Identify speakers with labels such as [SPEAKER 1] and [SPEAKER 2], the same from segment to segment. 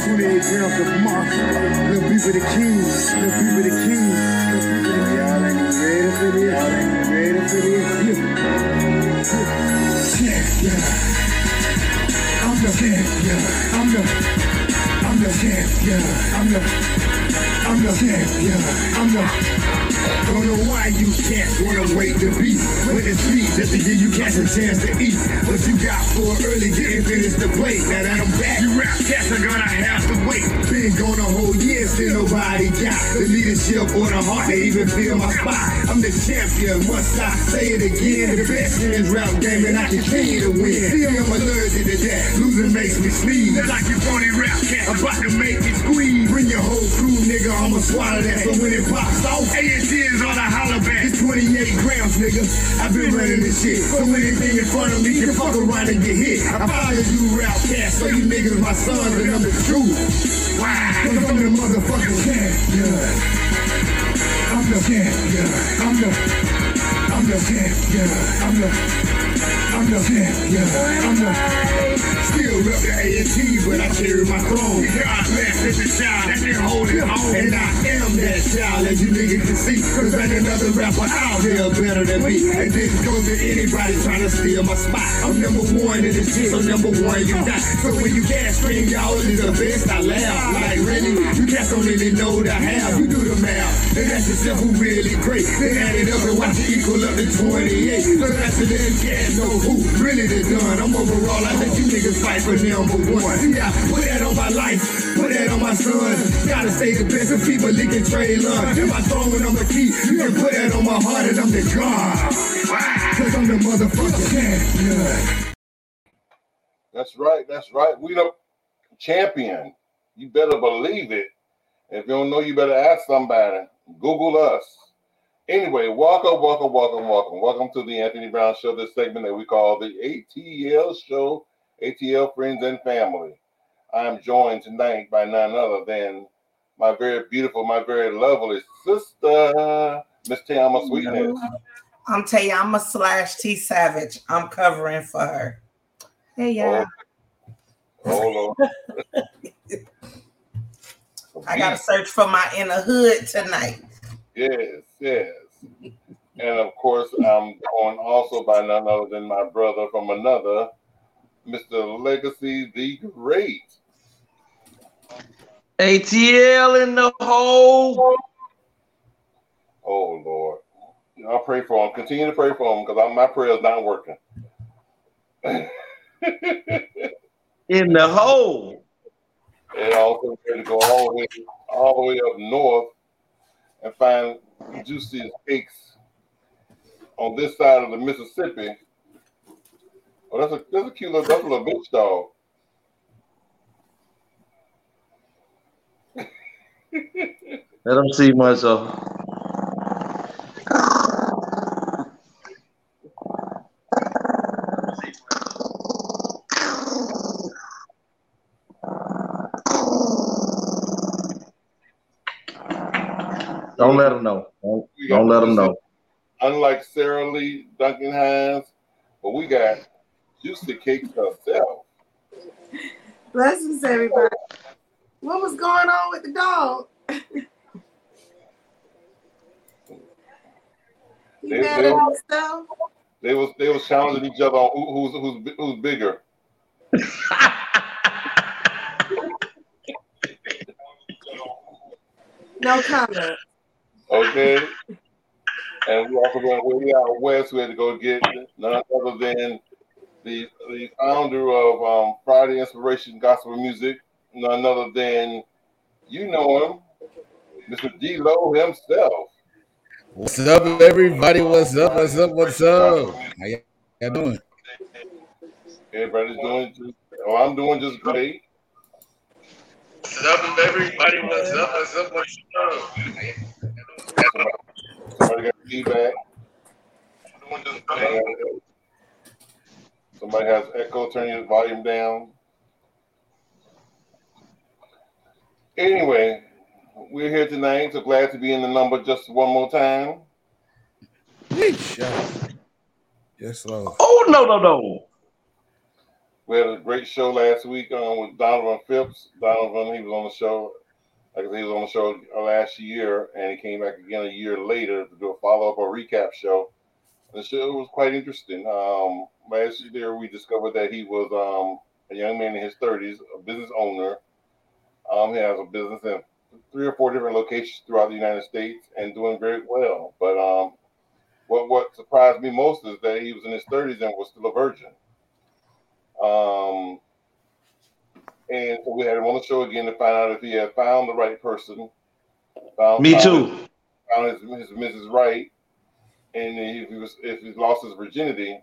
[SPEAKER 1] 28 grams of the king. Little people the king. Little people the king. Y'all ain't ready for this. Y'all ain't ready for this. Yeah. Champion. I'm the champion. I'm the. I'm the champion. I'm the. I'm the champion. I'm the. Don't know why you can't wanna wait to be When it's sweet just to give you cats a chance to eat. What you got for early didn't finish the plate. Now that I'm back, you rap cats are gonna have to wait. Been gone a whole year, still nobody got the leadership or the heart to even feel my spot. I'm the champion, must I say it again? The best in this rap game and I continue to win. See, I'm allergic to that. Losing makes me sneeze. Like you phony rap cat, about to make me squeeze. Bring your whole crew, nigga, I'ma swallow that. So when it pops off, A&T is on a holler back. It's 28 grams, nigga. I've been running this shit. So anything in front of me can fuck around and get hit. I follow you rap cast, so you niggas my sons and I'm the truth. Wow, I'm the motherfucking champion. I'm the champion. I'm the, I'm the champion. I'm the, I'm the champion. I'm the, still rep the A&T, but I carry my throne. God bless every child that can hold it home. And I am that child, as you niggas can see. Cause ain't another rapper out here better than me. And this goes to anybody trying to steal my spot. I'm number one in this shit, so number one you got. So when you can't scream, y'all is the best, I laugh. Like really, you cats don't really know the half. You do the math, and that's yourself who really great. Then add it up and watch it equal up to 28. So that's the them cats know who really the done. I'm overall, I let you niggas fight for number one. Yeah, put that on my life, put that on my son. Gotta stay the best of people leaking trade love. If I throw it on the key, you can put that on my heart and I'm the God. Cause I'm the motherfucking champion.
[SPEAKER 2] That's right, that's right. We the champion. You better believe it. If you don't know, you better ask somebody. Google us. Anyway, welcome, welcome, welcome, welcome. Welcome to the Anthony Brown Show, this segment that we call the ATL Show ATL friends and family. I am joined tonight by none other than my very beautiful, my very lovely sister, Miss Tayama Sweetness.
[SPEAKER 3] I'm Tayama slash T Savage. I'm covering for her. Hey, yeah.
[SPEAKER 2] Oh,
[SPEAKER 3] oh I gotta search for my inner hood tonight.
[SPEAKER 2] Yes, yes. And of course, I'm going also by none other than my brother from another, Mr. Legacy the Great.
[SPEAKER 4] ATL in the hole.
[SPEAKER 2] Oh Lord. I'll pray for him. Continue to pray for him because my prayer is not working.
[SPEAKER 4] in the hole.
[SPEAKER 2] And also to go all the way all the way up north and find juicy cakes on this side of the Mississippi Oh, that's a that's a cute little that's a little bitch dog.
[SPEAKER 4] Let them see myself. Don't let them know. Don't, don't let them know.
[SPEAKER 2] Unlike Sara Lee Duncan Hines, but we got Juicy Cakes herself.
[SPEAKER 3] Blessings, everybody. What was going on with the dog? he they, mad
[SPEAKER 2] they, at himself. They was they was challenging each other on who's who's who's bigger.
[SPEAKER 3] no comment.
[SPEAKER 2] Okay. And we also went way out west. We had to go get none other than the the founder of um, Friday Inspiration Gospel Music, none other than you know him, Mr. D Lo himself.
[SPEAKER 5] What's up, everybody? What's up? What's up? What's up? How y'all doing?
[SPEAKER 2] Everybody's doing just. Oh, I'm doing just great.
[SPEAKER 6] What's up, everybody? What's up? What's up? What's up?
[SPEAKER 2] Somebody, somebody got feedback. I'm doing just great. Somebody has echo, turn your volume down. Anyway, we're here tonight, so glad to be in the number just one more time.
[SPEAKER 5] Yes, Lord.
[SPEAKER 4] Oh no, no, no.
[SPEAKER 2] We had a great show last week um, with Donovan Phipps. Donovan, he was on the show. Like I said, he was on the show last year, and he came back again a year later to do a follow up or recap show. The show was quite interesting. Um, last year, we discovered that he was um, a young man in his 30s, a business owner. Um, he has a business in three or four different locations throughout the United States and doing very well. But um, what what surprised me most is that he was in his 30s and was still a virgin. Um, and so we had him on the show again to find out if he had found the right person. Found,
[SPEAKER 4] Me too.
[SPEAKER 2] his- Found his, his Mrs. Right, and if he was if he lost his virginity,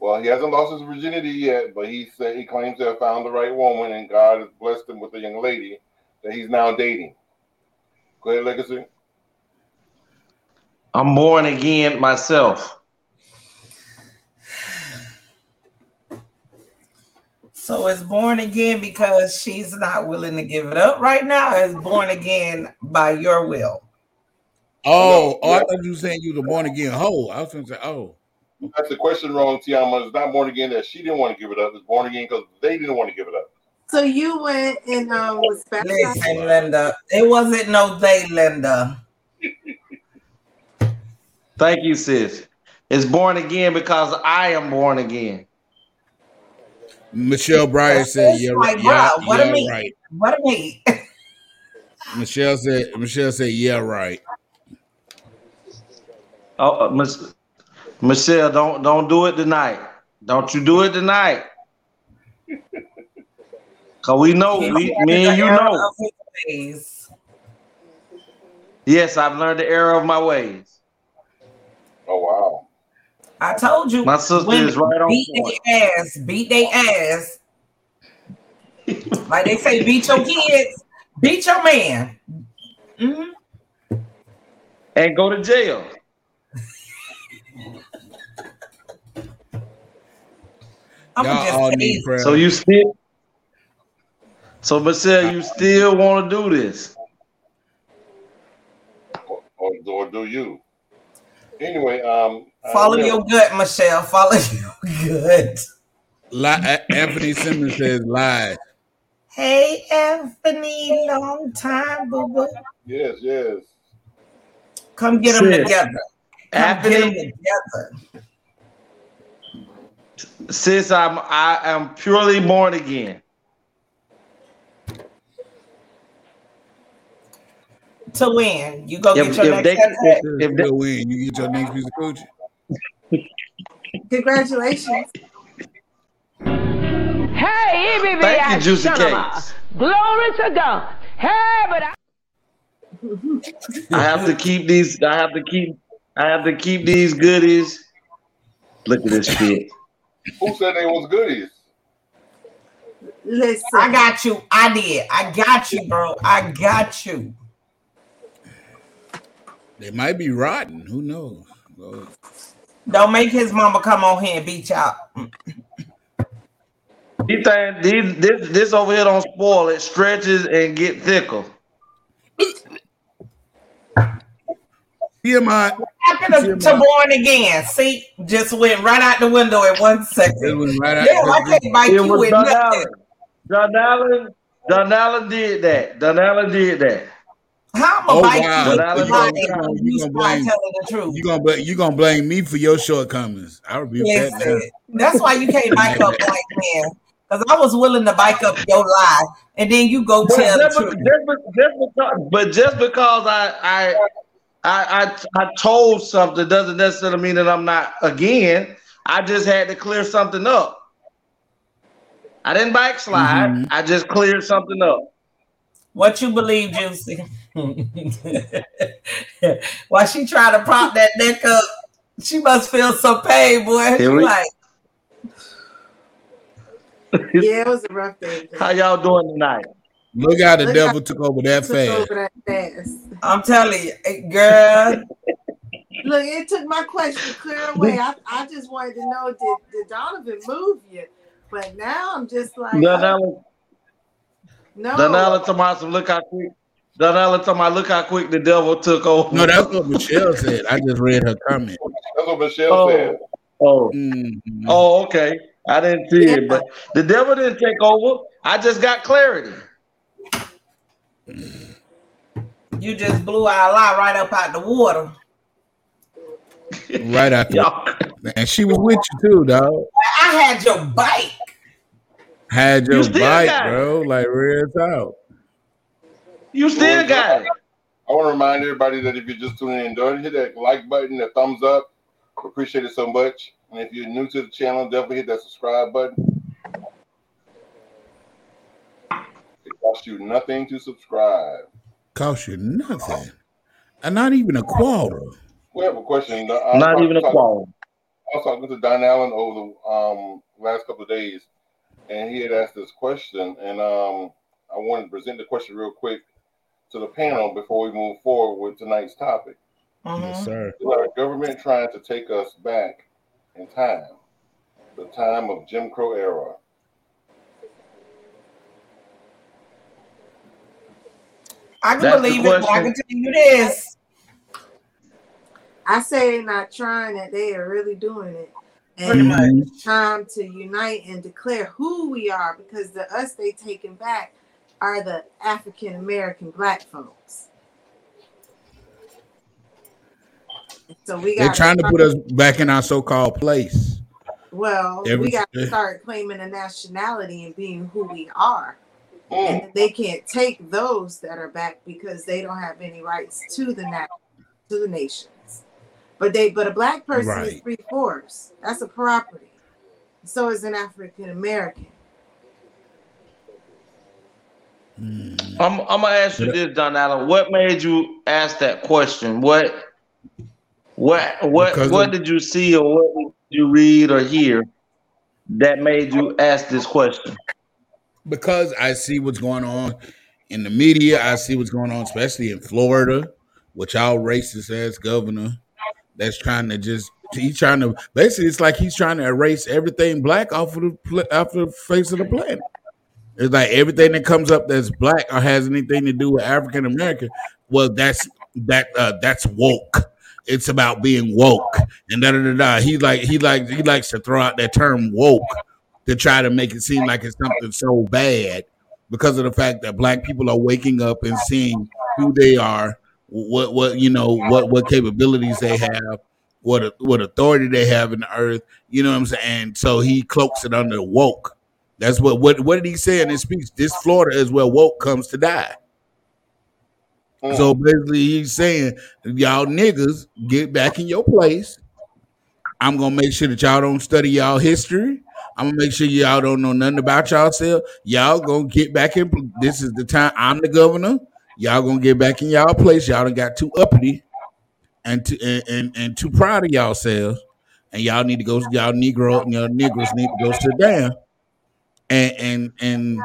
[SPEAKER 2] well, he hasn't lost his virginity yet, but he said he claims to have found the right woman, and God has blessed him with a young lady that he's now dating. Go ahead, Legacy.
[SPEAKER 4] I'm born again myself.
[SPEAKER 3] So it's born again because she's not willing to give it up right now. It's born again by your will.
[SPEAKER 5] Oh, oh, I thought you were saying you were born again hoe. I was going to say, oh.
[SPEAKER 2] That's the question wrong, Tiama. It's not born again that she didn't want to give it up. It's born again because they didn't want to give it up.
[SPEAKER 7] So you went and um, was baptized.
[SPEAKER 3] Listen, Linda, it wasn't no they, Linda.
[SPEAKER 4] Thank you, sis. It's born again because I am born again.
[SPEAKER 5] Michelle Breyer said, yeah,
[SPEAKER 3] Like,
[SPEAKER 5] right. Yeah,
[SPEAKER 3] bruh, what a
[SPEAKER 5] yeah,
[SPEAKER 3] mean.
[SPEAKER 5] right.
[SPEAKER 3] What a me.
[SPEAKER 5] Michelle said, Michelle said, yeah, right.
[SPEAKER 4] Oh, uh, Miss, Michelle, don't don't do it tonight. Don't you do it tonight. Cause we know, we, me and you know. Yes, I've learned the error of my ways.
[SPEAKER 2] Oh wow.
[SPEAKER 3] I told you,
[SPEAKER 4] My sister is right on
[SPEAKER 3] beat
[SPEAKER 4] point.
[SPEAKER 3] their ass, beat their ass. like they say, beat your kids, beat your man. Mhm.
[SPEAKER 4] And go to jail.
[SPEAKER 3] I'm
[SPEAKER 5] Y'all
[SPEAKER 3] just
[SPEAKER 5] all
[SPEAKER 3] saying.
[SPEAKER 5] need prayer.
[SPEAKER 4] So you still, so Michelle, you still want to do this?
[SPEAKER 2] Or, or, or do you? Anyway, um, uh,
[SPEAKER 3] Follow your gut, Michelle. Follow your gut.
[SPEAKER 5] Li- A- Anthony Simmons says lies.
[SPEAKER 3] Hey, Anthony, long time, boo boo.
[SPEAKER 2] Yes, yes.
[SPEAKER 3] Come get them
[SPEAKER 4] Sis,
[SPEAKER 3] together. Come get them together.
[SPEAKER 4] Sis, I'm I am purely born again.
[SPEAKER 3] To win, you go
[SPEAKER 4] If,
[SPEAKER 3] get your
[SPEAKER 4] if
[SPEAKER 3] next
[SPEAKER 4] they, if,
[SPEAKER 5] Says,
[SPEAKER 4] if they,
[SPEAKER 5] win. You get your next piece of coochie.
[SPEAKER 7] Congratulations.
[SPEAKER 8] Hey, baby,
[SPEAKER 4] thank you, Juicy. Cakes.
[SPEAKER 8] Glory to God. Hey, but I
[SPEAKER 4] I have to keep these. I have to keep. I have to keep these goodies. Look at this shit.
[SPEAKER 2] Who said they was goodies?
[SPEAKER 7] Listen,
[SPEAKER 3] I got you. I did. I got you, bro. I got you.
[SPEAKER 5] They might be rotten. Who knows? Lord.
[SPEAKER 3] Don't make his mama come on here and beat you out.
[SPEAKER 4] These things, these, this, this over here don't spoil. It stretches and get thicker.
[SPEAKER 5] TMI.
[SPEAKER 3] What happened to, to born again. See, just went right out the window in one second.
[SPEAKER 5] It
[SPEAKER 3] second.
[SPEAKER 5] went right out.
[SPEAKER 3] Damn, I can't bite
[SPEAKER 4] It
[SPEAKER 3] you
[SPEAKER 4] was
[SPEAKER 3] with
[SPEAKER 4] Don
[SPEAKER 3] nothing.
[SPEAKER 4] Allen. Don Allen. Don Allen did that. Don Allen did that.
[SPEAKER 3] How am I
[SPEAKER 5] Oh,
[SPEAKER 3] bite
[SPEAKER 5] wow.
[SPEAKER 3] you with
[SPEAKER 4] But
[SPEAKER 3] the
[SPEAKER 4] I-
[SPEAKER 3] line
[SPEAKER 5] you gonna-
[SPEAKER 3] when
[SPEAKER 5] you
[SPEAKER 3] you
[SPEAKER 5] gonna blame-
[SPEAKER 3] telling the truth?
[SPEAKER 5] You gonna bl- you gonna blame me for your shortcomings? I rebuke that now.
[SPEAKER 3] Listen, that's why you can't bike up black men. Because I was willing to bike up your lie, and then you go
[SPEAKER 4] But
[SPEAKER 3] tell the
[SPEAKER 4] just,
[SPEAKER 3] truth.
[SPEAKER 4] just, be- just because, but just because I, I I I I told something doesn't necessarily mean that I'm not again. I just had to clear something up. I didn't backslide.
[SPEAKER 5] Mhm.
[SPEAKER 4] I just cleared something up.
[SPEAKER 3] What you believe, Juicy? Why she trying to prop that neck up, she must feel some pain, boy. She
[SPEAKER 4] Here we-
[SPEAKER 3] like,
[SPEAKER 7] yeah, it was a rough day.
[SPEAKER 4] How y'all doing tonight?
[SPEAKER 5] Look how the
[SPEAKER 7] Look
[SPEAKER 5] devil took over that
[SPEAKER 7] took
[SPEAKER 5] fast.
[SPEAKER 7] over that fast.
[SPEAKER 3] I'm telling you, girl.
[SPEAKER 7] Look, it took my question clear away. I, I just wanted to know did, did Donovan move you? But now I'm just like,
[SPEAKER 4] Don Allen,
[SPEAKER 7] no.
[SPEAKER 4] Don Allen told me look how quick. Don Allen told me look how quick the devil took over.
[SPEAKER 5] No, that's what Michelle said. I just read her comment.
[SPEAKER 2] That's what Michelle
[SPEAKER 4] Oh.
[SPEAKER 2] said.
[SPEAKER 4] oh,
[SPEAKER 5] Mhm.
[SPEAKER 4] oh, okay. I didn't see it, but the devil didn't take over. I just got clarity.
[SPEAKER 3] You just blew our lie right up out the water.
[SPEAKER 5] Right after,
[SPEAKER 4] Y'all,
[SPEAKER 5] and she was with you too, dog.
[SPEAKER 3] I had your bike.
[SPEAKER 5] Had your
[SPEAKER 4] still
[SPEAKER 5] bike,
[SPEAKER 4] got it.
[SPEAKER 5] bro. Like real talk.
[SPEAKER 4] you still got it.
[SPEAKER 2] I want to remind everybody that if you're just tuning in, don't hit that like button, that thumbs up. Appreciate it so much. And if you're new to the channel, definitely hit that subscribe button. It costs you nothing to subscribe.
[SPEAKER 5] Cost you nothing, and not even a quarter.
[SPEAKER 2] We have a question. I was
[SPEAKER 4] Not
[SPEAKER 2] talking-
[SPEAKER 4] even a quality.
[SPEAKER 2] I was talking to Don Allen over the um, last couple of days, and he had asked this question, and um, I wanted to present the question real quick to the panel before we move forward with tonight's topic.
[SPEAKER 3] Mhm.
[SPEAKER 5] Yes, sir.
[SPEAKER 2] Is our government trying to take us back in time, the time of Jim Crow era?
[SPEAKER 3] I can
[SPEAKER 4] That's
[SPEAKER 3] believe it, but I can tell you this.
[SPEAKER 7] I say they're not trying it; they are really doing it.
[SPEAKER 3] Pretty
[SPEAKER 7] And
[SPEAKER 3] much.
[SPEAKER 7] it's time to unite and declare who we are, because the us they taking back are the African American black folks. So we
[SPEAKER 5] They're
[SPEAKER 7] got
[SPEAKER 5] trying to put us back in our so-called place.
[SPEAKER 7] Well,
[SPEAKER 5] Every-
[SPEAKER 7] we got to start claiming a nationality and being who we are.
[SPEAKER 2] Mm,
[SPEAKER 7] And they can't take those that are back because they don't have any rights to the na- to the nations. But they but a black person is
[SPEAKER 5] Right.
[SPEAKER 7] three fourths. That's a property. So is an African American.
[SPEAKER 5] Hmm.
[SPEAKER 4] I'm, I'm gonna ask you this, Don Allen. What made you ask that question? What what what
[SPEAKER 5] Because
[SPEAKER 4] what
[SPEAKER 5] of-
[SPEAKER 4] did you see or what did you read or hear that made you ask this question?
[SPEAKER 5] Because I see what's going on in the media. I see what's going on, especially in Florida, which our racist ass governor that's trying to just he's trying to basically it's like he's trying to erase everything black off of the off the face of the planet. It's like everything that comes up that's black or has anything to do with African American. Well, that's that uh, that's woke. It's about being woke and da da da da. He like he like he likes to throw out that term woke to try to make it seem like it's something so bad because of the fact that black people are waking up and seeing who they are, what what you know, what what capabilities they have, what what authority they have in the earth. You know what I'm saying? And so he cloaks it under woke. That's what what what did he say in his speech? This Florida is where woke comes to die.
[SPEAKER 2] mm.
[SPEAKER 5] So basically, he's saying, y'all niggas get back in your place. I'm gonna make sure that y'all don't study y'all history. I'm gonna make sure y'all don't know nothing about yourself. Y'all gonna get back in. This is the time. I'm the governor. Y'all gonna get back in y'all place. Y'all done got too uppity and too, and, and and too proud of yourselves. And y'all need to go. Y'all Negro, y'all Negroes need to go sit down. And and and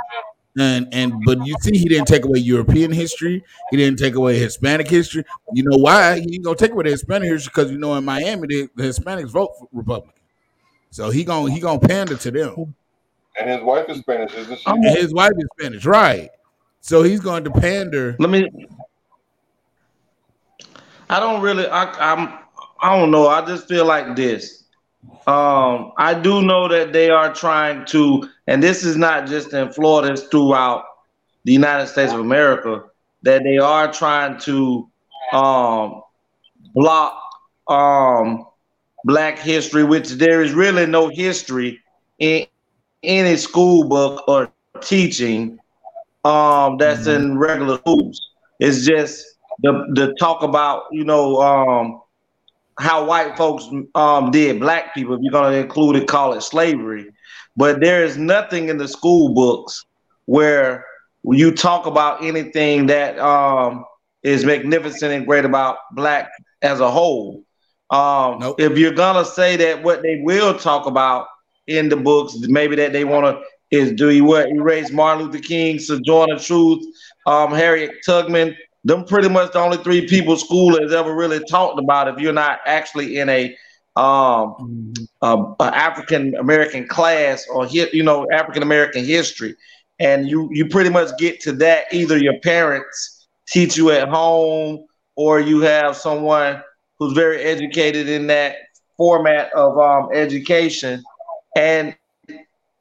[SPEAKER 5] and and but you see, he didn't take away European history. He didn't take away Hispanic history. You know why? He ain't gonna take away the Hispanic history because you know in Miami the, the Hispanics vote Republican. So he gonna he gonna pander to them.
[SPEAKER 2] And his wife is Spanish, isn't she?
[SPEAKER 5] And his wife is Spanish, right? So he's going to pander.
[SPEAKER 4] Let me. I don't really. I, I'm. I don't know. I just feel like this. Um, I do know that they are trying to, and this is not just in Florida; it's throughout the United States of America. That they are trying to um, block um, Black history, which there is really no history in any school book or teaching um that's in regular schools. It's just the the talk about you know um how white folks um did black people. If you're gonna include it, call it slavery. But there is nothing in the school books where you talk about anything that um is magnificent and great about black as a whole. Um,
[SPEAKER 5] Nope.
[SPEAKER 4] If you're gonna say that what they will talk about in the books, maybe that they want to is do you what erase Martin Luther King, Sojourner Truth, um, Harriet Tubman. Them pretty much the only three people school has ever really talked about. If you're not actually in a um, um, African American class or you know African American history, and you you pretty much get to that either your parents teach you at home or you have someone who's very educated in that format of um, education, and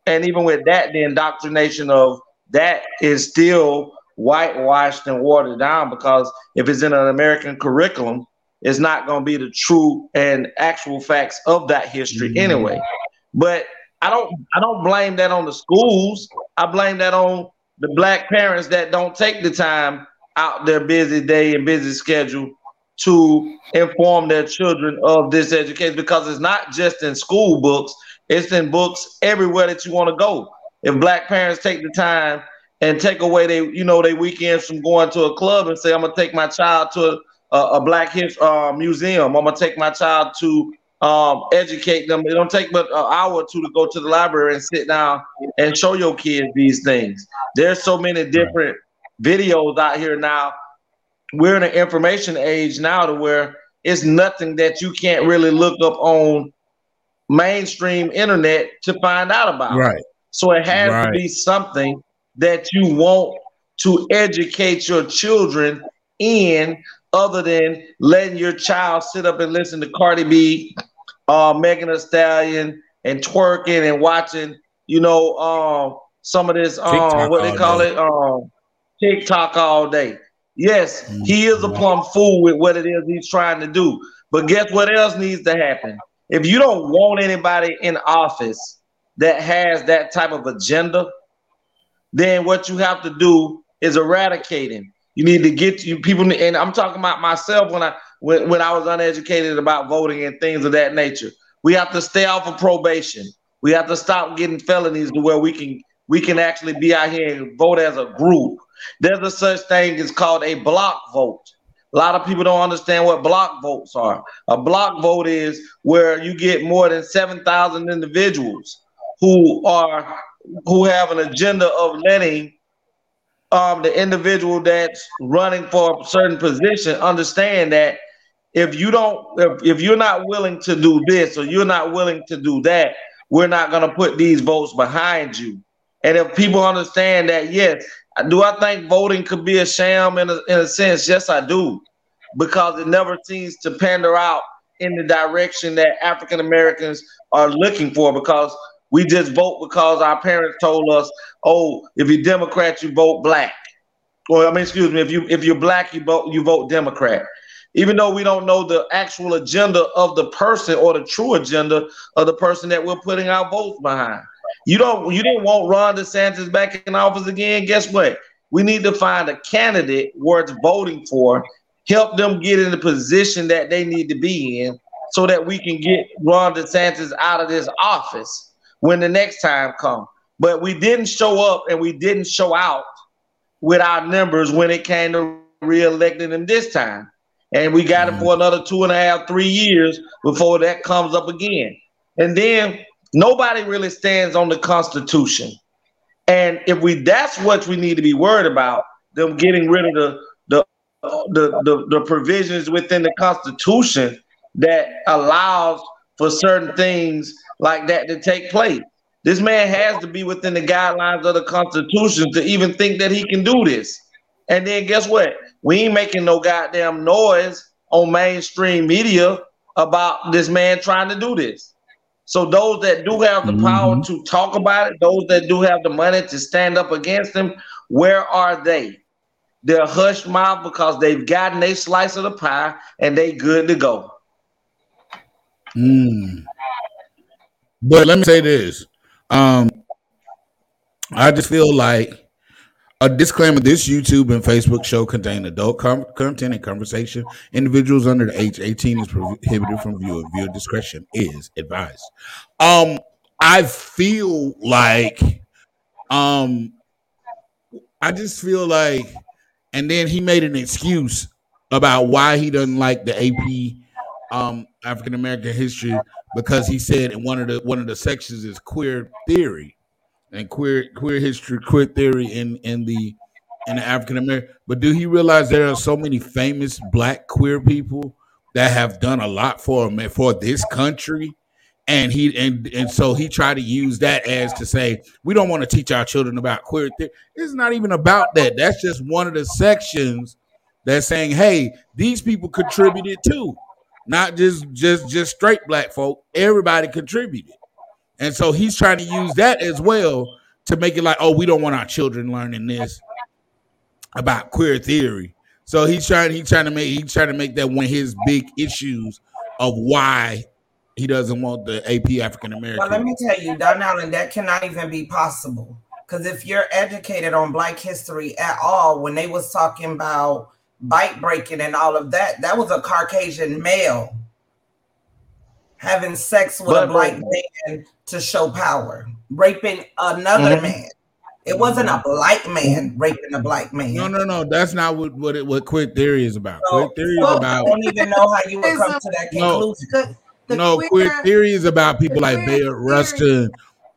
[SPEAKER 4] and even with that, the indoctrination of that is still whitewashed and watered down because if it's in an American curriculum, it's not going to be the true and actual facts of that history
[SPEAKER 5] Mhm.
[SPEAKER 4] anyway. But I don't I don't blame that on the schools. I blame that on the black parents that don't take the time out their busy day and busy schedule to inform their children of this education because it's not just in school books, it's in books everywhere that you want to go. If black parents take the time and take away they you know they weekends from going to a club and say I'm gonna take my child to a, a black his uh, museum, I'm gonna take my child to um, educate them. It don't take but an hour or two to go to the library and sit down and show your kids these things. There's so many different videos out here now. We're in an information age now to where it's nothing that you can't really look up on mainstream internet to find out about.
[SPEAKER 5] Right.
[SPEAKER 4] So it has
[SPEAKER 5] Right.
[SPEAKER 4] to be something that you want to educate your children in, other than letting your child sit up and listen to Cardi B, uh, Megan Thee Stallion, and twerking and watching, you know, um, some of this,
[SPEAKER 5] TikTok
[SPEAKER 4] what they call
[SPEAKER 5] day.
[SPEAKER 4] it, um, TikTok all day. Yes, he is a
[SPEAKER 5] Mhm.
[SPEAKER 4] plumb fool with what it is he's trying to do. But guess what else needs to happen? If you don't want anybody in office that has that type of agenda, then what you have to do is eradicate him. You need to get you people, and I'm talking about myself when I when, when I was uneducated about voting and things of that nature. We have to stay off of probation. We have to stop getting felonies to where we can we can actually be out here and vote as a group. There's a such thing as called a block vote. A lot of people don't understand what block votes are. A block vote is where you get more than 7,000 individuals who are who have an agenda of letting um, the individual that's running for a certain position understand that if you don't if, if you're not willing to do this or you're not willing to do that we're not going to put these votes behind you and if people understand that yes do i think voting could be a sham in a, in a sense? Yes i do. Because it never seems to pander out in the direction that african americans are looking for because we just vote because our parents told us oh if you're democrat you vote black. Or i mean excuse me if you if you're black you vote you vote democrat. Even though we don't know the actual agenda of the person or the true agenda of the person that we're putting our votes behind. You don't you didn't want Ron DeSantis back in office again. Guess what? We need to find a candidate worth voting for, help them get in the position that they need to be in so that we can get Ron DeSantis out of this office when the next time comes. But we didn't show up and we didn't show out with our numbers when it came to re-electing him this time. And we got him mm. for another two and a half, three years before that comes up again. And then nobody really stands on the Constitution. And if we that's what we need to be worried about, them getting rid of the the the, the, the provisions within the Constitution that allows for certain things like that to take place. This man has to be within the guidelines of the Constitution to even think that he can do this. And then guess what? We ain't making no goddamn noise on mainstream media about this man trying to do this. So those that do have the power to talk about it, those that do have the money to stand up against them, where are they? They're hushed mouth because they've gotten a slice of the pie and they good to go.
[SPEAKER 5] Mm. But let me say this. Um, I just feel like a disclaimer this YouTube and Facebook show contain adult com- content and conversation. Individuals under the age 18 is prohibited from view. Viewer discretion is advised. Um, I feel like um I just feel like and then he made an excuse about why he doesn't like the AP um African American history because he said in one of the one of the sections is queer theory and queer queer history, queer theory in in the in the African American. But do he realize there are so many famous black queer people that have done a lot for for this country? And he and and so he tried to use that as to say we don't want to teach our children about queer theory. It's not even about that. That's just one of the sections that's saying, hey, these people contributed too, not just just just straight black folk. Everybody contributed. And so he's trying to use that as well to make it like, oh, we don't want our children learning this about queer theory. So he's trying, he's trying to make he's trying to make that one of his big issues of why he doesn't want the AP African American.
[SPEAKER 3] Well, let me tell you, Don Allen, that cannot even be possible. Because if you're educated on Black history at all, when they was talking about bike breaking and all of that, that was a Caucasian male having sex with
[SPEAKER 4] But-
[SPEAKER 3] a black man to show power, raping another
[SPEAKER 4] Mhm.
[SPEAKER 3] man. It wasn't a black man raping a black man.
[SPEAKER 5] No, no, no. That's not what what, it, what queer theory is about.
[SPEAKER 3] So-
[SPEAKER 5] queer theory is about
[SPEAKER 3] I don't even know how you would come to that
[SPEAKER 5] No.
[SPEAKER 3] conclusion.
[SPEAKER 7] The, the
[SPEAKER 5] no
[SPEAKER 7] queer,
[SPEAKER 5] queer, theory is about people
[SPEAKER 7] the
[SPEAKER 5] like
[SPEAKER 7] queer Bayard
[SPEAKER 5] Rustin,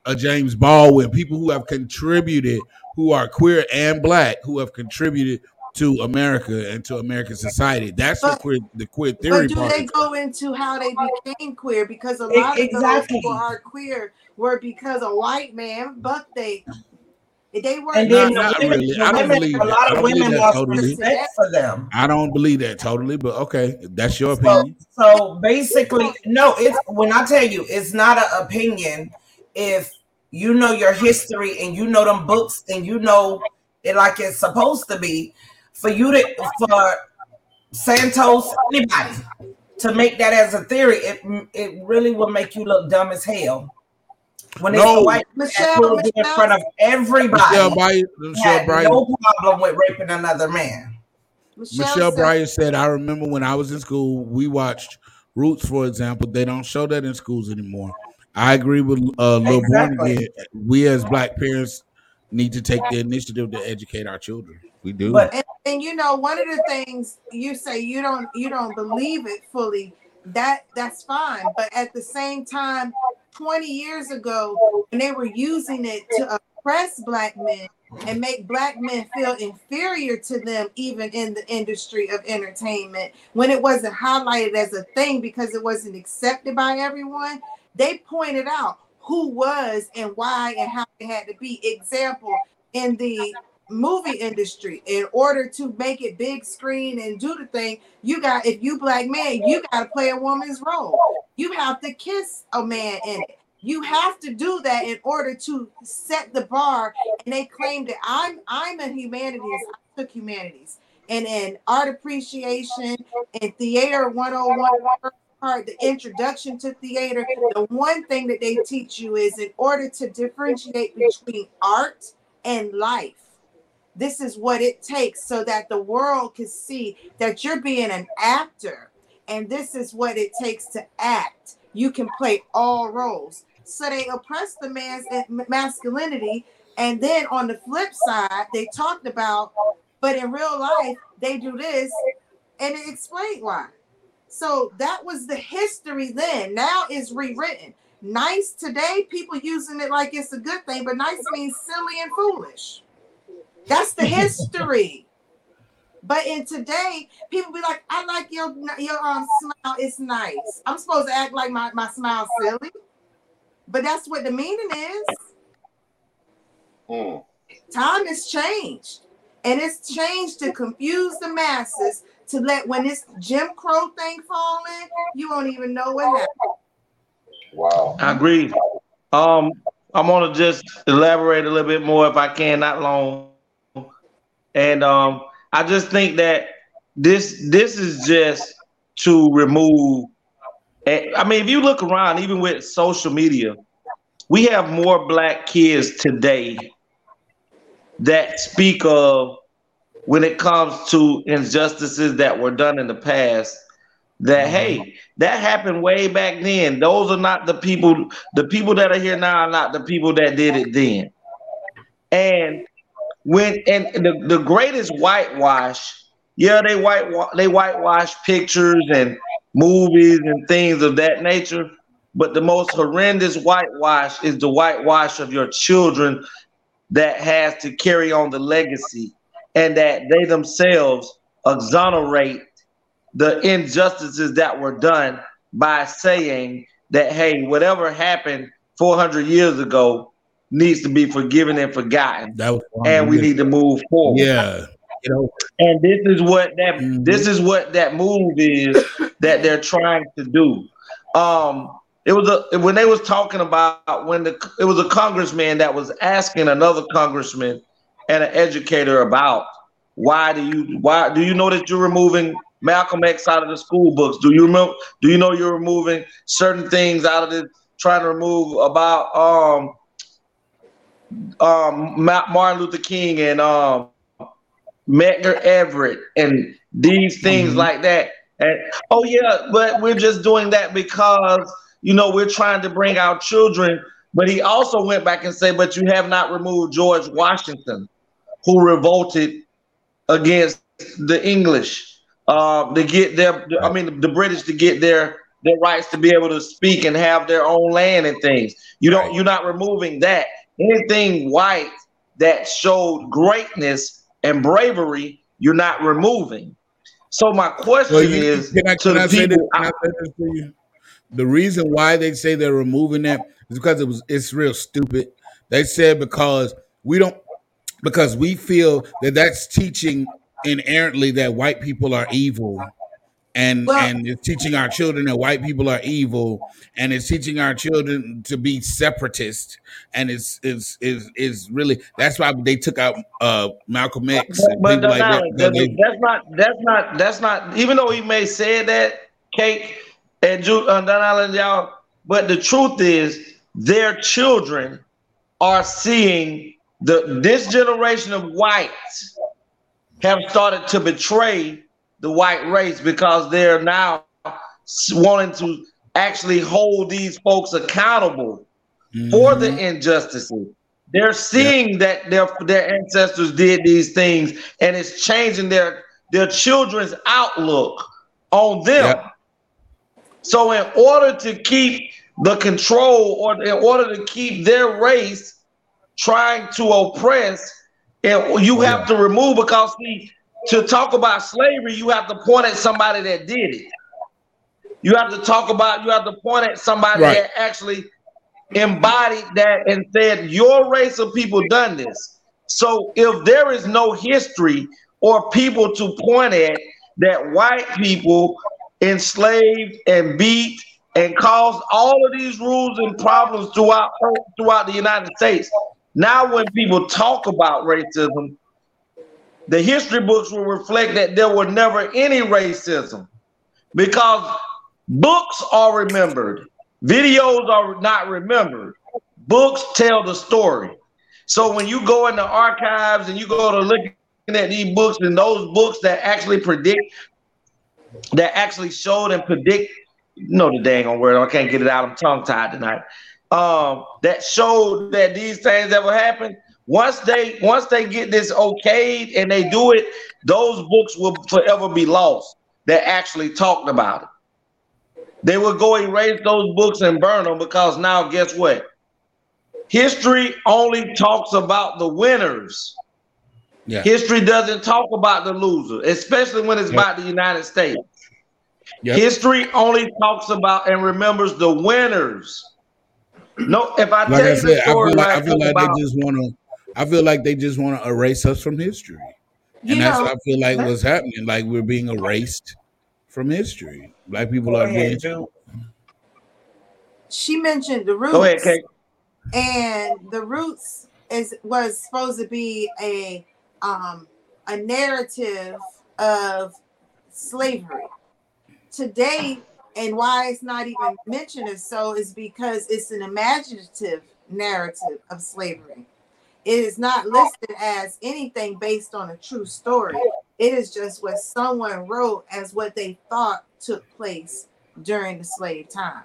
[SPEAKER 5] uh, James Baldwin, people who have contributed, who are queer and black, who have contributed to America and to American society. That's the
[SPEAKER 7] But-
[SPEAKER 5] queer the queer theory
[SPEAKER 7] But do
[SPEAKER 5] part.
[SPEAKER 7] they
[SPEAKER 5] of-
[SPEAKER 7] go into how they became queer? Because a lot of
[SPEAKER 3] exactly.
[SPEAKER 7] those people are queer were because a white man bucked they. They weren't.
[SPEAKER 3] And then
[SPEAKER 5] Not-
[SPEAKER 3] the
[SPEAKER 5] not
[SPEAKER 3] women,
[SPEAKER 5] really.
[SPEAKER 3] the
[SPEAKER 5] I don't
[SPEAKER 3] women-
[SPEAKER 5] believe
[SPEAKER 3] a lot of
[SPEAKER 5] don't
[SPEAKER 3] women
[SPEAKER 5] that
[SPEAKER 3] lost
[SPEAKER 5] totally.
[SPEAKER 3] respect for them.
[SPEAKER 5] I don't believe that totally, but okay, that's your
[SPEAKER 3] So,
[SPEAKER 5] opinion.
[SPEAKER 3] so basically, no, it's when I tell you it's not an opinion. If you know your history and you know them books and you know it like it's supposed to be, for you to for Santos anybody to make that as a theory, it it really will make you look dumb as hell. When it's
[SPEAKER 5] No.
[SPEAKER 3] a white man
[SPEAKER 7] Michelle,
[SPEAKER 3] in
[SPEAKER 7] Michelle-
[SPEAKER 3] front of everybody,
[SPEAKER 5] Michelle Bryant, Michelle
[SPEAKER 3] had
[SPEAKER 5] Bryant,
[SPEAKER 3] no problem with raping another man.
[SPEAKER 5] Michelle
[SPEAKER 7] said-
[SPEAKER 5] Bryant said, I remember when I was in school, we watched Roots, for example. They don't show that in schools anymore. I agree with uh, Lil Born again. We as black parents need to take the initiative to educate our children. We do.
[SPEAKER 3] But
[SPEAKER 7] and, and you know one of the things you say you don't you don't believe it fully that that's fine but at the same time 20 years ago when they were using it to oppress black men and make black men feel inferior to them even in the industry of entertainment when it wasn't highlighted as a thing because it wasn't accepted by everyone they pointed out who was and why and how they had to be example in the movie industry. In order to make it big screen and do the thing you got if you black man you got to play a woman's role. You have to kiss a man in it. You have to do that in order to set the bar. And they claim that i'm i'm a humanities i took humanities. And in art appreciation and theater 101 part the introduction to theater the one thing that they teach you is in order to differentiate between art and life this is what it takes so that the world can see that you're being an actor and this is what it takes to act. You can play all roles. So they oppress the man's eh, masculinity and then on the flip side they talked about but in real life they do this and it explained why so that was the history then. Now it's rewritten. Nice today people using it like it's a good thing but nice means silly and foolish that's the history. But in today, people be like, I like your your um smile, it's nice. I'm supposed to act like my, my smile silly. But that's what the meaning is.
[SPEAKER 2] Hmm.
[SPEAKER 7] Time has changed. And it's changed to confuse the masses to let when this Jim Crow thing fall in, you won't even know what happened.
[SPEAKER 2] Wow.
[SPEAKER 4] I agree. Um, I'm gonna just elaborate a little bit more if I can, not long. And um, I just think that this this is just to remove. eh, I mean, if you look around, even with social media, we have more black kids today that speak of when it comes to injustices that were done in the past. That hey, that happened way back then. Those are not the people. The people that are here now are not the people that did it then. And when and the, the greatest whitewash, yeah, they white they whitewash pictures and movies and things of that nature. But the most horrendous whitewash is the whitewash of your children that has to carry on the legacy and that they themselves exonerate the injustices that were done by saying that hey whatever happened 400 years ago needs to be forgiven and forgotten and we need to move forward
[SPEAKER 5] Yeah. You know,
[SPEAKER 4] and this is what that
[SPEAKER 5] Mhm.
[SPEAKER 4] this is what that move is that they're trying to do um it was a when they was talking about when the it was a congressman that was asking another congressman and an educator about why do you why do you know that you're removing Malcolm X out of the school books? Do you remember? Do you know you're removing certain things out of the trying to remove about um um Ma- Martin Luther King and um Medgar Everett and these things
[SPEAKER 5] Mhm.
[SPEAKER 4] like that. And oh yeah, but we're just doing that because you know we're trying to bring our children. But he also went back and said, but you have not removed George Washington, who revolted against the English uh, to get their, I mean, the British to get their their rights to be able to speak and have their own land and things. You don't,
[SPEAKER 5] Right.
[SPEAKER 4] you're not removing that. Anything white that showed greatness and bravery, you're not removing. So my question
[SPEAKER 5] Well, you,
[SPEAKER 4] is
[SPEAKER 5] can I,
[SPEAKER 4] to
[SPEAKER 5] can
[SPEAKER 4] the
[SPEAKER 5] I say this?
[SPEAKER 4] people.
[SPEAKER 5] Can I say this to you? The reason why they say they're removing that is because it was it's real stupid. They said because we don't because we feel that that's teaching inherently that white people are evil and
[SPEAKER 7] Well-
[SPEAKER 5] and it's teaching our children that white people are evil and it's teaching our children to be separatist. And it's is is is really that's why they took out uh Malcolm X and
[SPEAKER 4] But
[SPEAKER 5] people like that, they-
[SPEAKER 4] that's not that's not that's not even though he may say that cake and Ju- uh, Don Allen y'all, but the truth is their children are seeing the this generation of whites have started to betray the white race because they're now wanting to actually hold these folks accountable for the
[SPEAKER 5] Mhm.
[SPEAKER 4] injustices. They're seeing that their their ancestors did these things, and it's changing their their children's outlook on them.
[SPEAKER 5] Yeah.
[SPEAKER 4] So, in order to keep the control, or in order to keep their race trying to oppress, and you have to remove because see, to talk about slavery, you have to point at somebody that did it. You have to talk about, you have to point at somebody
[SPEAKER 5] Right.
[SPEAKER 4] that actually embodied that and said, Your race of people done this. So if there is no history or people to point at that white people enslaved and beat and caused all of these rules and problems throughout throughout the United States. Now when people talk about racism, the history books will reflect that there were never any racism because books are remembered, videos are not remembered. Books tell the story. So when you go in the archives and you go to looking at these books and those books that actually predict, that actually showed and predict, you know the dang on word, I can't get it out. I'm tongue tied tonight. Um, that showed that these things ever happened. Once they once they get this okayed and they do it, those books will forever be lost that actually talked about it. They will go erase those books and burn them because now guess what? History only talks about the winners.
[SPEAKER 5] Yeah.
[SPEAKER 4] History doesn't talk about the loser, especially when it's
[SPEAKER 5] Yep.
[SPEAKER 4] about the United States.
[SPEAKER 5] Yep.
[SPEAKER 4] History only talks about and remembers the winners. No, if I
[SPEAKER 5] like
[SPEAKER 4] tell
[SPEAKER 5] I
[SPEAKER 4] you
[SPEAKER 5] said,
[SPEAKER 4] the
[SPEAKER 5] I
[SPEAKER 4] story,
[SPEAKER 5] feel like,
[SPEAKER 4] like
[SPEAKER 5] I feel like
[SPEAKER 4] about,
[SPEAKER 5] they just want to. I feel like they just want to erase us from history,
[SPEAKER 7] You
[SPEAKER 5] and that's
[SPEAKER 7] know,
[SPEAKER 5] what I feel like
[SPEAKER 7] let-
[SPEAKER 5] what's happening. Like we're being erased from history. Black people
[SPEAKER 3] Go
[SPEAKER 5] are being.
[SPEAKER 3] ahead, Ju.
[SPEAKER 7] she mentioned the roots.
[SPEAKER 4] go ahead, Kate.
[SPEAKER 7] and the roots is was supposed to be a um a narrative of slavery today and why it's not even mentioned as so is because it's an imaginative narrative of slavery it is not listed as anything based on a true story. It is just what someone wrote as what they thought took place during the slave time.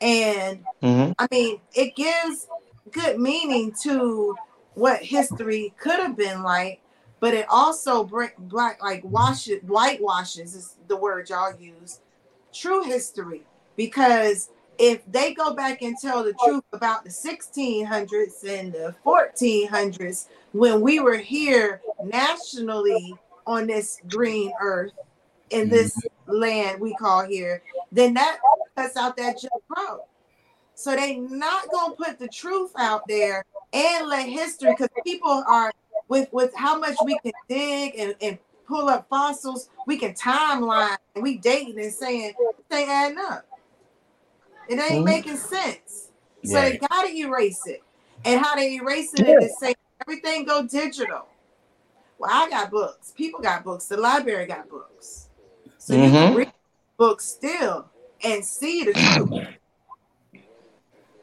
[SPEAKER 7] And
[SPEAKER 4] Mhm.
[SPEAKER 7] I mean, it gives good meaning to what history could have been like, but it also bring black like washes whitewashes is the word y'all use true history. Because if they go back and tell the truth about the 1600s and the 1400s when we were here nationally on this green earth in mm-hmm. this land we call here then that cuts out that Jim Crow. So they not gonna put the truth out there and let history because people are with with how much we can dig and, and pull up fossils, we can timeline and we dating and saying they adding up. It ain't
[SPEAKER 4] Mhm.
[SPEAKER 7] making sense. So they gotta erase it. And how they erasing it is say everything go digital. Well, I got books. People got books. The library got books. So you can
[SPEAKER 4] Mhm.
[SPEAKER 7] read books still and see the truth.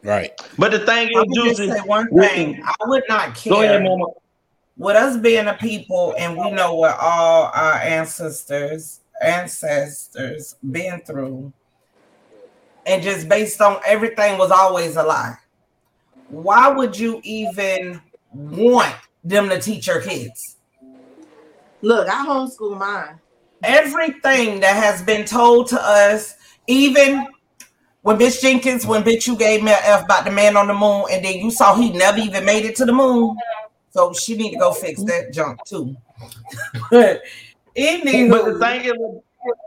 [SPEAKER 5] Right.
[SPEAKER 4] But the thing
[SPEAKER 3] I
[SPEAKER 4] is,
[SPEAKER 3] would just say one thing. I would not
[SPEAKER 4] go ahead,
[SPEAKER 3] care
[SPEAKER 4] Mama.
[SPEAKER 3] with us being a people and we know what all our ancestors ancestors been through and just based on everything was always a lie. Why would you even want them to teach your kids?
[SPEAKER 7] Look, I homeschool mine.
[SPEAKER 3] everything that has been told to us even when bitch jenkins when bitch you gave me an f about the man on the moon and then you saw he never even made it to the moon. So she need to go fix that junk too. But anywho,
[SPEAKER 4] But the thing is,
[SPEAKER 3] But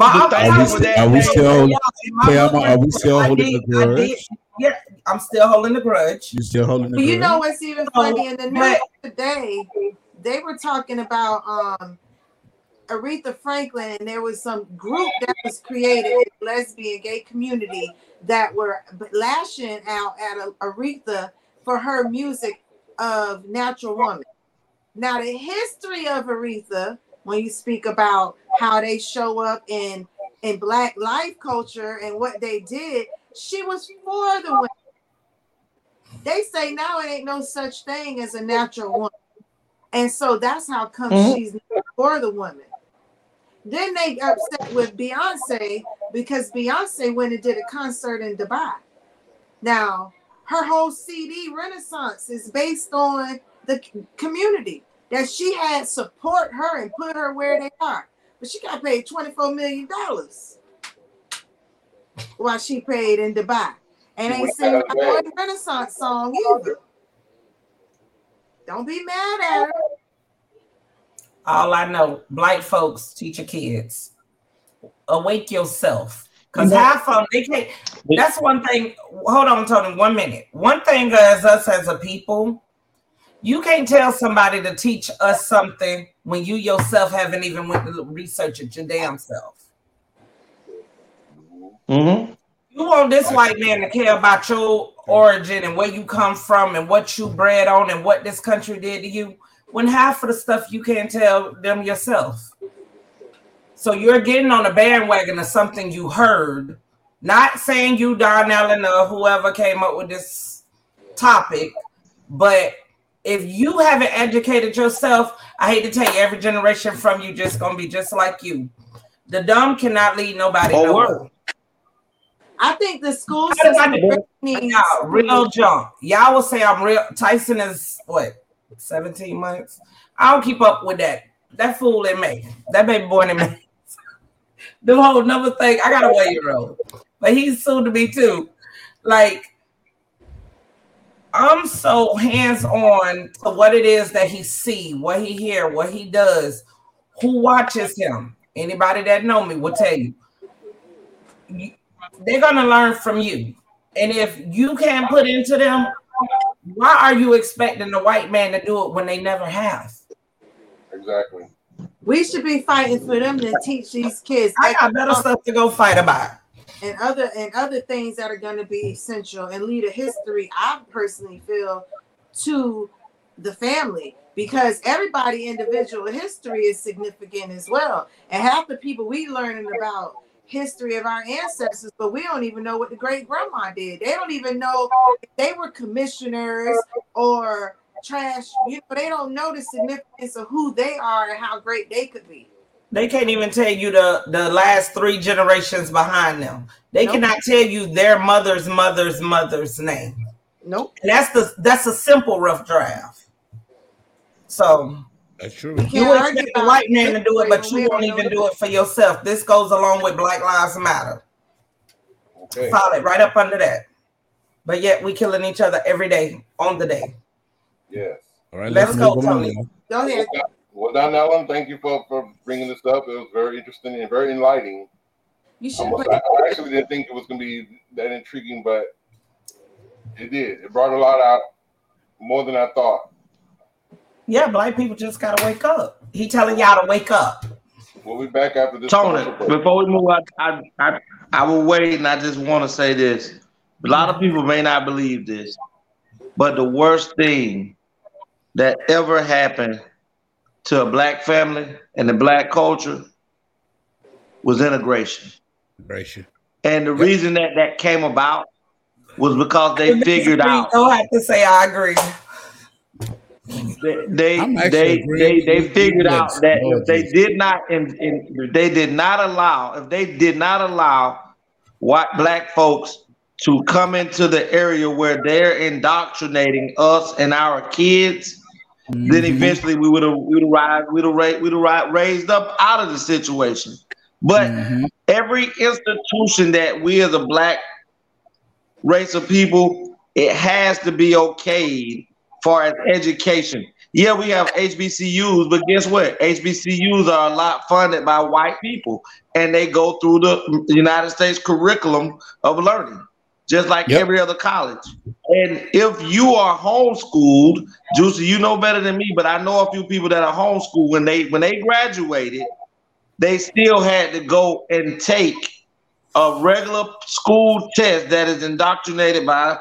[SPEAKER 3] I'm
[SPEAKER 4] the
[SPEAKER 3] telling
[SPEAKER 4] thing
[SPEAKER 5] Are we,
[SPEAKER 4] with that,
[SPEAKER 5] are we still?
[SPEAKER 3] y'all, in my
[SPEAKER 5] Thelma,
[SPEAKER 3] book,
[SPEAKER 5] are we still holding
[SPEAKER 3] did-
[SPEAKER 5] the grudge?
[SPEAKER 3] did- yeah, I'm still holding the grudge.
[SPEAKER 5] You still holding the
[SPEAKER 7] But you know what's even funny in the news today? They were talking about um Aretha Franklin, and there was some group that was created in the lesbian gay community that were lashing out at Aretha for her music of Natural Woman. Now, the history of Aretha, when you speak about how they show up in in Black life culture and what they did, she was for the women. They say now it ain't no such thing as a natural woman. And so that's how come
[SPEAKER 4] Mhm.
[SPEAKER 7] she's for the woman. Then they upset with Beyonce because Beyonce went and did a concert in Dubai. Now, her whole CD Renaissance is based on the community that she had support her and put her where they are. But she got paid $24 million while she paid in Dubai. And ain't singing one Renaissance song either. Don't be mad at her.
[SPEAKER 3] All I know, black folks teach your kids. Awake yourself. Because half of them, they can't. That's one thing. Hold on, Tony, one minute. One thing as us as a people, you can't tell somebody to teach us something when you yourself haven't even went to research it your damn self.
[SPEAKER 4] Mhm.
[SPEAKER 3] You want this white man to care about your origin and where you come from and what you bred on and what this country did to you, when half of the stuff you can't tell them yourself. So you're getting on a bandwagon of something you heard, not saying you Don Allen or whoever came up with this topic, but if you haven't educated yourself, I hate to tell you, every generation from you just gonna be just like you. The dumb cannot lead nobody
[SPEAKER 4] Oh,
[SPEAKER 3] nowhere.
[SPEAKER 7] I think the school
[SPEAKER 3] How did I
[SPEAKER 7] system needs
[SPEAKER 3] Y'all, real junk. Y'all will say I'm real. Tyson is what, 17 months? I don't keep up with that. That fool in May. That baby born in May. the whole another thing. I got a one year old, but he's soon to be too. Like, I'm so hands on to what it is that he see, what he hear, what he does, who watches him. Anybody that know me will tell you. You- They're gonna learn from you. And if you can't put into them, why are you expecting the white man to do it when they never have?
[SPEAKER 2] Exactly.
[SPEAKER 7] we should be fighting for them to teach these kids
[SPEAKER 3] I got better stuff to go fight about.
[SPEAKER 7] And other and other things that are going to be essential and lead a history i personally feel to the family. Because everybody individual history is significant as well. And half the people we learning about history of our ancestors but we don't even know what the great grandma did. They don't even know if they were commissioners or trash you know they don't know the significance of who they are and how great they could be
[SPEAKER 3] They can't even tell you the, the last three generations behind them. They
[SPEAKER 7] Nope.
[SPEAKER 3] cannot tell you their mother's mother's mother's name.
[SPEAKER 7] nope
[SPEAKER 3] And that's the that's a simple rough draft. So
[SPEAKER 5] That's true.
[SPEAKER 3] you
[SPEAKER 7] Can't argue
[SPEAKER 3] expect a white man to do it, but you won't even do it for yourself. This goes along with Black Lives Matter.
[SPEAKER 2] Okay.
[SPEAKER 3] Solid right up under that. But yet we killing each other every day on the day.
[SPEAKER 2] Yes.
[SPEAKER 5] All right,
[SPEAKER 3] Let's
[SPEAKER 5] let's,
[SPEAKER 3] go,
[SPEAKER 5] move on.
[SPEAKER 3] Tony.
[SPEAKER 7] go ahead
[SPEAKER 2] Well done, Ellen. Um, thank you for, for bringing this up. It was very interesting and very enlightening.
[SPEAKER 7] you should
[SPEAKER 2] Almost,
[SPEAKER 7] put
[SPEAKER 2] I, I actually didn't think it was going to be that intriguing, but it did. It brought a lot out, more than I thought.
[SPEAKER 3] Yeah, black people just gotta wake up. He telling y'all to wake up.
[SPEAKER 2] We'll be back after this.
[SPEAKER 4] Tony, before we move, I, I, I I will wait, and I just want to say this. A lot of people may not believe this, but the worst thing that ever happened to a black family and the black culture was integration.
[SPEAKER 5] Integration.
[SPEAKER 4] And the reason that that came about was because they figured out
[SPEAKER 3] Don't have to say I agree.
[SPEAKER 4] they they they, they, they figured out
[SPEAKER 5] that
[SPEAKER 4] that if they did not in, in if they did not allow if they did not allow white black folks to come into the area where they're indoctrinating us and our kids, then
[SPEAKER 5] Mhm.
[SPEAKER 4] eventually we would have we would have rise we'd have we'd have raised up out of the situation. But
[SPEAKER 5] Mhm.
[SPEAKER 4] every institution that we as a black race of people, it has to be okayed for as education. Yeah, we have HBCUs, but guess what? HBCUs are a lot funded by white people, and they go through the United States curriculum of learning, just like
[SPEAKER 5] Yep.
[SPEAKER 4] every other college. And if you are homeschooled, Juicy, you know better than me, but I know a few people that are homeschooled. When they when they graduated, they still had to go and take a regular school test that is indoctrinated by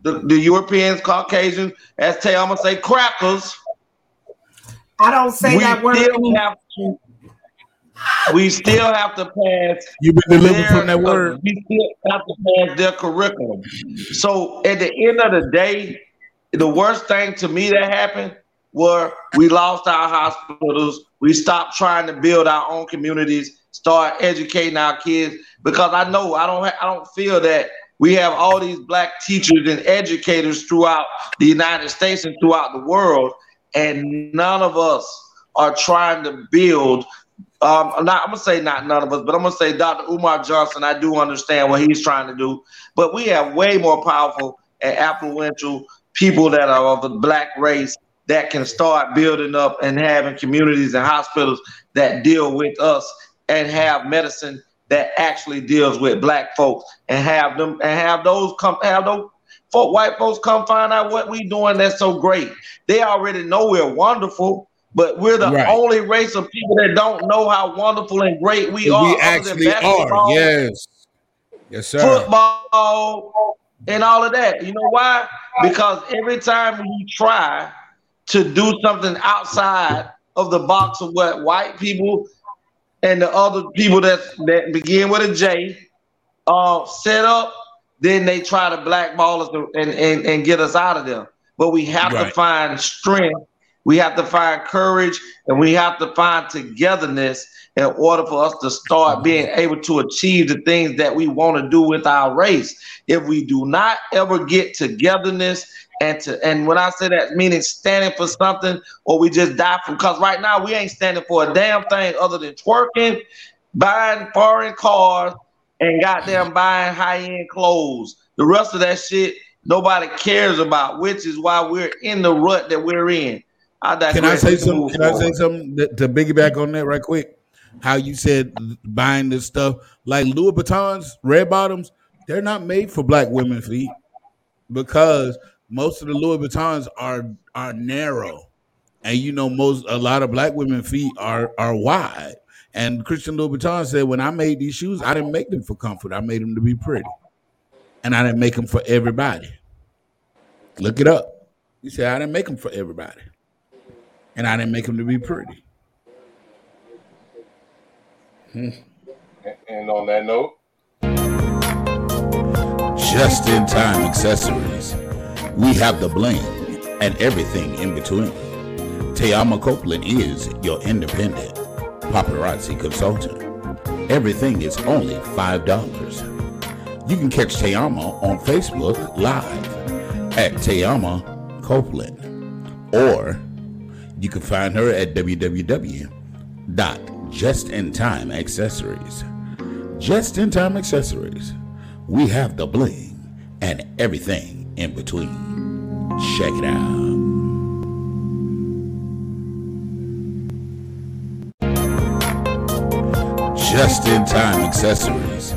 [SPEAKER 4] the, the Europeans, Caucasians, as Tay, I'm gonna say crackers.
[SPEAKER 3] I don't say
[SPEAKER 4] we
[SPEAKER 3] that word
[SPEAKER 4] still have to we still have to pass
[SPEAKER 5] You been delivered
[SPEAKER 4] their,
[SPEAKER 5] from that word.
[SPEAKER 4] we still have to pass their curriculum. So at the end of the day, the worst thing to me that happened were we lost our hospitals. We stopped trying to build our own communities, start educating our kids because I know I don't ha- I don't feel that we have all these black teachers and educators throughout the United States and throughout the world, and none of us are trying to build. Um, I'm not, I'm gonna say not none of us, but I'm gonna say Dr. Umar Johnson. I do understand what he's trying to do, but we have way more powerful and influential people that are of the black race that can start building up and having communities and hospitals that deal with us and have medicine that actually deals with black folks and have them and have those come have those folk, white folks come find out what we're doing that's so great. They already know we're wonderful, but we're the
[SPEAKER 5] Right.
[SPEAKER 4] only race of people that don't know how wonderful and great we are. We
[SPEAKER 5] actually are. Yes. Yes, sir.
[SPEAKER 4] football and all of that. You know why? Because every time we try to do something outside of the box of what white people and the other people that that begin with a J uh, set up, then they try to blackball us and, and, and get us out of there. But we have to find strength, we have to find courage, and we have to find togetherness in order for us to start mm-hmm. being able to achieve the things that we want to do with our race. If we do not ever get togetherness and to and when I say that meaning standing for something or we just die from because right now we ain't standing for a damn thing other than twerking, buying foreign cars, and goddamn buying high-end clothes. The rest of that shit nobody cares about, which is why we're in the rut that we're in. I.
[SPEAKER 5] Can I say
[SPEAKER 4] We can
[SPEAKER 5] something? I say something to, to piggyback on that right quick? How you said buying this stuff like Louis Vuittons, red bottoms, they're not made for black women feet because most of the Louis Vuittons are are narrow, and you know most a lot of black women feet are are wide. And Christian Louboutin said, when I made these shoes, I didn't make them for comfort. I made them to be pretty, and I didn't make them for everybody. Look it up. He said I didn't make them for everybody and I didn't make them to be pretty. Hmm.
[SPEAKER 2] And on that note,
[SPEAKER 5] Just in time accessories. We have the bling and everything in between. Tayama Copeland is your independent paparazzi consultant. Everything is only $5. You can catch Tayama on Facebook Live at Tayama Copeland. Or you can find her at www.justintimeaccessories. Just in time accessories. We have the bling and everything in between. Check it out. Just in time accessories.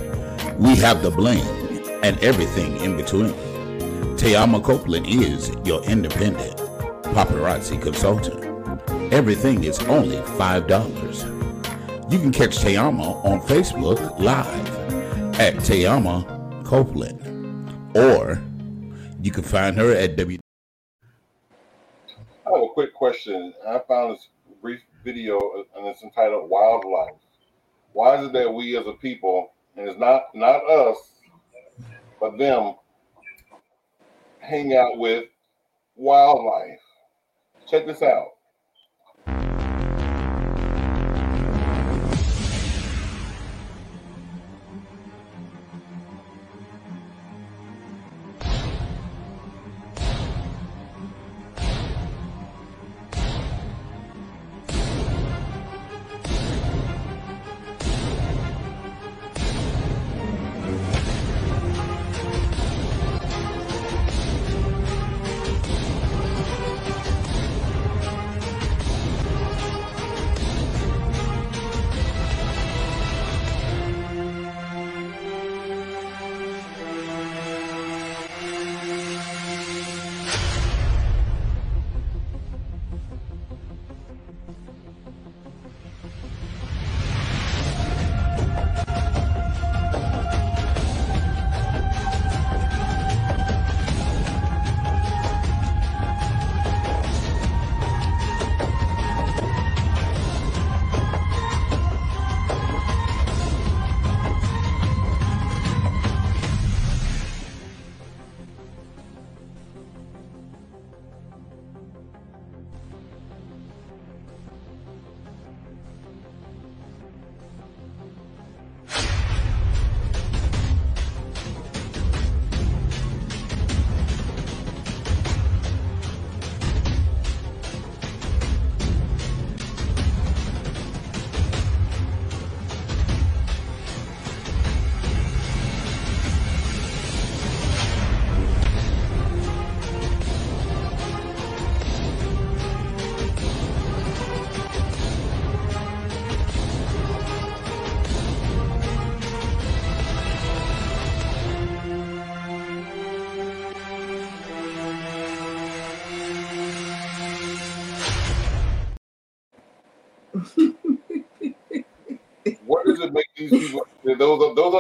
[SPEAKER 5] We have the bling and everything in between. Tayama Copeland is your independent paparazzi consultant. Everything is only $5. You can catch Tayama on Facebook Live at Tayama Copeland, or you can find her at W.
[SPEAKER 2] I have a quick question. I found this brief video uh, and it's entitled Wildlife. Why is it that we as a people, and it's not not us, but them, hang out with wildlife? Check this out.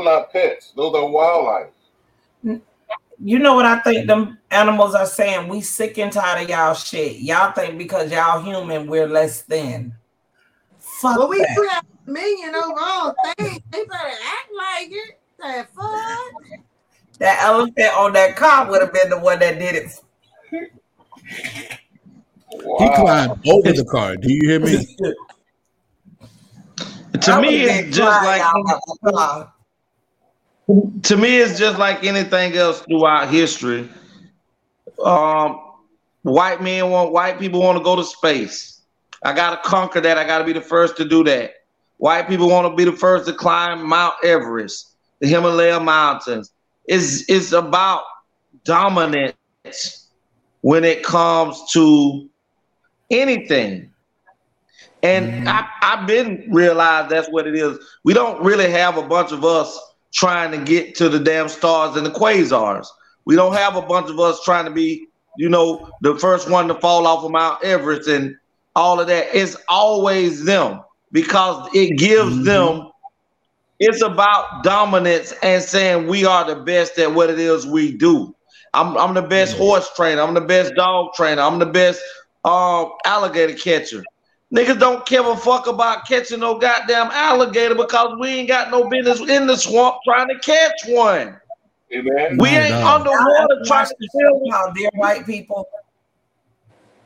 [SPEAKER 2] Not pets. Those are wildlife.
[SPEAKER 3] You know what I think them animals are saying? We sick and tired of y'all shit. Y'all think because y'all human, we're less than. Fuck
[SPEAKER 7] But we
[SPEAKER 3] that.
[SPEAKER 7] do have a million overall things. They better act like it. The fuck?
[SPEAKER 3] That elephant on that car would have been the one that did it.
[SPEAKER 5] He climbed over the car. Do you hear me?
[SPEAKER 4] To me, it's just like to me, it's just like anything else throughout history. Um, white men want white people want to go to space. I gotta conquer that. I gotta be the first to do that. White people want to be the first to climb Mount Everest, the Himalaya mountains. It's it's about dominance when it comes to anything. And I, I've been realized that's what it is. We don't really have a bunch of us trying to get to the damn stars and the quasars. We don't have a bunch of us trying to be, you know, the first one to fall off of Mount Everest and all of that. It's always them because it gives
[SPEAKER 5] Mhm.
[SPEAKER 4] them. It's about dominance and saying we are the best at what it is we do. I'm, I'm the best horse trainer. I'm the best dog trainer. I'm the best um, alligator catcher. Niggas don't give a fuck about catching no goddamn alligator because we ain't got no business in the swamp trying to catch one.
[SPEAKER 2] Amen.
[SPEAKER 4] We
[SPEAKER 5] No,
[SPEAKER 4] ain't
[SPEAKER 5] no.
[SPEAKER 3] Y'all
[SPEAKER 4] underwater trying to
[SPEAKER 3] the
[SPEAKER 4] swim.
[SPEAKER 3] show called Dear White People?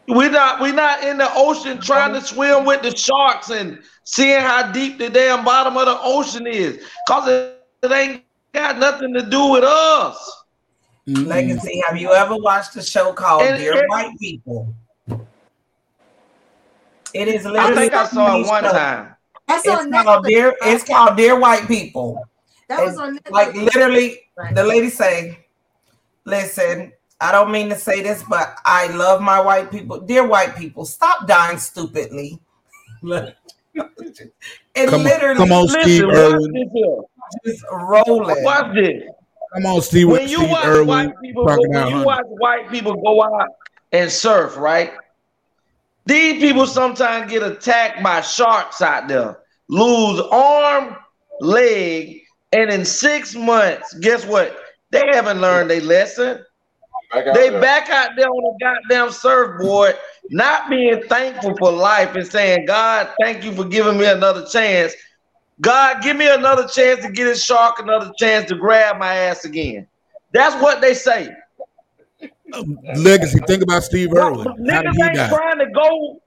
[SPEAKER 4] We're not we not in the ocean trying to swim with the sharks and seeing how deep the damn bottom of the ocean is. Cause it, it ain't got nothing to do with us.
[SPEAKER 5] Mm-mm.
[SPEAKER 3] Legacy, have you ever watched a show called
[SPEAKER 4] And-
[SPEAKER 3] Dear
[SPEAKER 4] and-
[SPEAKER 3] White People? It is literally.
[SPEAKER 4] I
[SPEAKER 3] literally
[SPEAKER 4] think I saw it one
[SPEAKER 3] show.
[SPEAKER 4] time.
[SPEAKER 7] That's on
[SPEAKER 3] It's called
[SPEAKER 7] Netflix.
[SPEAKER 3] Dear. It's called Dear White People.
[SPEAKER 7] That was on Netflix.
[SPEAKER 3] Like literally, the lady say, "Listen, I don't mean to say this, but I love my white people. Dear white people, stop dying stupidly." and
[SPEAKER 5] Come on,
[SPEAKER 3] literally,
[SPEAKER 5] come on, Steve Irwin.
[SPEAKER 3] just rolling.
[SPEAKER 4] Watch this.
[SPEAKER 5] Come on, Steve.
[SPEAKER 4] when you
[SPEAKER 5] Steve
[SPEAKER 4] watch
[SPEAKER 5] Irwin.
[SPEAKER 4] white people, when you watch white people go out and surf, right? These people sometimes get attacked by sharks out there, lose arm, leg, And in six months, guess what? They haven't learned their lesson.
[SPEAKER 2] Back
[SPEAKER 4] They
[SPEAKER 2] there.
[SPEAKER 4] back out there on the goddamn surfboard, not being thankful for life and saying, God, thank you for giving me another chance. God, give me another chance to get a shark, another chance to grab my ass again. That's what they say.
[SPEAKER 5] Legacy. Think about Steve Irwin.
[SPEAKER 4] Niggas ain't
[SPEAKER 5] die?
[SPEAKER 4] trying to go.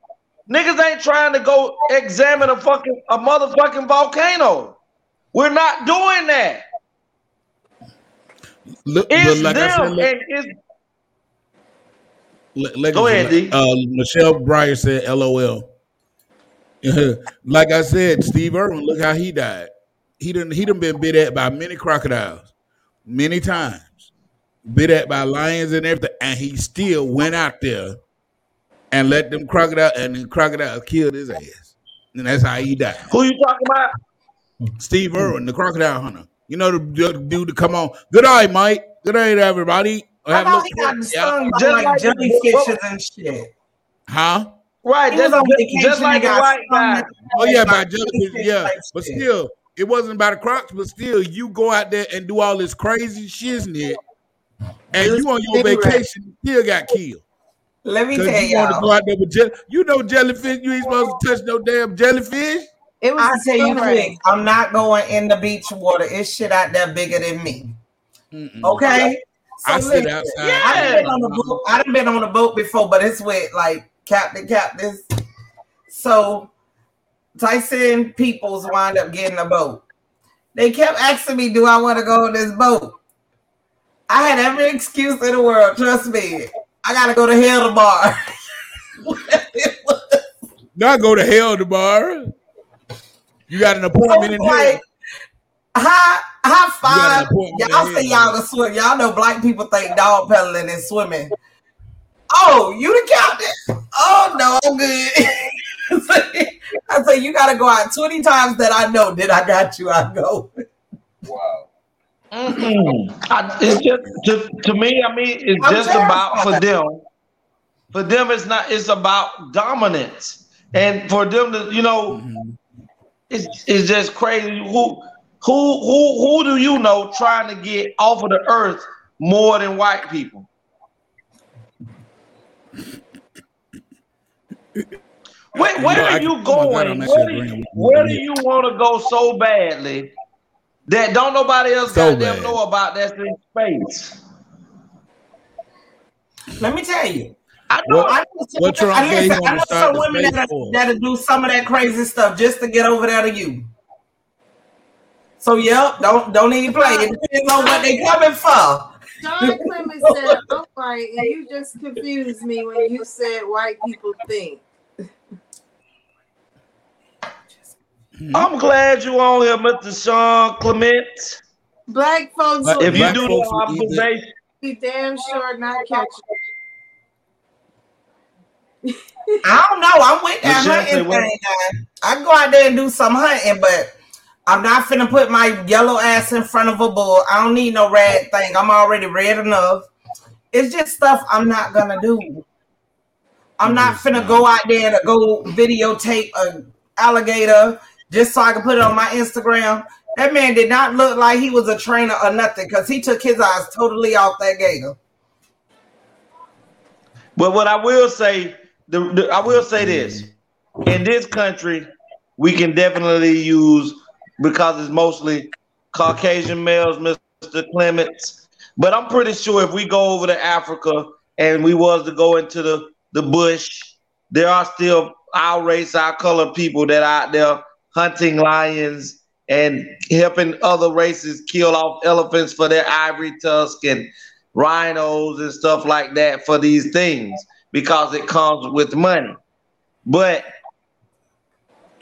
[SPEAKER 4] Niggas ain't trying to go examine a fucking a motherfucking volcano. We're not doing that.
[SPEAKER 5] Look,
[SPEAKER 4] It's
[SPEAKER 5] like I
[SPEAKER 4] them,
[SPEAKER 5] said,
[SPEAKER 4] and it's
[SPEAKER 5] Legacy,
[SPEAKER 4] Go ahead, D.
[SPEAKER 5] Uh, Michelle Breyer said, "LOL." like I said, Steve Irwin. Look how he died. He done he done been bit at by many crocodiles, many times, bit at by lions and everything, and he still went out there and let them crocodile and the crocodile killed his ass, and that's how he died.
[SPEAKER 4] who you talking about?
[SPEAKER 5] Steve Irwin, the crocodile hunter. You know the, the dude to come on. Good night, Mike. Good night, everybody.
[SPEAKER 3] I
[SPEAKER 5] Have a
[SPEAKER 3] thought
[SPEAKER 5] look-
[SPEAKER 3] he got stung by
[SPEAKER 4] Just
[SPEAKER 3] like
[SPEAKER 4] like-
[SPEAKER 3] jellyfishes and shit.
[SPEAKER 5] Huh?
[SPEAKER 4] Right, just,
[SPEAKER 3] on
[SPEAKER 4] just, like
[SPEAKER 3] and
[SPEAKER 4] the
[SPEAKER 3] got
[SPEAKER 4] white guy.
[SPEAKER 5] Oh yeah, by jellyfish,
[SPEAKER 3] jellyfish
[SPEAKER 5] yeah.
[SPEAKER 3] type
[SPEAKER 5] But still, it wasn't by the crocs, but still, you go out there and do all this crazy shiznit, and you on your vacation still got killed.
[SPEAKER 3] Let me tell
[SPEAKER 5] you want to go
[SPEAKER 3] y'all.
[SPEAKER 5] out there with jelly. You know jellyfish, you ain't supposed to touch no damn jellyfish.
[SPEAKER 7] It was
[SPEAKER 3] I
[SPEAKER 7] a
[SPEAKER 3] tell you quick, I'm not going in the beach water. It's shit out there bigger than me.
[SPEAKER 5] Mm-mm.
[SPEAKER 3] Okay. So
[SPEAKER 5] I sit
[SPEAKER 3] listen,
[SPEAKER 5] outside.
[SPEAKER 4] Yeah.
[SPEAKER 3] I've been on the boat. I done been on the boat before, but it's with like captain captains. So Tyson Peoples wind up getting a boat. They kept asking me, "Do I want to go on this boat?" I had every excuse in the world. Trust me, I gotta go to hell tomorrow.
[SPEAKER 5] Not go to hell tomorrow. You got an appointment in
[SPEAKER 3] was
[SPEAKER 5] hell.
[SPEAKER 3] like, high, high
[SPEAKER 5] got an
[SPEAKER 3] five.
[SPEAKER 5] appointment
[SPEAKER 3] Y'all
[SPEAKER 5] in
[SPEAKER 3] say
[SPEAKER 5] hell.
[SPEAKER 3] y'all can swim. Y'all know black people think dog pedaling and swimming. Oh, you the captain? Oh no, I'm good. I say you gotta go out 20 times that I know that I got you. I go.
[SPEAKER 2] Wow.
[SPEAKER 4] Mm-mm. I, it's just to, to me. I mean, it's
[SPEAKER 3] I'm
[SPEAKER 4] just about for them. For them, it's not. It's about dominance, and for them to, you know, mm-hmm. it's it's just crazy. Who who who who do you know trying to get off of the earth more than white people? Where, where
[SPEAKER 5] You know,
[SPEAKER 4] are you
[SPEAKER 5] oh my God,
[SPEAKER 4] going? Where do
[SPEAKER 5] agreeing
[SPEAKER 4] you,
[SPEAKER 5] with you.
[SPEAKER 4] where do you want to go so badly that don't nobody else
[SPEAKER 5] So
[SPEAKER 4] goddamn
[SPEAKER 5] bad.
[SPEAKER 4] know about that's in space?
[SPEAKER 3] Let me tell you.
[SPEAKER 4] I know.
[SPEAKER 5] What-
[SPEAKER 3] I know some,
[SPEAKER 5] what Trump
[SPEAKER 3] I, listen, I know some women that that'll do some of that crazy stuff just to get over there to you. So yep, don't don't even play. It depends on what they coming for.
[SPEAKER 7] Sean Clement said, I'm white, and you just confused me when you said white people think.
[SPEAKER 4] I'm glad you on here, Mr. Sean Clement.
[SPEAKER 7] Black folks
[SPEAKER 5] But
[SPEAKER 4] If you do the
[SPEAKER 5] folks will
[SPEAKER 4] observation,
[SPEAKER 7] be damn sure not catch
[SPEAKER 3] I don't know. I'm with that
[SPEAKER 4] Michelle
[SPEAKER 3] hunting thing. I go out there and do some hunting, but I'm not finna put my yellow ass in front of a bull. I don't need no red thing. I'm already red enough. It's just stuff I'm not gonna do. I'm not finna go out there and go videotape a alligator just so I can put it on my Instagram. That man did not look like he was a trainer or nothing because he took his eyes totally off that gator.
[SPEAKER 4] but what I will say, the, the I will say this: in this country, we can definitely use because it's mostly Caucasian males, Mr. Clements. But I'm pretty sure if we go over to Africa and we was to go into the the bush, there are still our race, our color people that are out there hunting lions and helping other races kill off elephants for their ivory tusk and rhinos and stuff like that for these things because it comes with money. But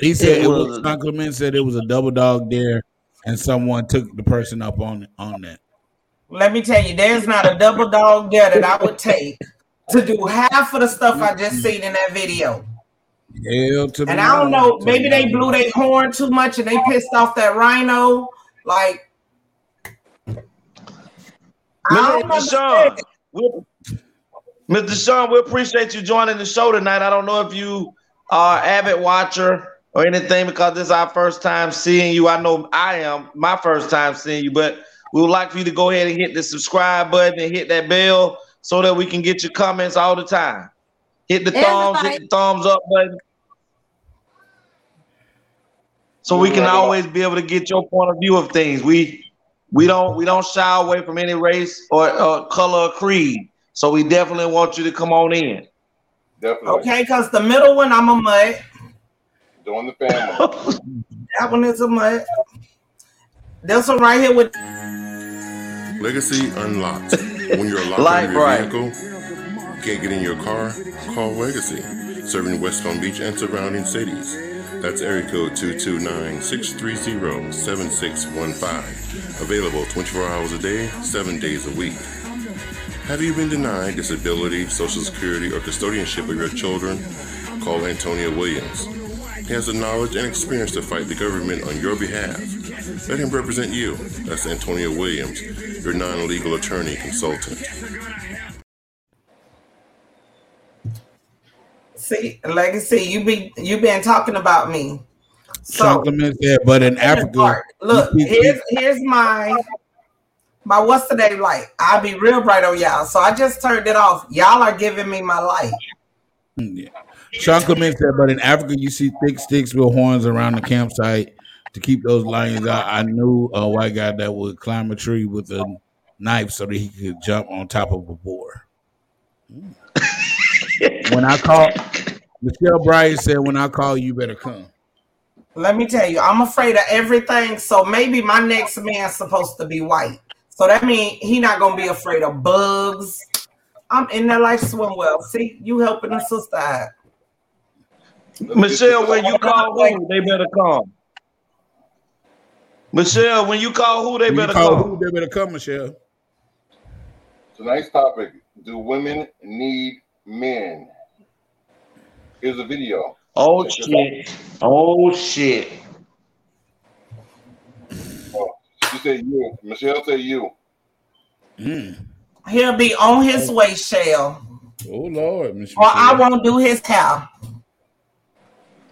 [SPEAKER 5] He said
[SPEAKER 4] It
[SPEAKER 5] it
[SPEAKER 4] was-
[SPEAKER 5] was Sean Clement said it was a double dog dare, and someone took the person up on on that.
[SPEAKER 3] Let me tell you, there's not a double dog there that I would take to do half of the stuff I just seen in that video.
[SPEAKER 5] Hell to the
[SPEAKER 3] And I don't
[SPEAKER 5] no.
[SPEAKER 3] know, maybe they blew their horn too much and they pissed off that rhino. Like,
[SPEAKER 4] Mr. Sean,
[SPEAKER 3] understand.
[SPEAKER 4] we- Mr. Sean, we appreciate you joining the show tonight. I don't know if you are an avid watcher or anything because this is our first time seeing you. I know I am my first time seeing you, but we would like for you to go ahead and hit the subscribe button and hit that bell so that we can get your comments all the time. Hit the thumbs, hit the thumbs up button. So we can always be able to get your point of view of things. We we don't we don't shy away from any race or, or color or creed. So we definitely want you to come on in.
[SPEAKER 2] Definitely.
[SPEAKER 3] Okay, because the middle one I'm a mutt.
[SPEAKER 2] Doing the family.
[SPEAKER 3] That one is a mutt. This one right here with
[SPEAKER 9] Legacy Unlocked. When you're locked
[SPEAKER 4] Light
[SPEAKER 9] in your
[SPEAKER 4] bright.
[SPEAKER 9] vehicle, can't get in your car, call Legacy. Serving West Palm Beach and surrounding cities. That's area code 229-630-7615. Available 24 hours a day, 7 days a week. Have you been denied disability, social security, or custodianship of your children? Call Antonio Williams. He has the knowledge and experience to fight the government on your behalf. Let him represent you. That's Antonio Williams, your non-legal attorney consultant.
[SPEAKER 3] See legacy. You be you been talking about me. So
[SPEAKER 5] Compliments there, but in Africa,
[SPEAKER 3] look, here's here's my my what's the name like? I'll be real bright on y'all. So I just turned it off. Y'all are giving me my light.
[SPEAKER 5] Hmm, yeah. Sean Clement said, but in Africa, you see thick sticks with horns around the campsite to keep those lions out. I knew a white guy that would climb a tree with a knife so that he could jump on top of a boar. when I call, Michelle Bryant said, when I call, you better come.
[SPEAKER 3] Let me tell you, I'm afraid of everything. So maybe my next man's supposed to be white. So that means he not gonna be afraid of bugs. I'm in there like swim well. See, you helping the sister out.
[SPEAKER 4] Michelle, when you call who, they better come. Michelle, when you call who, they
[SPEAKER 5] When you
[SPEAKER 4] better
[SPEAKER 5] call
[SPEAKER 4] come.
[SPEAKER 5] who, they better come, Michelle.
[SPEAKER 2] Tonight's topic: Do women need men? Here's a video.
[SPEAKER 4] Oh
[SPEAKER 2] Check this
[SPEAKER 4] shit. Oh shit.
[SPEAKER 2] Oh, she said you. Michelle said you.
[SPEAKER 5] Mm.
[SPEAKER 3] He'll be on his way, Shell.
[SPEAKER 5] Oh Lord, Miss
[SPEAKER 3] Or I won't do his hair.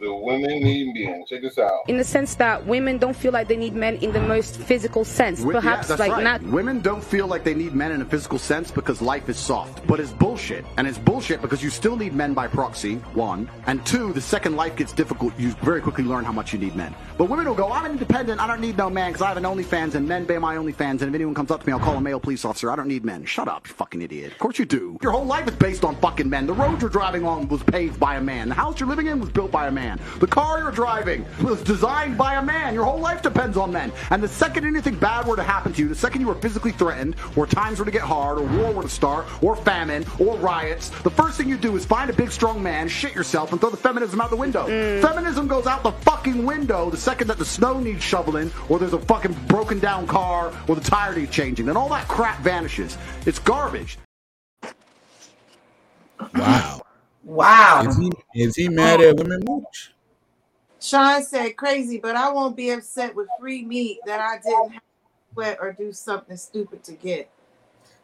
[SPEAKER 2] The women need men. Check this out.
[SPEAKER 10] in the sense that women don't feel like they need men in the most physical sense.
[SPEAKER 11] Wi-
[SPEAKER 10] Perhaps
[SPEAKER 11] yeah,
[SPEAKER 10] like
[SPEAKER 11] right.
[SPEAKER 10] not
[SPEAKER 11] Women don't feel like they need men in a physical sense because life is soft. But it's bullshit. And it's bullshit because you still need men by proxy, one. And two, the second life gets difficult, you very quickly learn how much you need men. But women will go, I'm independent, I don't need no man because I have an OnlyFans and men pay my OnlyFans. And if anyone comes up to me, I'll call a male police officer. I don't need men. Shut up, you fucking idiot. Of course you do. Your whole life is based on fucking men. The road you're driving on was paved by a man. The house you're living in was built by a man. The car you're driving was designed by a man. Your whole life depends on men. And the second anything bad were to happen to you, the second you were physically threatened, or times were to get hard, or war were to start, or famine, or riots, the first thing you do is find a big strong man, shit yourself, and throw the feminism out the window. Mm. Feminism goes out the fucking window the second that the snow needs shoveling, or there's a fucking broken down car, or the tire needs changing. Then all that crap vanishes. It's garbage.
[SPEAKER 5] Wow.
[SPEAKER 3] Wow.
[SPEAKER 5] Is he is he mad oh. at women mooch?
[SPEAKER 7] Sean said crazy, but I won't be upset with free meat that I didn't have to sweat or do something stupid to get.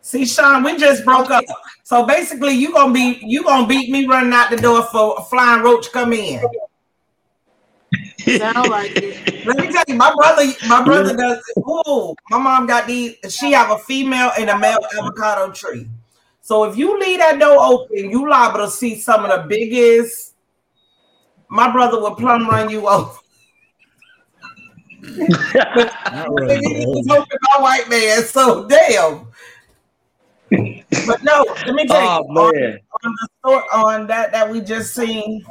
[SPEAKER 3] See, Sean, we just broke up. So basically, you gonna be you gonna beat me running out the door for a flying roach come in.
[SPEAKER 7] Sound like it.
[SPEAKER 3] Let me tell you, my brother, my brother does. Ooh, my mom got these. She have a female and a male avocado tree. So if you leave that door open, you liable to see some of the biggest. My brother would plumb run you over.
[SPEAKER 5] Really,
[SPEAKER 3] He was hoping my white man. So damn. But no, let me tell
[SPEAKER 4] Oh
[SPEAKER 3] you on,
[SPEAKER 4] man.
[SPEAKER 3] on the story on that that we just seen.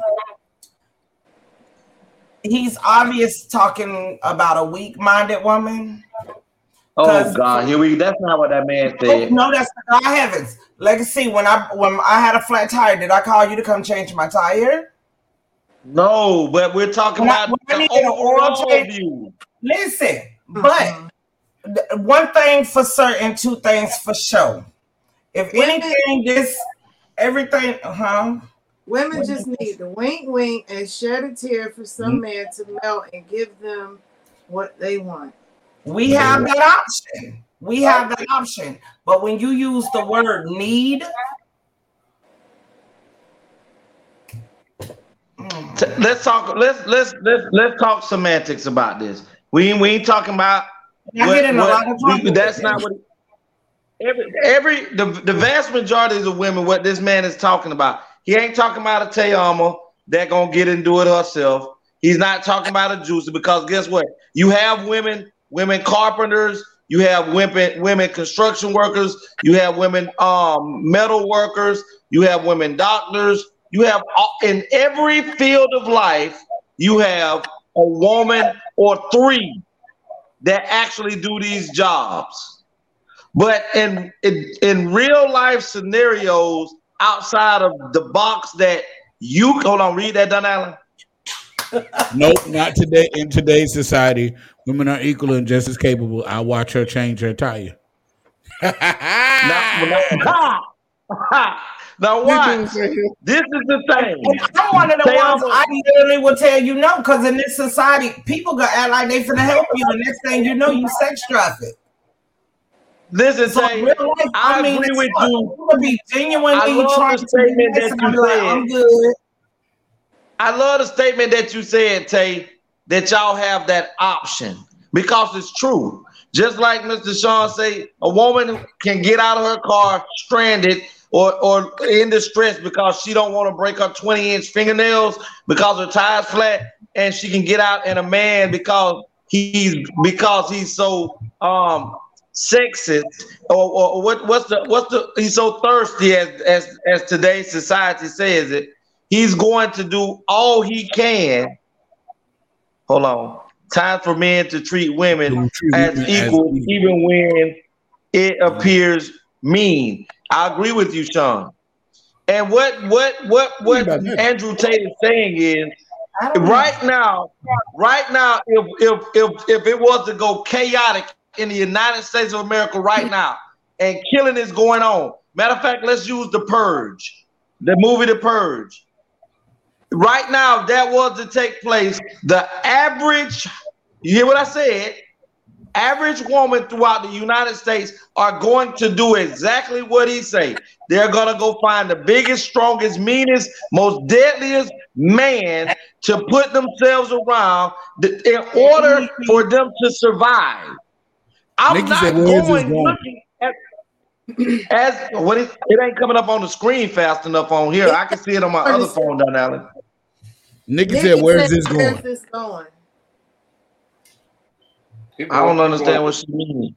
[SPEAKER 3] He's obvious talking about a weak-minded woman.
[SPEAKER 4] Oh God, here we. That's not what that man
[SPEAKER 3] Oh,
[SPEAKER 4] said.
[SPEAKER 3] no, that's the God heavens. Legacy. When I when I had a flat tire, did I call you to come change my tire?
[SPEAKER 4] No, but we're talking
[SPEAKER 3] When I-
[SPEAKER 4] about
[SPEAKER 3] when I
[SPEAKER 4] the
[SPEAKER 3] needed an oil
[SPEAKER 4] overall
[SPEAKER 3] change-
[SPEAKER 4] view.
[SPEAKER 3] Listen, mm-hmm. but th- one thing for certain, two things for sure. If
[SPEAKER 7] Women-
[SPEAKER 3] anything, this everything, huh?
[SPEAKER 7] Women just need to wink, wink, and shed a tear for some mm-hmm. man to melt and give them what they want.
[SPEAKER 3] We have that option. We have that option. But when you use the word need, mm,
[SPEAKER 4] let's talk. Let's let's let's let's talk semantics about this. We ain't- we ain't talking about.
[SPEAKER 3] I get in a lot of trouble
[SPEAKER 4] we- that's not what. Every every the, the vast majority of the women, what this man is talking about, he ain't talking about a Tayama that gonna get and do it herself. He's not talking about a juicer because guess what? You have women, women carpenters, you have women, women construction workers, you have women um metal workers, you have women doctors, you have in every field of life, you have a woman or three that actually do these jobs. But in, in in real life scenarios outside of the box that you hold on, read that, Don Allen.
[SPEAKER 5] Nope, not today. In today's society, women are equal and just as capable. I watch her change her tire.
[SPEAKER 4] now, now watch. This is the thing.
[SPEAKER 3] I'm one of the
[SPEAKER 4] Tayama-
[SPEAKER 3] ones I literally will tell you no, because in this society, people gonna act like they finna help you. The next thing you know, you sex traffic.
[SPEAKER 4] Listen,
[SPEAKER 3] So
[SPEAKER 4] Tay,
[SPEAKER 3] real life,
[SPEAKER 4] I
[SPEAKER 3] I, mean,
[SPEAKER 4] agree
[SPEAKER 3] it's
[SPEAKER 4] with
[SPEAKER 3] fun.
[SPEAKER 4] you.
[SPEAKER 3] You could be genuinely
[SPEAKER 4] I love
[SPEAKER 3] trying
[SPEAKER 4] the
[SPEAKER 3] to do
[SPEAKER 4] statement
[SPEAKER 3] this,
[SPEAKER 4] that you
[SPEAKER 3] I'm like. I'm good.
[SPEAKER 4] I love the statement that you said, Tay, that y'all have that option because it's true. Just like Mr. Sean say, a woman can get out of her car stranded or, or in distress because she don't want to break her 20 inch fingernails because her tire's flat, and she can get out and a man because he's because he's so um sexist or, or, what what's the what's the he's so thirsty as as as today's society says it he's going to do all he can hold on time for men to treat women
[SPEAKER 5] treat
[SPEAKER 4] as
[SPEAKER 5] women as
[SPEAKER 4] equal
[SPEAKER 5] equal.
[SPEAKER 4] even when it uh-huh. appears mean i agree with you sean and what what what what
[SPEAKER 5] about
[SPEAKER 4] andrew tate is saying is
[SPEAKER 3] I know.
[SPEAKER 4] right now, right now, if if if if it was to go chaotic in the United States of America right now, and killing is going on. Matter of fact, let's use the Purge, the movie The Purge. Right now, if that was to take place, the average, you hear what I said? Average woman throughout the United States are going to do exactly what he say. They're gonna go find the biggest, strongest, meanest, most deadliest man to put themselves around th- in order for them to survive. I'm
[SPEAKER 5] Nikki
[SPEAKER 4] not
[SPEAKER 5] said, "Where is this
[SPEAKER 4] going
[SPEAKER 5] going?"
[SPEAKER 4] looking at as what it, it ain't coming up on the screen fast enough on here. I can see it on my other phone, Don Allen.
[SPEAKER 5] Nikki
[SPEAKER 7] Nikki
[SPEAKER 5] said, "Where is this
[SPEAKER 7] Where's
[SPEAKER 5] going?"
[SPEAKER 7] this going?
[SPEAKER 4] I don't understand what she means.
[SPEAKER 2] going,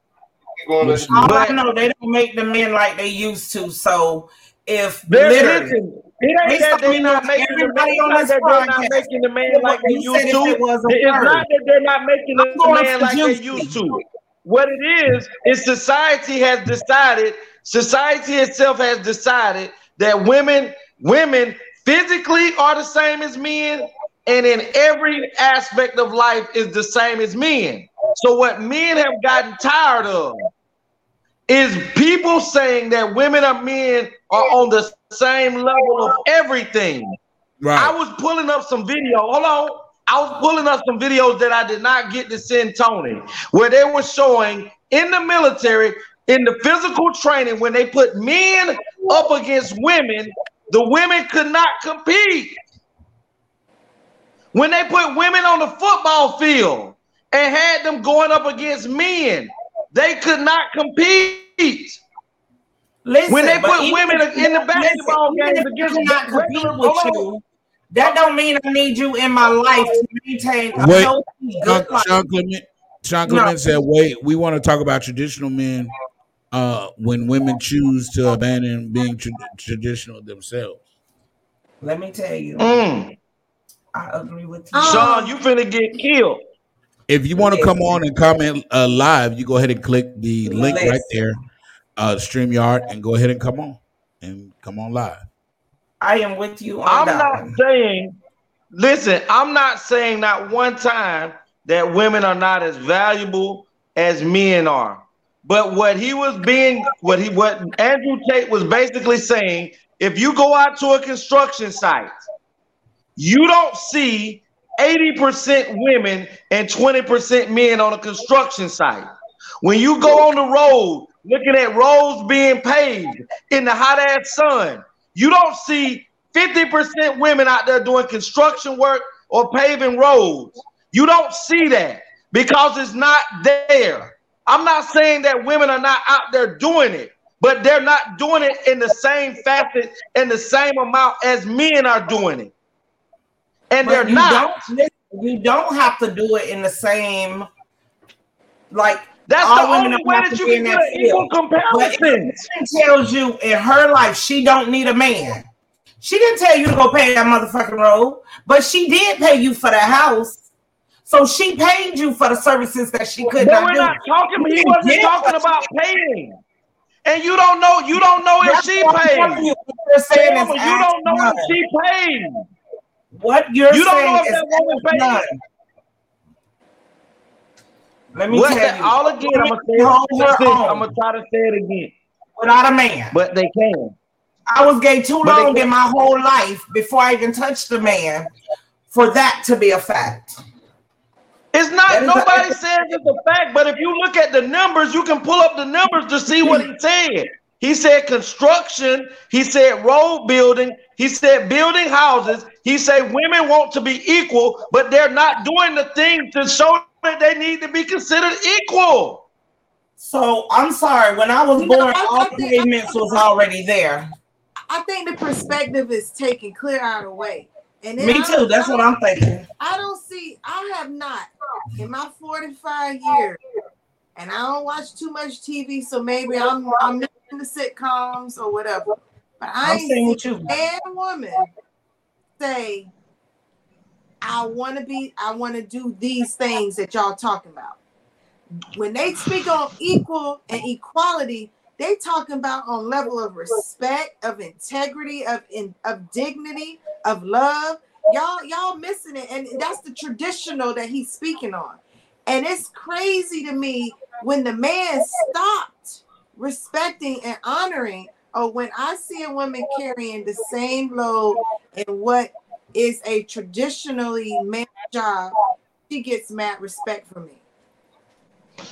[SPEAKER 2] keep going,
[SPEAKER 5] What
[SPEAKER 2] let's-
[SPEAKER 5] she-
[SPEAKER 3] All
[SPEAKER 4] But-
[SPEAKER 3] I know, they don't make the men like they used to. So if
[SPEAKER 4] They're,
[SPEAKER 3] literally,
[SPEAKER 4] listen, it ain't
[SPEAKER 3] Based
[SPEAKER 4] that
[SPEAKER 3] on
[SPEAKER 4] they're not making the man
[SPEAKER 3] everybody on this
[SPEAKER 4] that. They're not
[SPEAKER 3] podcast.
[SPEAKER 4] making the man like
[SPEAKER 3] but
[SPEAKER 4] they used to.
[SPEAKER 3] it was a
[SPEAKER 4] It's not that they're not making
[SPEAKER 3] I'm
[SPEAKER 4] the man
[SPEAKER 3] for
[SPEAKER 4] like they
[SPEAKER 3] juicy.
[SPEAKER 4] used to. What it is is society has decided. Society itself has decided that women, women physically are the same as men, and in every aspect of life is the same as men. So what men have gotten tired of is people saying that women and men are on the same level of everything.
[SPEAKER 5] Right.
[SPEAKER 4] I was pulling up some video. Hold on. I was pulling up some videos that I did not get to send Tony, where they were showing in the military, in the physical training, when they put men up against women, the women could not compete. When they put women on the football field and had them going up against men, they could not compete.
[SPEAKER 3] listen,
[SPEAKER 4] When they put women
[SPEAKER 3] if-
[SPEAKER 4] in the basketball
[SPEAKER 3] even
[SPEAKER 4] games
[SPEAKER 3] if I
[SPEAKER 4] against
[SPEAKER 3] cannot compete
[SPEAKER 4] regular-
[SPEAKER 3] with you, that don't mean I need you in my life to maintain
[SPEAKER 5] Wait,
[SPEAKER 3] healthy,
[SPEAKER 5] Sean,
[SPEAKER 3] good life.
[SPEAKER 5] Sean Clement. Sean
[SPEAKER 3] No.
[SPEAKER 5] Clement said, "Wait, we want to talk about traditional men uh, when women choose to abandon being tra- traditional themselves."
[SPEAKER 3] Let me tell you,
[SPEAKER 4] Mm.
[SPEAKER 3] I agree with you.
[SPEAKER 4] Sean, you finna get killed.
[SPEAKER 5] If you want to come on and comment uh, live, you go ahead and click the link right there, uh, Streamyard, and go ahead and come on and come on live.
[SPEAKER 3] I am with you on
[SPEAKER 4] I'm
[SPEAKER 3] that
[SPEAKER 4] not
[SPEAKER 3] one.
[SPEAKER 4] saying, listen, I'm not saying not one time that women are not as valuable as men are. But what he was being, what he, what Andrew Tate was basically saying, if you go out to a construction site, you don't see 80% women and 20% men on a construction site. When you go on the road looking at roads being paved in the hot ass sun, you don't see 50% women out there doing construction work or paving roads. You don't see that because it's not there. I'm not saying that women are not out there doing it, but they're not doing it in the same facet and the same amount as men are doing it. And
[SPEAKER 3] But
[SPEAKER 4] they're
[SPEAKER 3] you
[SPEAKER 4] not.
[SPEAKER 3] Don't, you don't have to do it in the same, like
[SPEAKER 4] That's
[SPEAKER 3] all
[SPEAKER 4] the only way that you can get equal
[SPEAKER 3] field. But if
[SPEAKER 4] comparison.
[SPEAKER 3] tells you in her life she don't need a man, she didn't tell you to go pay that motherfucking road, but she did pay you for the house. So she paid you for the services that she could
[SPEAKER 4] But
[SPEAKER 3] not
[SPEAKER 4] we're
[SPEAKER 3] do.
[SPEAKER 4] not talking. He
[SPEAKER 3] You
[SPEAKER 4] wasn't
[SPEAKER 3] did
[SPEAKER 4] talking about paying. And you don't know. You don't know if
[SPEAKER 3] That's
[SPEAKER 4] she
[SPEAKER 3] what I'm telling
[SPEAKER 4] paid.
[SPEAKER 3] you. What you're saying is
[SPEAKER 4] you don't know
[SPEAKER 3] ask
[SPEAKER 4] if she paid.
[SPEAKER 3] What you're
[SPEAKER 4] You don't
[SPEAKER 3] saying
[SPEAKER 4] know if
[SPEAKER 3] is
[SPEAKER 4] that woman paid.
[SPEAKER 3] none. Let me
[SPEAKER 4] What
[SPEAKER 3] tell
[SPEAKER 4] that,
[SPEAKER 3] you.
[SPEAKER 4] all again, I'm gonna say it. I'm gonna try to say it again.
[SPEAKER 3] without a man.
[SPEAKER 4] But they can.
[SPEAKER 3] I was gay too
[SPEAKER 4] But
[SPEAKER 3] long in my whole life before I even touched a man for that to be a fact.
[SPEAKER 4] It's not nobody
[SPEAKER 3] a-
[SPEAKER 4] says it's a fact, but if you look at the numbers, you can pull up the numbers to see what he said. He said construction, he said road building, he said building houses, he said women want to be equal, but they're not doing the things to show that they need to be considered equal.
[SPEAKER 3] So I'm sorry, when I was
[SPEAKER 7] You know,
[SPEAKER 3] born,
[SPEAKER 7] I-
[SPEAKER 3] all
[SPEAKER 7] I think-
[SPEAKER 3] pavements was already there.
[SPEAKER 7] I think the perspective is taken clear out of the way. And
[SPEAKER 3] Me too. That's what I'm thinking.
[SPEAKER 7] I don't see. I have not in my 45 years, and I don't watch too much TV, so maybe I'm I'm in the sitcoms or whatever. But I
[SPEAKER 3] I'm
[SPEAKER 7] ain't
[SPEAKER 3] saying
[SPEAKER 7] seen a woman say, "I want to be. I want to do these things that y'all talking about." When they speak on equal and equality, they talking about on level of respect, of integrity, of in, of dignity, of love. Y'all, y'all missing it, and that's the traditional that he's speaking on. And it's crazy to me when the man stopped respecting and honoring, or when I see a woman carrying the same load and what is a traditionally man job, she gets mad respect from me.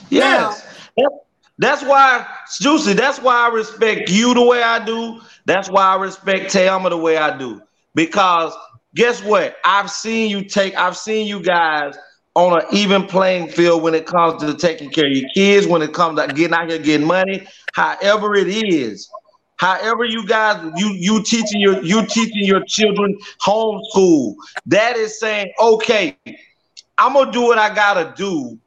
[SPEAKER 4] Yes. That- That's why, Juicy, that's why I respect you the way I do. That's why I respect Thelma the way I do. Because guess what? I've seen you take, I've seen you guys on an even playing field when it comes to taking care of your kids, when it comes to getting out here getting money, however it is. However, you guys, you you teaching your you teaching your children homeschool. That is saying, okay, I'm gonna do what I gotta do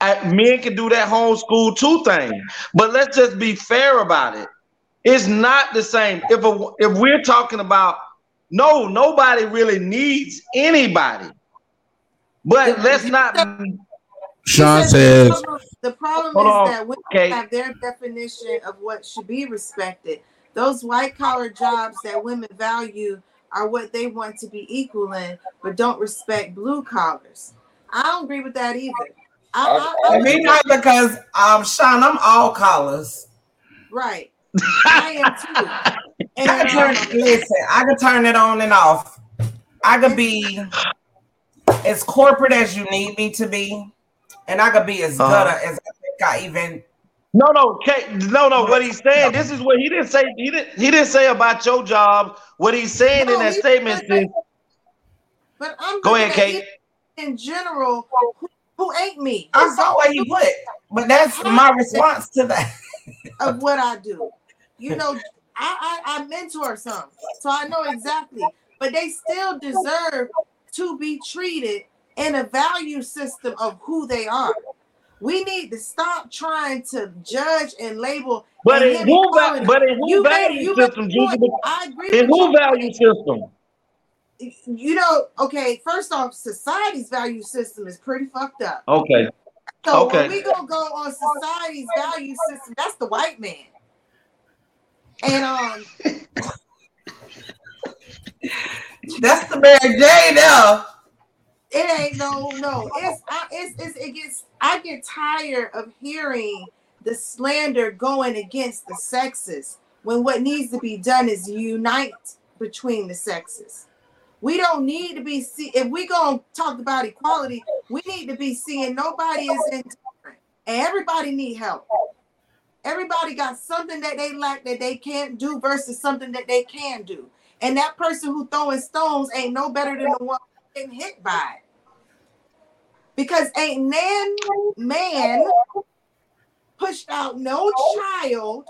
[SPEAKER 4] I- men can do that homeschool too thing. But let's just be fair about it. It's not the same. If a, if we're talking about no, nobody really needs anybody. But let's not.
[SPEAKER 5] Sean
[SPEAKER 7] He
[SPEAKER 5] says,
[SPEAKER 7] the problem, the problem is
[SPEAKER 4] on,
[SPEAKER 7] that women
[SPEAKER 4] okay.
[SPEAKER 7] have their definition of what should be respected. Those white collar jobs that women value are what they want to be equal in, but don't respect blue collars. I don't agree with that either. I, I, I,
[SPEAKER 3] And me not because um Sean, I'm all collars.
[SPEAKER 7] right. I am too.
[SPEAKER 3] I
[SPEAKER 7] And
[SPEAKER 3] can turn
[SPEAKER 7] um,
[SPEAKER 3] listen, I can turn it on and off. I could be as corporate as you need me to be, and I could be as
[SPEAKER 4] Uh-huh.
[SPEAKER 3] gutter as I think I even
[SPEAKER 4] No, no, K, no, no. What he's saying, this is what he didn't say. He didn't. He didn't say about your job. What he's saying in that statement is,
[SPEAKER 7] but I'm
[SPEAKER 4] Go ahead, Kate.
[SPEAKER 7] in general, who, who ain't me?
[SPEAKER 3] I saw what he put, but that's my response to that.
[SPEAKER 7] of what I do. You know, I, I, I mentor some, so I know exactly. But they still deserve to be treated in a value system of who they are. We need to stop trying to judge and label.
[SPEAKER 4] but
[SPEAKER 7] and
[SPEAKER 4] in who, va- but in who
[SPEAKER 7] You
[SPEAKER 4] value
[SPEAKER 7] made
[SPEAKER 4] system,
[SPEAKER 7] a
[SPEAKER 4] Juicy,
[SPEAKER 7] point. I agree
[SPEAKER 4] in
[SPEAKER 7] with
[SPEAKER 4] who
[SPEAKER 7] you.
[SPEAKER 4] value system?
[SPEAKER 7] You know, okay. First off, society's value system is pretty fucked up.
[SPEAKER 4] Okay.
[SPEAKER 7] So
[SPEAKER 4] Okay.
[SPEAKER 7] when we gonna go on society's value system, that's the white man. And um,
[SPEAKER 3] That's the Mary J there.
[SPEAKER 7] it ain't no no. It's I, it's, it's it gets. I get tired of hearing the slander going against the sexes when what needs to be done is unite between the sexes. We don't need to be see if we gonna talk about equality. We need to be seeing nobody is indifferent and everybody need help. Everybody got something that they lack that they can't do versus something that they can do. And that person who throwing stones ain't no better than the one getting hit by it. Because ain't nan man pushed out no child.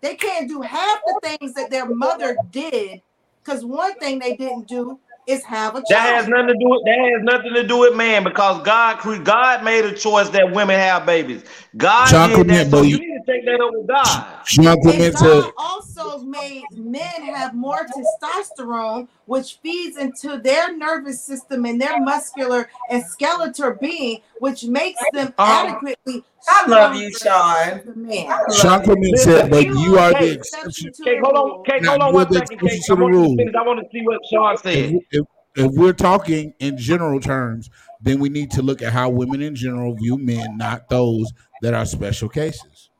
[SPEAKER 7] They can't do half the things that their mother did. Because one thing they didn't do is have a child.
[SPEAKER 4] That has nothing to do with that has nothing to do with man because God cre- God made a choice that women have babies. God
[SPEAKER 5] Sean
[SPEAKER 4] did that, so you
[SPEAKER 5] you-
[SPEAKER 4] need to take that up with God.
[SPEAKER 5] Sean
[SPEAKER 7] And God
[SPEAKER 5] said,
[SPEAKER 7] also made men have more testosterone, which feeds into their nervous system and their muscular and skeletal being, which makes them um, adequately.
[SPEAKER 3] I love you, Sean.
[SPEAKER 7] Man.
[SPEAKER 5] Sean Clement said, but you are the exception.
[SPEAKER 4] Okay, hold on, okay,
[SPEAKER 5] Now,
[SPEAKER 4] hold on
[SPEAKER 5] you're
[SPEAKER 4] one
[SPEAKER 5] the
[SPEAKER 4] second, Kate. I want to I want to see what Sean said.
[SPEAKER 5] If, if, if we're talking in general terms, then we need to look at how women in general view men, not those that are special cases.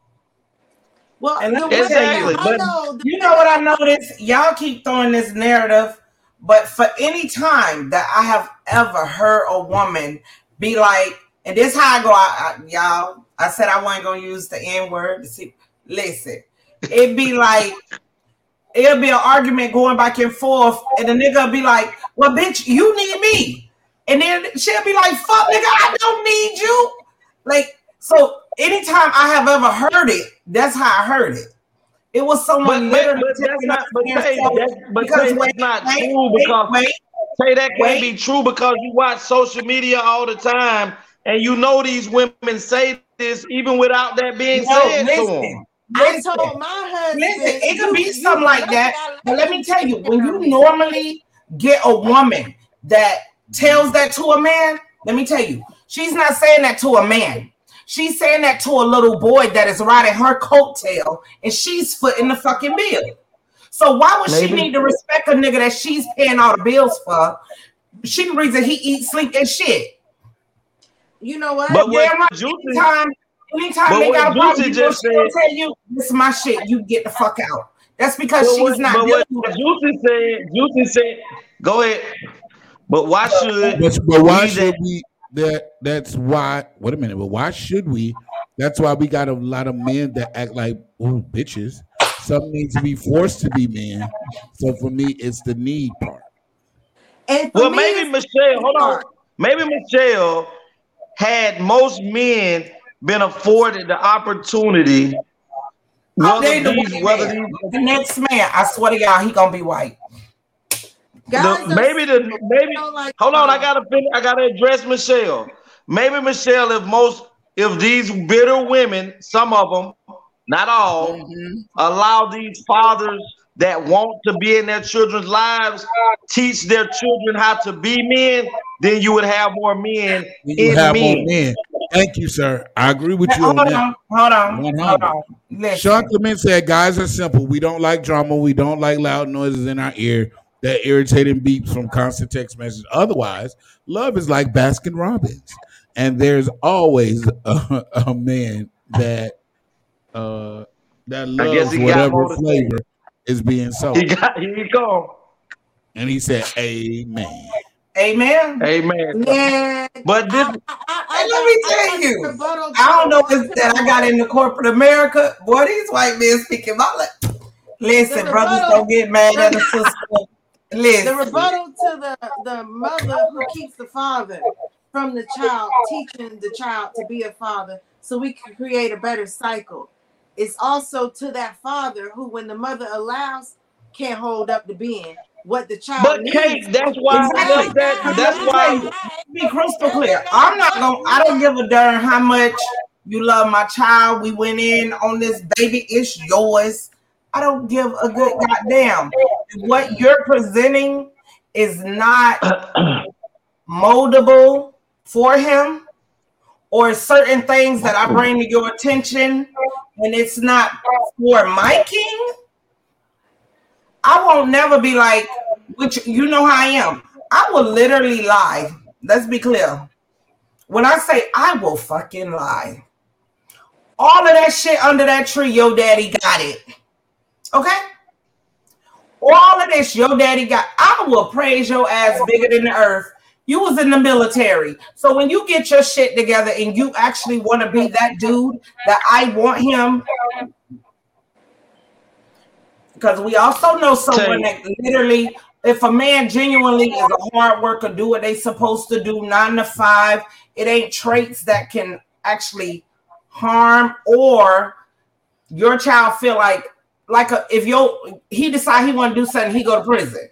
[SPEAKER 7] Well,
[SPEAKER 3] And
[SPEAKER 7] the
[SPEAKER 3] let me you,
[SPEAKER 7] I
[SPEAKER 3] but
[SPEAKER 7] know,
[SPEAKER 3] you know what I noticed? Y'all keep throwing this narrative, but for any time that I have ever heard a woman be like, and this how I go, I, I, y'all. I said I wasn't gonna use the N word. See, listen, it'd be like it'll be an argument going back and forth, and the nigga be like, "Well, bitch, you need me," and then she'll be like, "Fuck, nigga, I don't need you." Like, so anytime I have ever heard it, that's how I heard it. It was someone
[SPEAKER 4] But, but,
[SPEAKER 3] literally
[SPEAKER 4] but that's not. But
[SPEAKER 3] their
[SPEAKER 4] say that's but
[SPEAKER 3] because
[SPEAKER 4] say that's not
[SPEAKER 3] wait,
[SPEAKER 4] true
[SPEAKER 3] wait,
[SPEAKER 4] because
[SPEAKER 3] wait,
[SPEAKER 4] say that can't be true because you watch social media all the time and you know these women say this even without that being
[SPEAKER 3] No,
[SPEAKER 4] said to
[SPEAKER 3] listen.
[SPEAKER 4] them.
[SPEAKER 7] I told my husband,
[SPEAKER 3] listen, it could
[SPEAKER 7] you-
[SPEAKER 3] be
[SPEAKER 7] you
[SPEAKER 3] something like that. But let me tell you, when you normally get a woman that tells that to a man, let me tell you, she's not saying that to a man. She's saying that to a little boy that is riding her coattail and she's footing the fucking bill. So why would she need to respect a nigga that she's paying all the bills for? She the reason he eats, sleep, and shit.
[SPEAKER 7] You know what?
[SPEAKER 4] But what
[SPEAKER 3] Damn right.
[SPEAKER 4] Juicy,
[SPEAKER 3] Anytime, anytime
[SPEAKER 4] But
[SPEAKER 3] they got a problem,
[SPEAKER 4] Juicy just
[SPEAKER 3] she gonna
[SPEAKER 4] said-
[SPEAKER 3] tell you, this is my shit. You get the fuck out. That's because she's
[SPEAKER 4] what,
[SPEAKER 3] not
[SPEAKER 4] but what
[SPEAKER 3] with
[SPEAKER 4] Juicy said, Juicy said, go ahead. But why should
[SPEAKER 5] But, but why
[SPEAKER 4] we
[SPEAKER 5] should
[SPEAKER 4] that-
[SPEAKER 5] we? That that's why. Wait a minute. But why should we? That's why we got a lot of men that act like oh bitches. Some need to be forced to be men. So for me, it's the need part.
[SPEAKER 7] And
[SPEAKER 4] Well,
[SPEAKER 7] me,
[SPEAKER 4] maybe Michelle, hold on. Maybe Michelle had most men been afforded the opportunity. Whether
[SPEAKER 3] they the
[SPEAKER 4] these, whether
[SPEAKER 3] man?
[SPEAKER 4] these,
[SPEAKER 3] The next man, I swear to y'all, he gonna be white.
[SPEAKER 4] the, maybe the maybe
[SPEAKER 7] like
[SPEAKER 4] hold on, I gotta finish, I gotta address Michelle. Maybe Michelle, if most if these bitter women, some of them, not all,
[SPEAKER 3] Mm-hmm.
[SPEAKER 4] allow these fathers that want to be in their children's lives teach their children how to be men, then you would have more men
[SPEAKER 5] You
[SPEAKER 4] in
[SPEAKER 5] have
[SPEAKER 4] men.
[SPEAKER 5] more men. Thank you, sir. I agree with you
[SPEAKER 3] Hold
[SPEAKER 5] on
[SPEAKER 3] on,
[SPEAKER 5] that.
[SPEAKER 3] hold on, hold
[SPEAKER 5] 100.
[SPEAKER 3] on. Listen,
[SPEAKER 5] Sean Clement said, "Guys are simple. We don't like drama. We don't like loud noises in our ear that irritating beeps from constant text messages. Otherwise, love is like Baskin Robbins, and there's always a, a man that uh that
[SPEAKER 4] I
[SPEAKER 5] loves whatever
[SPEAKER 4] more to say.
[SPEAKER 5] flavor is being sold."
[SPEAKER 4] He got here you go.
[SPEAKER 5] And he said, "Amen."
[SPEAKER 3] amen.
[SPEAKER 4] Amen.
[SPEAKER 7] Man,
[SPEAKER 4] But this
[SPEAKER 7] I, I, I,
[SPEAKER 3] let me
[SPEAKER 7] I- I
[SPEAKER 3] tell you,
[SPEAKER 7] rebuttal
[SPEAKER 3] I don't know if that I got into corporate America. Boy, these white men speaking my like. Listen,
[SPEAKER 7] The
[SPEAKER 3] brothers
[SPEAKER 7] rebuttal-
[SPEAKER 3] don't get mad at a sister.
[SPEAKER 7] the rebuttal to the the mother who keeps the father from the child, teaching the child to be a father, so we can create a better cycle. It's also to that father who, when the mother allows, can't hold up the being. What the child
[SPEAKER 4] but
[SPEAKER 7] needs.
[SPEAKER 4] Kate, that's why
[SPEAKER 3] Exactly.
[SPEAKER 4] that's that
[SPEAKER 3] But
[SPEAKER 4] that's why
[SPEAKER 3] be crystal clear. I'm not gonna. I don't give a darn how much you love my child. We went in on this baby. It's yours. I don't give a good goddamn. What you're presenting is not moldable for him, or certain things that I bring to your attention, and it's not for my king. I won't never be like, which you know how I am. I will literally lie. Let's be clear. When I say I will fucking lie, all of that shit under that tree, your daddy got it. Okay? All of this, your daddy got. I will praise your ass bigger than the earth. You was in the military. So when you get your shit together and you actually want to be that dude that I want him, because we also know someone that literally if a man genuinely is a hard worker, do what they supposed to do, nine to five, it ain't traits that can actually harm or your child feel like like a, if your he decide he want to do something, he go to prison.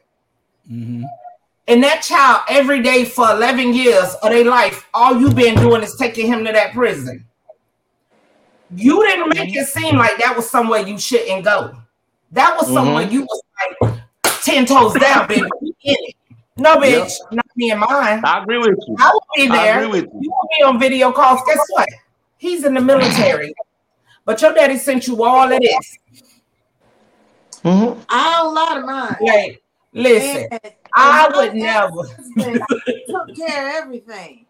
[SPEAKER 5] Mhm.
[SPEAKER 3] And that child every day for 11 years of their life, all you've been doing is taking him to that prison. You didn't make it seem like that was somewhere you shouldn't go. That was somewhere
[SPEAKER 4] Mhm.
[SPEAKER 3] you was like 10 toes down, baby. We in it. No, bitch, not me and mine.
[SPEAKER 4] I agree with you.
[SPEAKER 3] I will be
[SPEAKER 4] I
[SPEAKER 3] there.
[SPEAKER 4] agree with you.
[SPEAKER 3] You will be on video calls. Guess what? He's in the military. But your daddy sent you all of this.
[SPEAKER 4] Mhm.
[SPEAKER 7] I don't lie to mine.
[SPEAKER 3] Like, listen,
[SPEAKER 7] And- and
[SPEAKER 3] I would never.
[SPEAKER 7] took care of everything.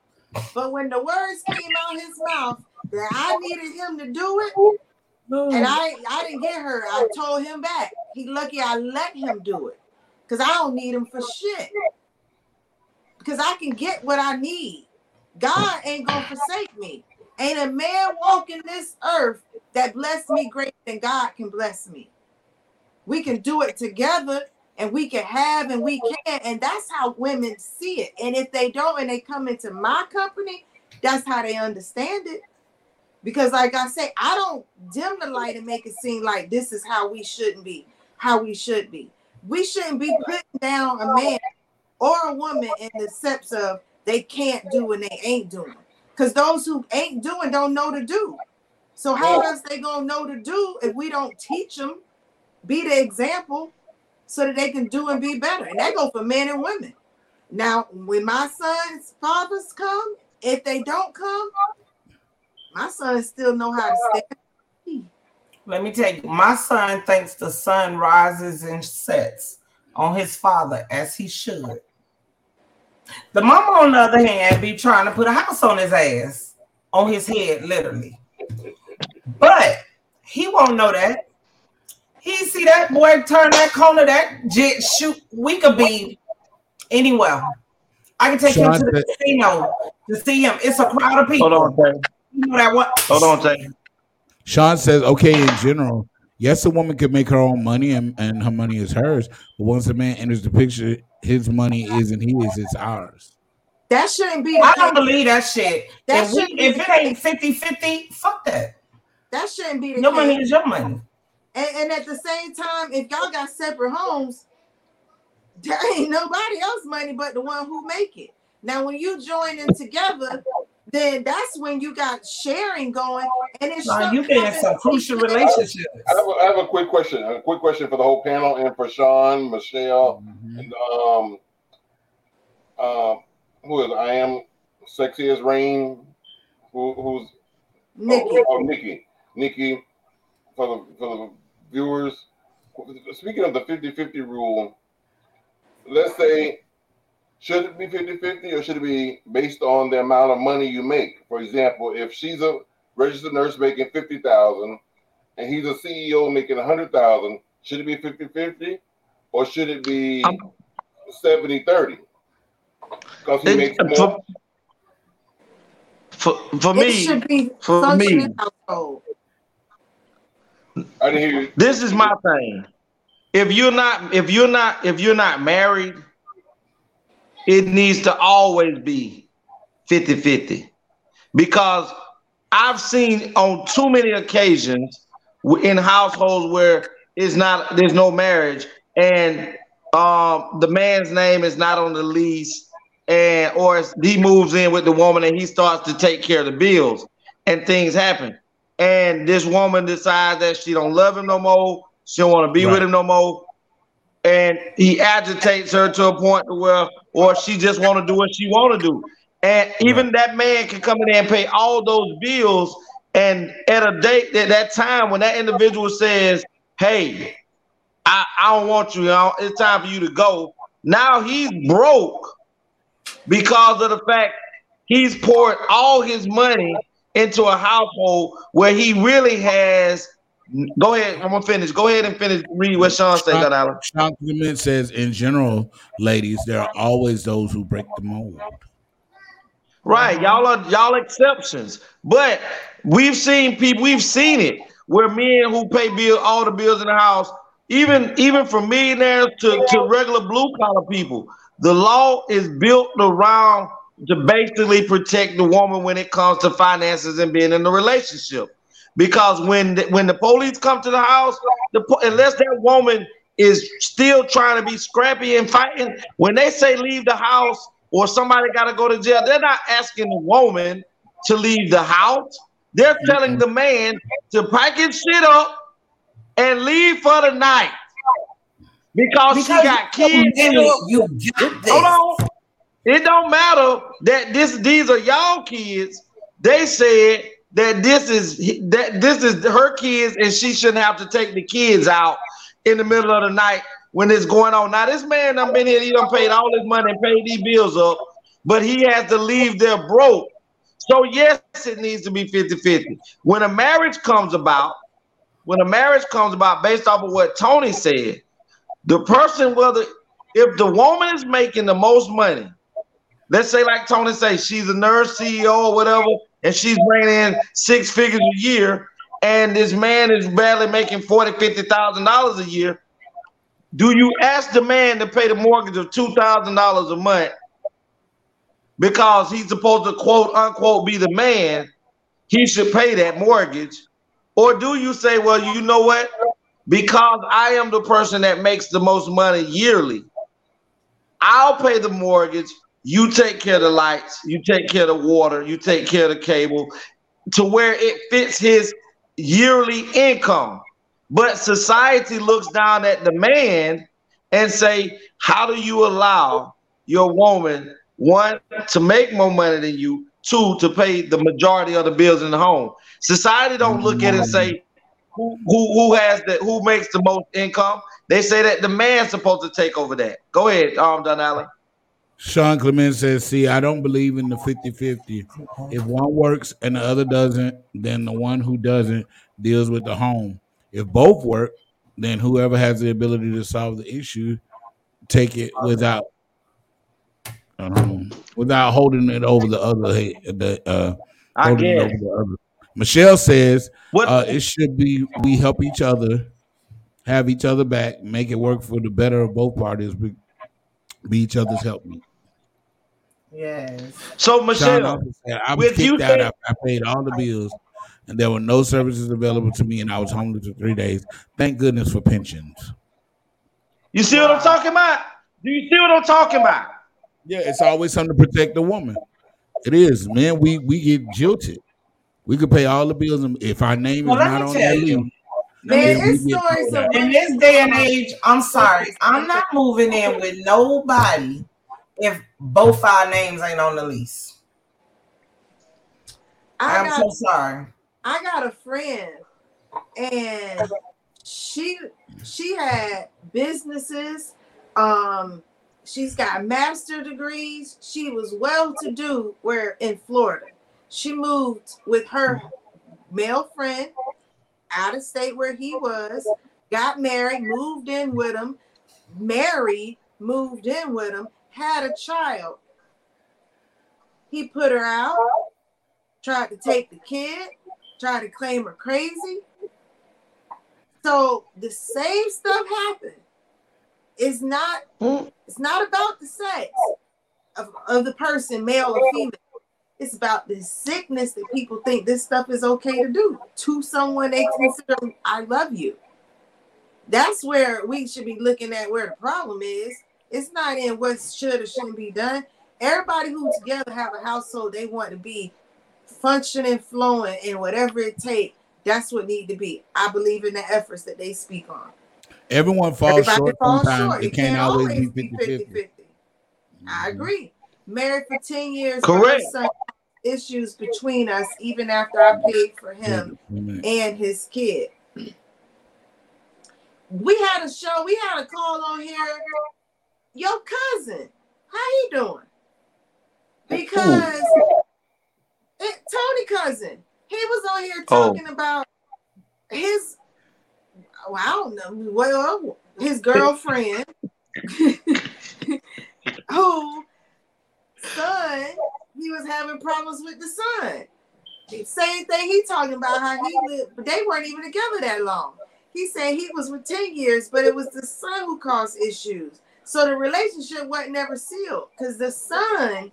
[SPEAKER 7] But when the words came out his mouth that I needed him to do it, and I I didn't get her, I told him back. He lucky I let him do it. Because I don't need him for shit. Because I can get what I need. God ain't gonna forsake me. Ain't a man walking this earth that bless me greater than God can bless me. We can do it together and we can have and we can. And that's how women see it. And if they don't and they come into my company, that's how they understand it. Because, like I say, I don't dim the light and make it seem like this is how we shouldn't be, how we should be. We shouldn't be putting down a man or a woman in the sense of they can't do and they ain't doing. Because those who ain't doing don't know to do. So how else they gonna know to do if we don't teach them, be the example, so that they can do and be better? And that go for men and women. Now, when my sons' fathers come, if they don't come, my sons still know how to stand.
[SPEAKER 3] Let me tell you, my son thinks the sun rises and sets on his father as he should. The mama, on the other hand, be trying to put a house on his ass, on his head, literally. But he won't know that. He see that boy turn that corner, that jet shoot. We could be anywhere. I can take him to the
[SPEAKER 5] Sean,
[SPEAKER 3] casino to see him. It's a crowd of people.
[SPEAKER 4] Hold on, Tay.
[SPEAKER 3] You know that what?
[SPEAKER 4] Hold on, Tay.
[SPEAKER 5] Sean says, okay, in general, yes, a woman can make her own money and, and her money is hers. But once a man enters the picture, his money isn't his, it's ours.
[SPEAKER 7] That shouldn't be. The
[SPEAKER 3] I don't believe that shit.
[SPEAKER 7] That
[SPEAKER 3] if, we,
[SPEAKER 7] shouldn't be
[SPEAKER 3] if
[SPEAKER 7] the
[SPEAKER 3] it ain't 50 50, fuck that.
[SPEAKER 7] That shouldn't be the
[SPEAKER 3] Your
[SPEAKER 7] case.
[SPEAKER 3] money is your money.
[SPEAKER 7] And, and at the same time, if y'all got separate homes, there ain't nobody else money but the one who make it. Now, when you join in together, then that's when you got sharing going, and it's
[SPEAKER 3] Nah, you been in some crucial relationships.
[SPEAKER 2] I have, a, I have a quick question. A quick question for the whole panel and for Sean, Michelle, and um, um, who is I am sexy as rain. Who, who's
[SPEAKER 7] Nikki.
[SPEAKER 2] Oh, oh, Nikki. Nikki. For the for the viewers. Speaking of the 50-50 rule, let's say should it be 50-50 or should it be based on the amount of money you make? For example, if she's a registered nurse making 50,000 and he's a CEO making 100,000, should it be 50-50 or should it be um, 70-30? Because he
[SPEAKER 4] It-
[SPEAKER 2] makes more.
[SPEAKER 4] for, for, for
[SPEAKER 7] It
[SPEAKER 4] me,
[SPEAKER 7] should be
[SPEAKER 4] for me,
[SPEAKER 7] household.
[SPEAKER 2] I didn't hear you.
[SPEAKER 4] this is my thing. If you're not, if you're not, if you're not married, it needs to always be 50-50. Because I've seen on too many occasions in households where it's not there's no marriage and um the man's name is not on the lease and or he moves in with the woman and he starts to take care of the bills and things happen and this woman decides that she don't love him no more. She don't want to be with him no more. And he agitates her to a point where or she just want to do what she want to do. And even that man can come in there and pay all those bills. And at a date at that time when that individual says hey I, I don't want you, you know, it's time for you to go. Now he's broke because of the fact he's poured all his money into a household where he really has. Go ahead, I'm gonna finish. Go ahead and finish. Read what Sean said, God Allen.
[SPEAKER 5] Sean Clement says, in general, ladies, there are always those who break the mold.
[SPEAKER 4] Right, y'all are y'all exceptions, but we've seen people, we've seen it where men who pay bill all the bills in the house even even from millionaires to, to regular blue collar people, the law is built around to basically protect the woman when it comes to finances and being in a relationship. Because when the, when the police come to the house, the, po- unless that woman is still trying to be scrappy and fighting, when they say leave the house or somebody got to go to jail, they're not asking the woman to leave the house. They're mm-hmm. telling the man to pack his shit up and leave for the night because, she got
[SPEAKER 3] you
[SPEAKER 4] kids.
[SPEAKER 3] know you got this.
[SPEAKER 4] Hold on. It don't matter that this these are y'all kids. They said that this is that this is her kids and she shouldn't have to take the kids out in the middle of the night when it's going on. Now this man done been here, he done paid all his money and paid these bills up, but he has to leave there broke. So yes, it needs to be 50-50. When a marriage comes about, when a marriage comes about based off of what Tony said, the person whether if the woman is making the most money, let's say like Tony say she's a nurse CEO or whatever, and she's bringing in six figures a year, and this man is barely making forty, fifty thousand dollars a year. Do you ask the man to pay the mortgage of two thousand dollars a month because he's supposed to quote unquote be the man? He should pay that mortgage, or do you say, well, you know what? Because I am the person that makes the most money yearly, I'll pay the mortgage. You take care of the lights, you take care of the water, you take care of the cable to where it fits his yearly income. But society looks down at the man and say, how do you allow your woman one to make more money than you, two to pay the majority of the bills in the home? Society don't look at it and say who who, who has the who makes the most income. They say that the man's supposed to take over that. Go ahead, um, Don Allen.
[SPEAKER 5] Sean Clement says, See, I don't believe in the 50 50. If one works and the other doesn't, then the one who doesn't deals with the home. If both work, then whoever has the ability to solve the issue, take it without um, without holding it over the other head. The, uh,
[SPEAKER 4] I get
[SPEAKER 5] over
[SPEAKER 4] it.
[SPEAKER 5] the other. Michelle says,
[SPEAKER 4] What-
[SPEAKER 5] uh, It should be we help each other, have each other back, make it work for the better of both parties, be, be each other's help.
[SPEAKER 3] Yes.
[SPEAKER 4] So Michelle,
[SPEAKER 5] also I was
[SPEAKER 4] with you
[SPEAKER 5] out.
[SPEAKER 4] saying-
[SPEAKER 5] I, I paid all the bills, and there were no services available to me, and I was homeless for three days. Thank goodness for pensions.
[SPEAKER 4] you see what I'm talking about? Do you see what I'm talking about?
[SPEAKER 5] Yeah, it's always something to protect the woman. It is, man. We we get jilted. We could pay all the bills, and if our name
[SPEAKER 3] Well,
[SPEAKER 5] is
[SPEAKER 3] let
[SPEAKER 5] not on
[SPEAKER 3] tell
[SPEAKER 5] that
[SPEAKER 3] you.
[SPEAKER 5] leave,
[SPEAKER 3] Man,
[SPEAKER 5] then we
[SPEAKER 3] it's stories of in this day and age. I'm sorry, I'm not moving in with nobody if both our names ain't on the lease.
[SPEAKER 7] I
[SPEAKER 3] I'm
[SPEAKER 7] got
[SPEAKER 3] so sorry.
[SPEAKER 7] I got a friend and she she had businesses um she's got master degrees she was well to do where in Florida she moved with her male friend out of state where he was got married moved in with him married moved in with him had a child he put her out tried to take the kid, tried to claim her crazy. So the same stuff happened. It's not it's not about the sex of, of the person, male or female. It's about the sickness that people think this stuff is okay to do to someone they consider I love you. That's where we should be looking at where the problem is. It's not in what should or shouldn't be done. Everybody who together have a household they want to be functioning, flowing, and whatever it takes, that's what need to be. I believe in the efforts that they speak on.
[SPEAKER 5] Everyone falls
[SPEAKER 7] Everybody
[SPEAKER 5] short
[SPEAKER 7] falls
[SPEAKER 5] sometimes.
[SPEAKER 7] short.
[SPEAKER 5] It can't always be 50 50.
[SPEAKER 7] 50-50. I mm-hmm. agree. Married for 10 years,
[SPEAKER 4] Correct.
[SPEAKER 7] son issues between us, even after I paid for him and his kid. We had a show, we had a call on here. Your cousin, how he doing? Because it, Tony cousin, he was on here
[SPEAKER 4] Oh.
[SPEAKER 7] talking about his well, I don't know, well, his girlfriend who son, he was having problems with the son. Same thing he talking about how he lived, but they weren't even together that long. he said he was with 10 years, but it was the son who caused issues. So the relationship wasn't never sealed because the son,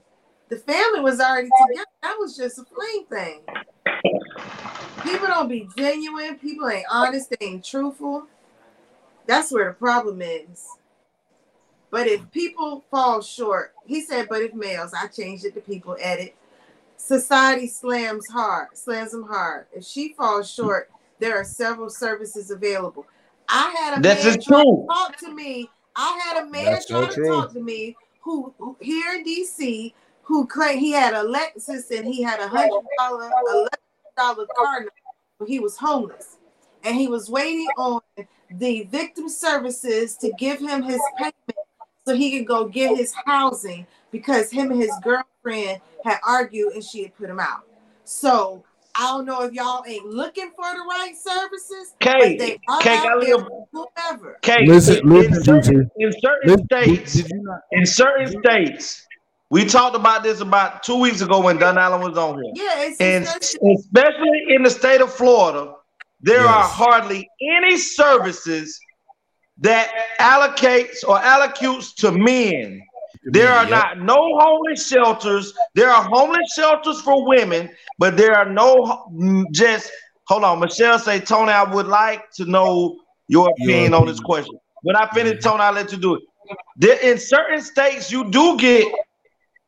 [SPEAKER 7] the family was already together. That was just a fling thing. People don't be genuine. People ain't honest. They ain't truthful. That's where the problem is. But if people fall short, he said, but if males, I changed it to people edit. Society slams hard, slams them hard. If she falls short, there are several services available. I had a
[SPEAKER 4] This
[SPEAKER 7] man
[SPEAKER 4] is true.
[SPEAKER 7] talk to me. I had a man
[SPEAKER 5] That's so
[SPEAKER 7] try to
[SPEAKER 5] true.
[SPEAKER 7] talk to me who, who here in DC who claimed he had a Lexus and he had a hundred dollar dollar car note he was homeless. And he was waiting on the victim services to give him his payment so he could go get his housing because him and his girlfriend had argued and she had put him out. So I don't know if y'all ain't looking for the right services,
[SPEAKER 4] Kay,
[SPEAKER 7] but they are
[SPEAKER 4] Kay, I live-
[SPEAKER 7] whoever.
[SPEAKER 4] Okay,
[SPEAKER 5] Listen-
[SPEAKER 4] in,
[SPEAKER 5] listen,
[SPEAKER 4] in certain, in certain
[SPEAKER 5] Listen,
[SPEAKER 4] states,
[SPEAKER 5] did not-
[SPEAKER 4] in certain states, we talked about this about two weeks ago when Don Allen was on here.
[SPEAKER 7] Yeah, it's
[SPEAKER 4] And
[SPEAKER 7] especially-
[SPEAKER 4] especially in the state of Florida, there are hardly any services that allocates or allocutes to men. There are
[SPEAKER 5] Yep.
[SPEAKER 4] not no homeless shelters. There are homeless shelters for women, but there are no mm, just hold on. Michelle say, Tony, I would like to know your opinion on this question. When I finish, Tony, I'll let you do it. There, in certain states, you do get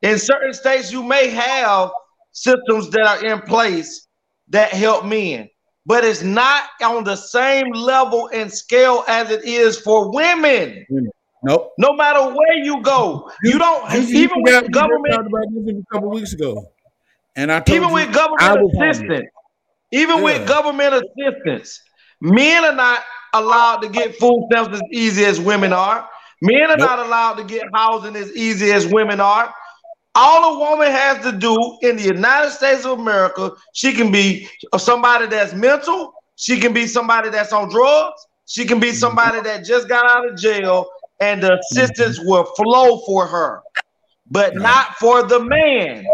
[SPEAKER 4] in certain states, you may have systems that are in place that help men, but it's not on the same level and scale as it is for women.
[SPEAKER 5] Nope.
[SPEAKER 4] No matter where you go, you don't
[SPEAKER 5] You- you
[SPEAKER 4] even with government,
[SPEAKER 5] talked about this a couple weeks ago, and I told
[SPEAKER 4] even
[SPEAKER 5] you
[SPEAKER 4] with government assistance, even
[SPEAKER 5] Yeah.
[SPEAKER 4] with government assistance, men are not allowed to get food stamps as easy as women are. Men are
[SPEAKER 5] Nope.
[SPEAKER 4] not allowed to get housing as easy as women are. All a woman has to do in the United States of America, she can be somebody that's mental, she can be somebody that's on drugs, she can be mm-hmm. somebody that just got out of jail, and the assistance will flow for her, but not for the man.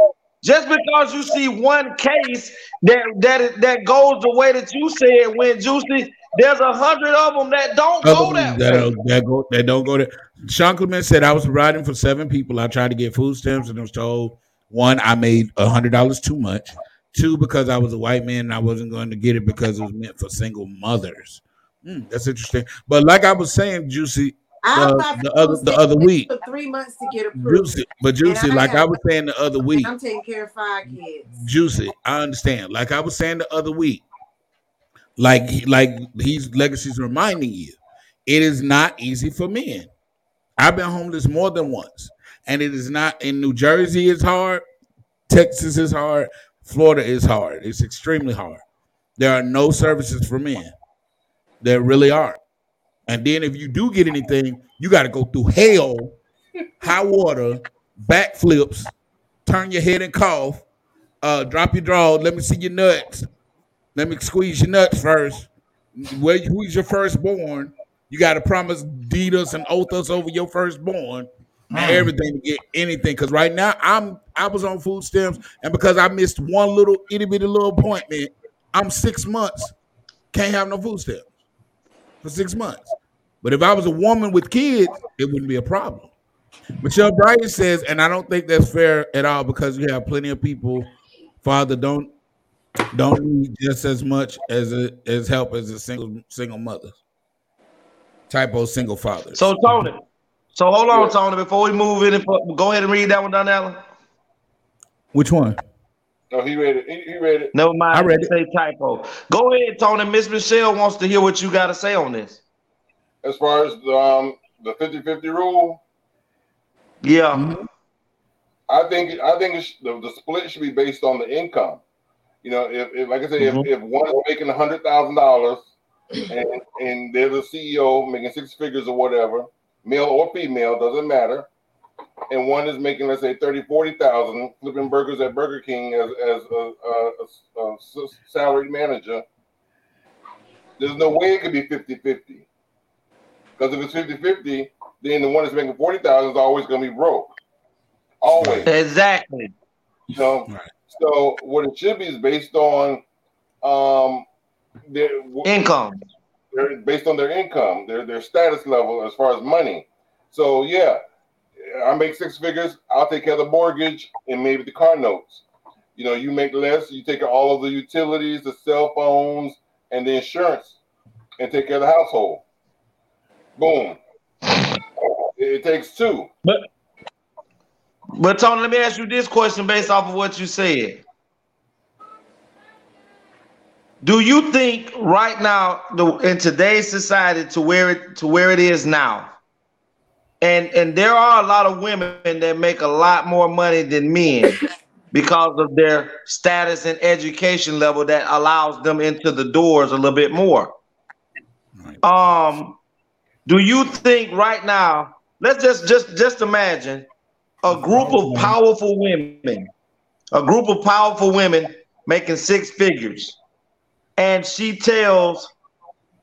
[SPEAKER 4] Just because you see one case that that that goes the way that you said when Juicy, there's a hundred of them that don't go that
[SPEAKER 5] that,
[SPEAKER 4] way.
[SPEAKER 5] that go that don't go there. Sean Clement said I was providing for seven people. I tried to get food stamps and I was told one, I made a hundred dollars too much. Two, because I was a white man and I wasn't going to get it because it was meant for single mothers. Hmm, that's interesting. But like I was saying, Juicy,
[SPEAKER 7] For
[SPEAKER 5] the other the other week,
[SPEAKER 7] took three months to get approved.
[SPEAKER 5] Juicy, but Juicy,
[SPEAKER 7] And I
[SPEAKER 5] like I was saying the other week,
[SPEAKER 7] I'm taking care of five kids.
[SPEAKER 5] Juicy, I understand. Like I was saying the other week, like like these legacies reminding you, it is not easy for men. I've been homeless more than once, and it is not in New Jersey. It's hard. Texas is hard. Florida is hard. It's extremely hard. There are no services for men. There really are. And then if you do get anything, you got to go through hell, high water, backflips, turn your head and cough, uh, drop your draw. Let me see your nuts. Let me squeeze your nuts first. Where who's your firstborn? You got to promise deed us and oath us over your firstborn and everything to get anything. Because right now I'm I was on food stamps, and because I missed one little itty bitty little appointment, I'm six months can't have no food stamps for six months. But if I was a woman with kids, it wouldn't be a problem. Michelle Bryant says, and I don't think that's fair at all because you have plenty of people, father don't don't need just as much as a, as help as a single single mother. Typo single father.
[SPEAKER 4] So Tony, so hold on, Tony, before we move in, and put- go ahead and read that one, Don Allen.
[SPEAKER 5] Which one?
[SPEAKER 2] No, he read it. He, he read it.
[SPEAKER 4] Never mind.
[SPEAKER 5] I read it.
[SPEAKER 4] Say typo. Go ahead, Tony. Miss Michelle wants to hear what you got to say on this.
[SPEAKER 2] As far as the, um, the 50-50 rule,
[SPEAKER 4] Yeah.
[SPEAKER 2] I think I think it's, the, the split should be based on the income. You know, if, if like I said,
[SPEAKER 4] Mhm.
[SPEAKER 2] if, if one is making a hundred thousand dollars and and they're the CEO making six figures or whatever, male or female, doesn't matter. And one is making, let's say, 30, 40,000 flipping burgers at Burger King as, as a, a, a, a salaried manager. There's no way it could be 50 50. Because if it's 50 50, then the one that's making 40,000 is always going to be broke. Always.
[SPEAKER 4] Exactly.
[SPEAKER 2] You know,
[SPEAKER 5] Right.
[SPEAKER 2] so what it should be is based on um their
[SPEAKER 4] Income.
[SPEAKER 2] based on their income, their their status level as far as money. So yeah, I make six figures. I'll take care of the mortgage and maybe the car notes. You know, you make less, you take all of the utilities, the cell phones, and the insurance, and take care of the household. Boom. It, takes two.
[SPEAKER 4] But but Tony, let me ask you this question based off of what you said. Do you think right now, in today's society, to where it to where it is now, and and there are a lot of women that make a lot more money than men because of their status and education level that allows them into the doors a little bit more. Um, do you think right now? Let's just just just imagine a group of powerful women, a group of powerful women making six figures, and she tells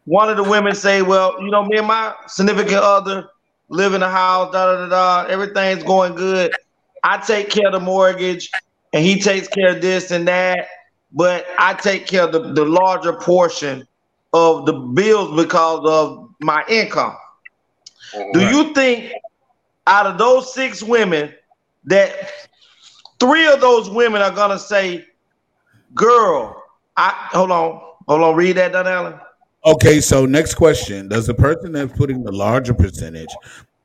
[SPEAKER 4] one of the women, "Say, well, you know, me and my significant other live in a house, da da da da. Everything's going good. I take care of the mortgage, and he takes care of this and that. But I take care of the, the larger portion of the bills because of my income. Do you think out of those six women that three of those women are gonna say, "Girl, I hold on, hold on, read that, Don Allen."
[SPEAKER 5] Okay, so next question: Does the person that's putting the larger percentage,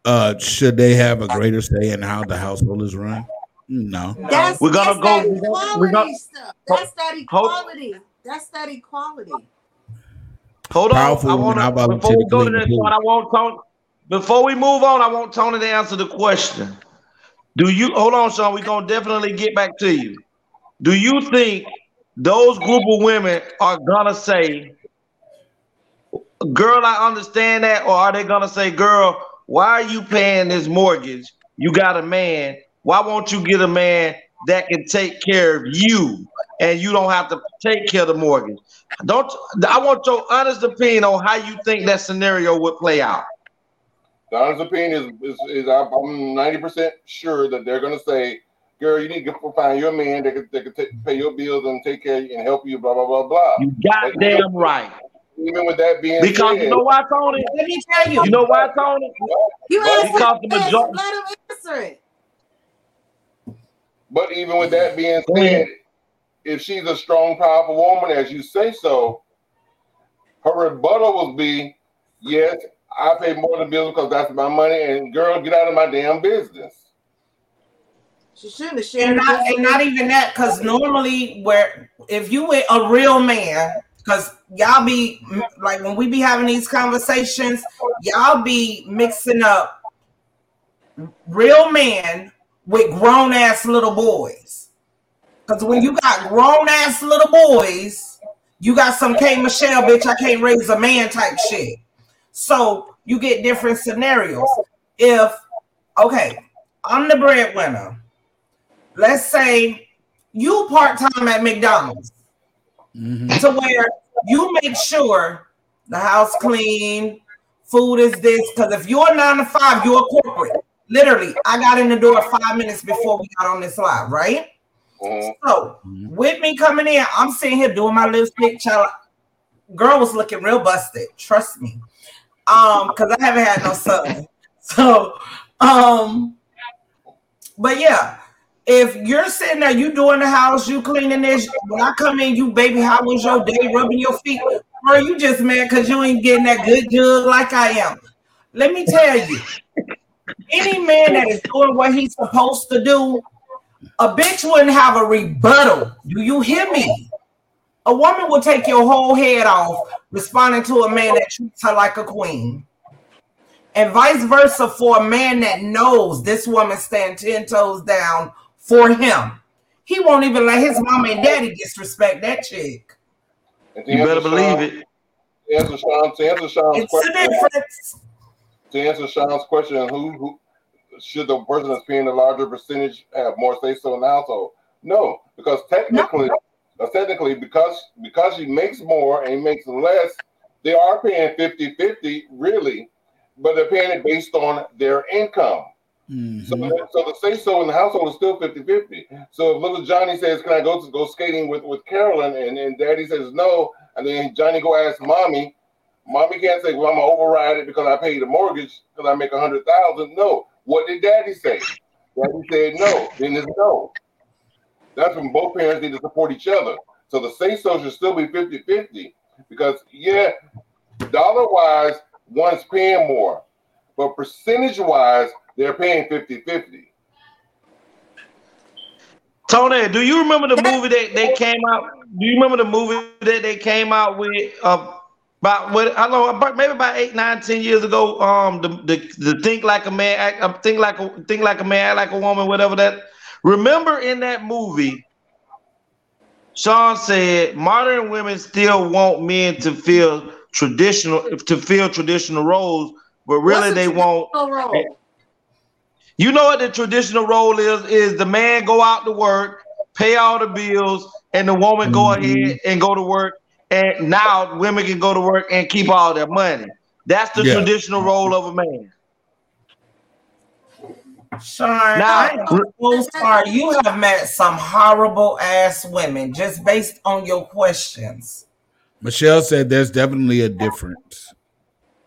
[SPEAKER 5] uh, should they have a greater say in how the household is run? No.
[SPEAKER 7] That's
[SPEAKER 4] We're gonna
[SPEAKER 7] that's
[SPEAKER 4] go-
[SPEAKER 7] that
[SPEAKER 4] we're gonna-
[SPEAKER 7] equality
[SPEAKER 4] we're gonna-
[SPEAKER 7] stuff. That's that
[SPEAKER 4] Hold-
[SPEAKER 7] equality. That's that equality.
[SPEAKER 4] Hold on,
[SPEAKER 5] Powerful
[SPEAKER 4] I
[SPEAKER 5] women,
[SPEAKER 4] want
[SPEAKER 5] I
[SPEAKER 4] to before we go to
[SPEAKER 5] volunteer
[SPEAKER 4] this one. I want Tony. Before we move on, I want Tony to answer the question. Do you hold on, Sean? We're gonna definitely get back to you. Do you think those group of women are gonna say, "Girl, I understand that," or are they gonna say, "Girl, why are you paying this mortgage? You got a man. Why won't you get a man that can take care of you, and you don't have to take care of the mortgage?" Don't I want your honest opinion on how you think that scenario would play out?
[SPEAKER 2] The honest opinion is, is, is I'm ninety percent sure that they're gonna say, "Girl, you need to find your man that can, that can take, pay your bills and take care of you and help you." Blah blah blah blah.
[SPEAKER 4] You goddamn right.
[SPEAKER 2] Even with that being
[SPEAKER 4] Because
[SPEAKER 2] said,
[SPEAKER 4] you know why, Tony?
[SPEAKER 3] Let me tell you.
[SPEAKER 4] You know why, Tony?
[SPEAKER 7] You
[SPEAKER 2] But-
[SPEAKER 4] Because the majority-
[SPEAKER 7] Let him answer it.
[SPEAKER 2] But even with that being said, if she's a strong, powerful woman, as you say so, her rebuttal will be, "Yes, I pay more than bills because that's my money." And girl, get out of my damn business.
[SPEAKER 7] She shouldn't have shared
[SPEAKER 3] and not, and not even that, because normally, where if you with a real man, because y'all be like when we be having these conversations, y'all be mixing up real men with grown ass little boys. Because when you got grown ass little boys, you got some K Michelle bitch, I can't raise a man type shit. So you get different scenarios. If okay, I'm the breadwinner. Let's say you part time at McDonald's
[SPEAKER 5] Mhm.
[SPEAKER 3] to where you make sure the house clean, food is this. Because if you're nine to five, you're corporate. Literally, I got in the door five minutes before we got on this live, right?
[SPEAKER 2] Mhm.
[SPEAKER 3] So with me coming in, I'm sitting here doing my lipstick. Child, girl was looking real busted. Trust me, um, because I haven't had no son. So, um, but yeah, if you're sitting there, you doing the house, you cleaning this. When I come in, you baby, how was your day? Rubbing your feet, or you just mad because you ain't getting that good jug like I am. Let me tell you, any man that is doing what he's supposed to do, a bitch wouldn't have a rebuttal. Do you hear me? A woman will take your whole head off responding to a man that treats her like a queen. And vice versa for a man that knows this woman stand 10 toes down for him. He won't even let his mom and daddy disrespect that chick.
[SPEAKER 4] You better believe it.
[SPEAKER 2] To answer Sean, to answer Sean's
[SPEAKER 3] It's a
[SPEAKER 2] question,
[SPEAKER 3] difference.
[SPEAKER 2] to answer Sean's question, who who should the person that's paying the larger percentage have more say so in the household? No, because technically, uh, technically, because because he makes more and he makes less, they are paying 50-50, really, but they're paying it based on their income.
[SPEAKER 5] Mhm.
[SPEAKER 2] So, so the say so in the household is still 50-50. So if little Johnny says, Can I go to go skating with, with Carolyn? And, and daddy says no, and then Johnny go ask mommy, Mommy can't say, "Well, I'm gonna override it because I paid the mortgage because I make a hundred thousand. No. What did Daddy say? Daddy said no. Then it's no. That's when both parents need to support each other. So the say so should still be 50-50 because yeah, dollar wise, one's paying more, but percentage wise, they're paying 50-50.
[SPEAKER 4] Tony, do you remember the movie that they came out? Do you remember the movie that they came out with uh, about what I know about maybe about eight, nine, ten years ago? Um, the the, the think like a man, act, uh, think like a think like a man, act like a woman, whatever that. Remember in that movie, Sean said modern women still want men to feel traditional to fill traditional roles, but really
[SPEAKER 7] What's
[SPEAKER 4] they want
[SPEAKER 7] traditional role?
[SPEAKER 4] You know what the traditional role is? Is the man go out to work, pay all the bills, and the woman go mm-hmm. ahead and go to work. And now women can go to work and keep all their money. That's the
[SPEAKER 5] Yeah.
[SPEAKER 4] traditional role of a man.
[SPEAKER 3] Sean,
[SPEAKER 4] Now-
[SPEAKER 3] I am sorry. You have met some horrible ass women just based on your questions.
[SPEAKER 5] Michelle said there's definitely a difference.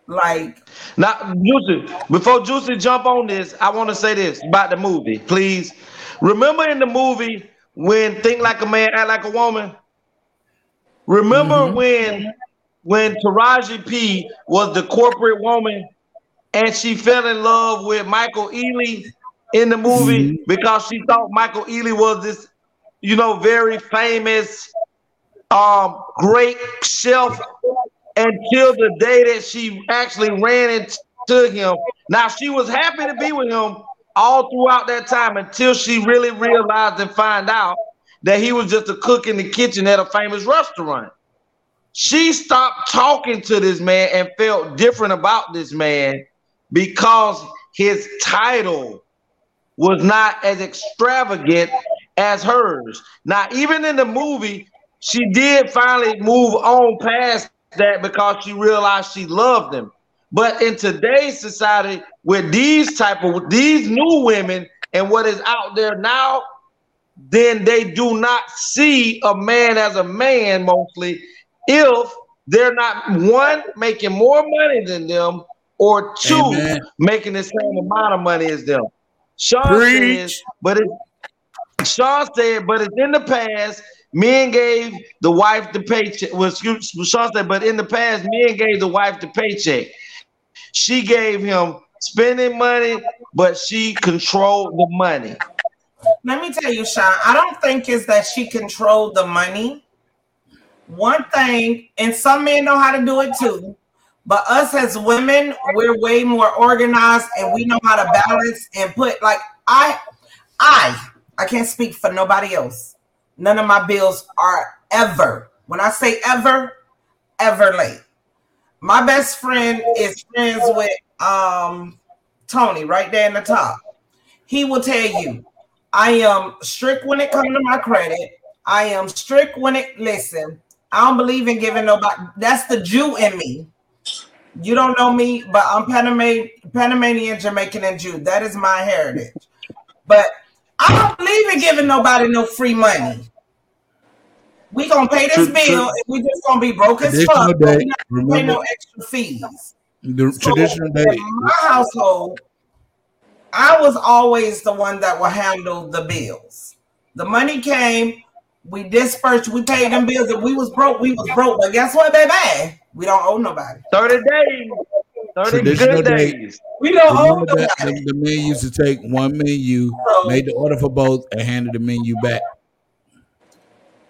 [SPEAKER 3] Like,
[SPEAKER 4] Now, Juicy, before Juicy jump on this, I want to say this about the movie, please. Remember in the movie when Think Like a Man, Act Like a Woman? Remember when when Taraji P was the corporate woman and she fell in love with Michael Ealy in the movie because she thought Michael Ealy was this, you know, very famous, um, great chef until the day that she actually ran into him. Now she was happy to be with him all throughout that time until she really realized and find out that he was just a cook in the kitchen at a famous restaurant. She stopped talking to this man and felt different about this man because his title was not as extravagant as hers. Now, even in the movie, she did finally move on past that because she realized she loved him. But in today's society, with these type of these new women and what is out there now, then they do not see a man as a man mostly if they're not one making more money than them or two
[SPEAKER 5] Amen.
[SPEAKER 4] making the same amount of money as them. Sean
[SPEAKER 5] Preach.
[SPEAKER 4] says, but it Sean said, but it's in the past. Men gave the wife the paycheck. Well, excuse, Sean said, but in the past, men gave the wife the paycheck. She gave him spending money, but she controlled the money.
[SPEAKER 3] let me tell you, Sean, I don't think it's that she controlled the money. One thing, and some men know how to do it too, but us as women, we're way more organized and we know how to balance and put like I I I can't speak for nobody else. None of my bills are ever, when I say ever, ever late. My best friend is friends with um Tony right there in the top. He will tell you, I am strict when it comes to my credit. I am strict when it listen. I don't believe in giving nobody. That's the Jew in me. You don't know me, but I'm Panama- Panamanian, Jamaican, and Jew. That is my heritage. But I don't believe in giving nobody no free money. We gonna pay this
[SPEAKER 5] True-
[SPEAKER 3] bill,
[SPEAKER 5] true.
[SPEAKER 3] and we just gonna be broke as
[SPEAKER 5] Traditional
[SPEAKER 3] fuck. But
[SPEAKER 5] day,
[SPEAKER 3] we not pay no extra fees.
[SPEAKER 5] The
[SPEAKER 3] So,
[SPEAKER 5] traditional day.
[SPEAKER 3] in my household, I was always the one that would handle the bills. The money came, we dispersed, we paid them bills. If we was broke, we was broke. But guess what, baby? We don't owe nobody.
[SPEAKER 4] 30 days. 30
[SPEAKER 5] Traditional
[SPEAKER 4] good
[SPEAKER 5] day.
[SPEAKER 4] days.
[SPEAKER 3] We don't owe
[SPEAKER 5] Remember that the, the men used to take one menu, made the order for both, and handed the menu back.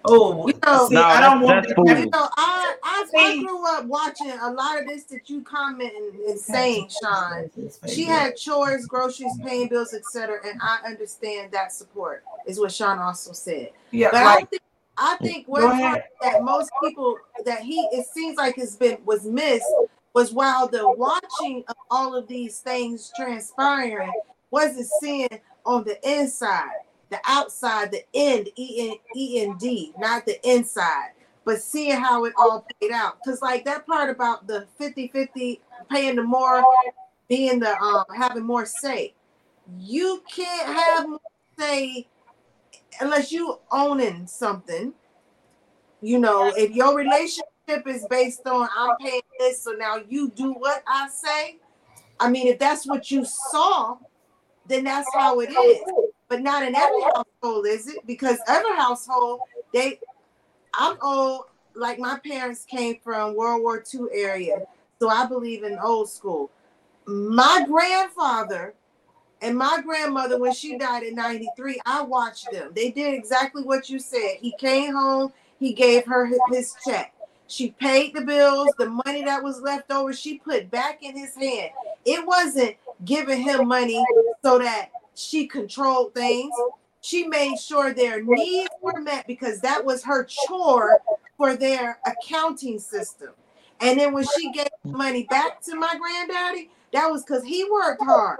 [SPEAKER 3] Oh,
[SPEAKER 7] You know,
[SPEAKER 3] see, I don't want
[SPEAKER 4] that's
[SPEAKER 3] that.
[SPEAKER 7] you know, I, I I grew up watching a lot of this that you commenting and saying, Sean. She had chores, groceries, paying bills, etc. And I understand that support is what Sean also said.
[SPEAKER 3] Yeah,
[SPEAKER 7] But I think I think
[SPEAKER 3] Go
[SPEAKER 7] one
[SPEAKER 3] ahead.
[SPEAKER 7] part that most people that he it seems like has been was missed was while the watching of all of these things transpiring wasn't seeing on the inside, the outside, the end, E N D, not the inside, but seeing how it all played out. Because like that part about the 50-50 paying the more, being the um having more say. You can't have more say unless you owning something. You know, if your relationship is based on I'm paying this, so now you do what I say. I mean, if that's what you saw, then that's how it is. But not in every household, is it? Because every household, they I'm old, like my parents came from World War II area. So I believe in old school. My grandfather and my grandmother, when she died in 93, I watched them. They did exactly what you said. He came home, he gave her his, his check. She paid the bills, the money that was left over, she put back in his hand. It wasn't giving him money so that she controlled things. She made sure their needs were met because that was her chore for their accounting system. And then when she gave money back to my granddaddy, that was because he worked hard.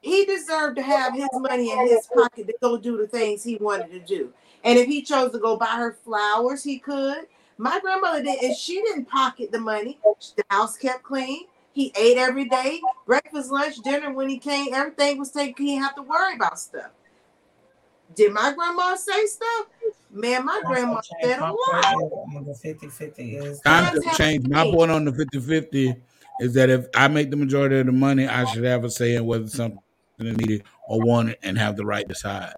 [SPEAKER 7] He deserved to have his money in his pocket to go do the things he wanted to do. And if he chose to go buy her flowers, he could. My grandmother did, and she didn't pocket the money. The house kept clean. He ate every day, breakfast, lunch, dinner. When he came, everything was taken. He didn't have to worry about stuff. Did my grandma say stuff? Man, my grandma said a lot.
[SPEAKER 3] The 50 50 is
[SPEAKER 5] Time to change. My point on the 50 50 is that if I make the majority of the money, I should have a say in whether something is needed or wanted and have the right to decide.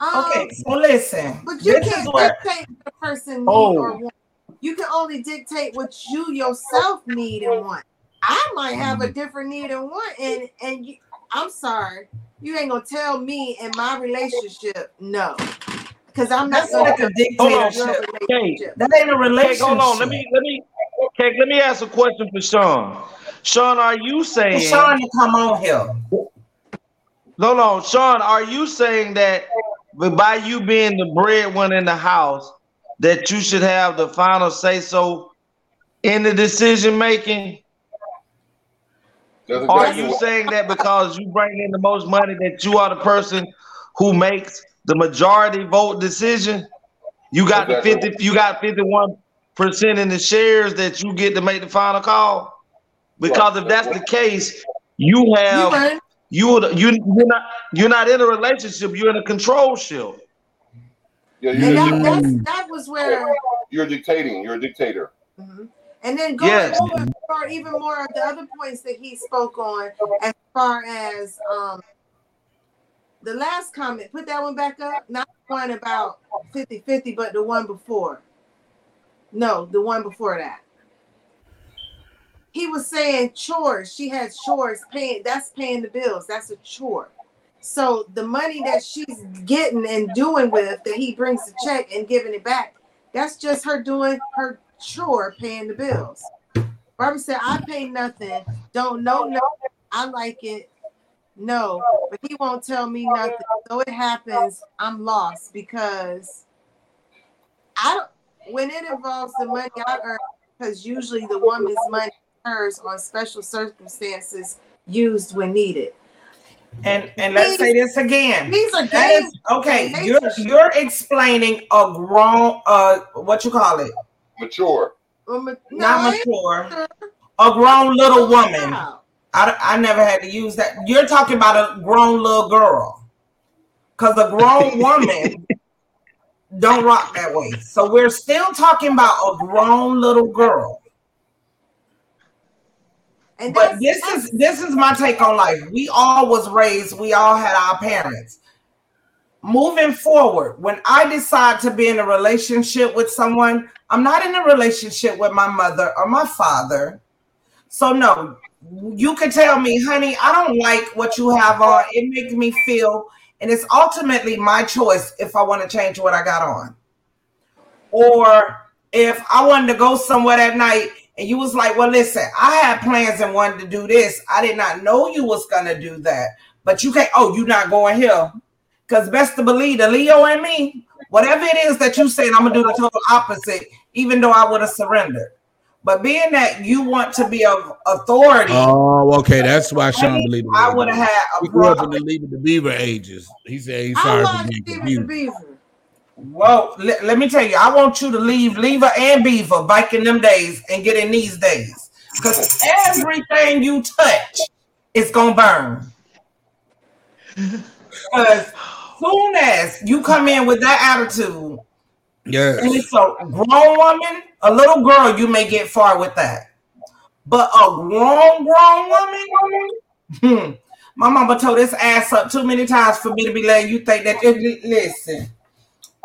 [SPEAKER 3] Okay, so listen.
[SPEAKER 7] But you
[SPEAKER 3] This is
[SPEAKER 7] can't
[SPEAKER 3] where-
[SPEAKER 7] dictate what the person need
[SPEAKER 3] Oh.
[SPEAKER 7] or want. You can only dictate what you yourself need and want. I might have
[SPEAKER 3] Mm-hmm.
[SPEAKER 7] a different need and want, and and you, I'm sorry, you ain't gonna tell me in my relationship no, because I'm not gonna
[SPEAKER 3] like a
[SPEAKER 4] Hold on.
[SPEAKER 3] dictatorship.
[SPEAKER 4] Okay.
[SPEAKER 3] That ain't a
[SPEAKER 4] Okay,
[SPEAKER 3] relationship.
[SPEAKER 4] hold on. Let me let me okay, let me ask a question for Sean. Sean, are you saying
[SPEAKER 3] Sean come on here.
[SPEAKER 4] No, no, Sean, are you saying that by you being the breadwinner in the house, that you should have the final say so in the decision making?
[SPEAKER 2] That's
[SPEAKER 4] Are you saying that because you bring in the most money that you are the person who makes the majority vote decision? You got the 50, you got 51% in the shares that you get to make the final call? Because if that's the case, you have you would you you're not you're not in a relationship, you're in a control ship.
[SPEAKER 2] Yeah, you're,
[SPEAKER 7] that, that's, that was where,
[SPEAKER 2] you're dictating. You're a dictator.
[SPEAKER 7] and then going
[SPEAKER 2] Yes.
[SPEAKER 7] over for even more of the other points that he spoke on, as far as um the last comment, put that one back up. Not the one about 50 50, but the one before. No, the one before that. He was saying chores. She has chores paying. That's paying the bills. That's a chore. So the money that she's getting and doing with that he brings the check and giving it back, that's just her doing her chore, paying the bills. Barbara said, I pay nothing. Don't know nothing. I like it. No, but he won't tell me nothing. So it happens, I'm lost because I don't when it involves the money I earn, because usually the woman's money is hers on special circumstances used when needed.
[SPEAKER 3] And and let's say this again.
[SPEAKER 7] These are
[SPEAKER 3] That is-
[SPEAKER 7] games.
[SPEAKER 3] okay, you're you're explaining a grown uh what you call it?
[SPEAKER 2] Mature.
[SPEAKER 3] Not mature. A grown little woman. I, I never had to use that. You're talking about a grown little girl. Cause a grown woman don't rock that way. So we're still talking about a grown little girl.
[SPEAKER 7] And
[SPEAKER 3] but this is this is my take on life. We all was raised, we all had our parents. Moving forward, when I decide to be in a relationship with someone, I'm not in a relationship with my mother or my father. So no, you can tell me, honey, I don't like what you have on. It makes me feel, and it's ultimately my choice if I want to change what I got on. Or if I wanted to go somewhere that night and you was like, well, listen, I had plans and wanted to do this. I did not know you was gonna do that. But you can't, oh, you not going here. Because best to believe the Leo and me, whatever it is that you said, I'm gonna do the total opposite, even though I would have surrendered. But being that you want to be of authority,
[SPEAKER 5] Oh, okay. That's why Sean believed.
[SPEAKER 3] I would have had a
[SPEAKER 5] He grew up in the Leave It to Beaver ages. He said he's
[SPEAKER 7] I
[SPEAKER 5] sorry for being
[SPEAKER 7] Stephen
[SPEAKER 5] confused.
[SPEAKER 3] Well, let, let me tell you, I want you to leave Lever and Beaver back in them days and get in these days. Because everything you touch is gonna burn. Because soon as you come in with that attitude,
[SPEAKER 5] Yes.
[SPEAKER 3] and it's a grown woman, A little girl, you may get far with that. But a grown, grown woman, hmm, my mama told this ass up too many times for me to be letting you think that. Listen,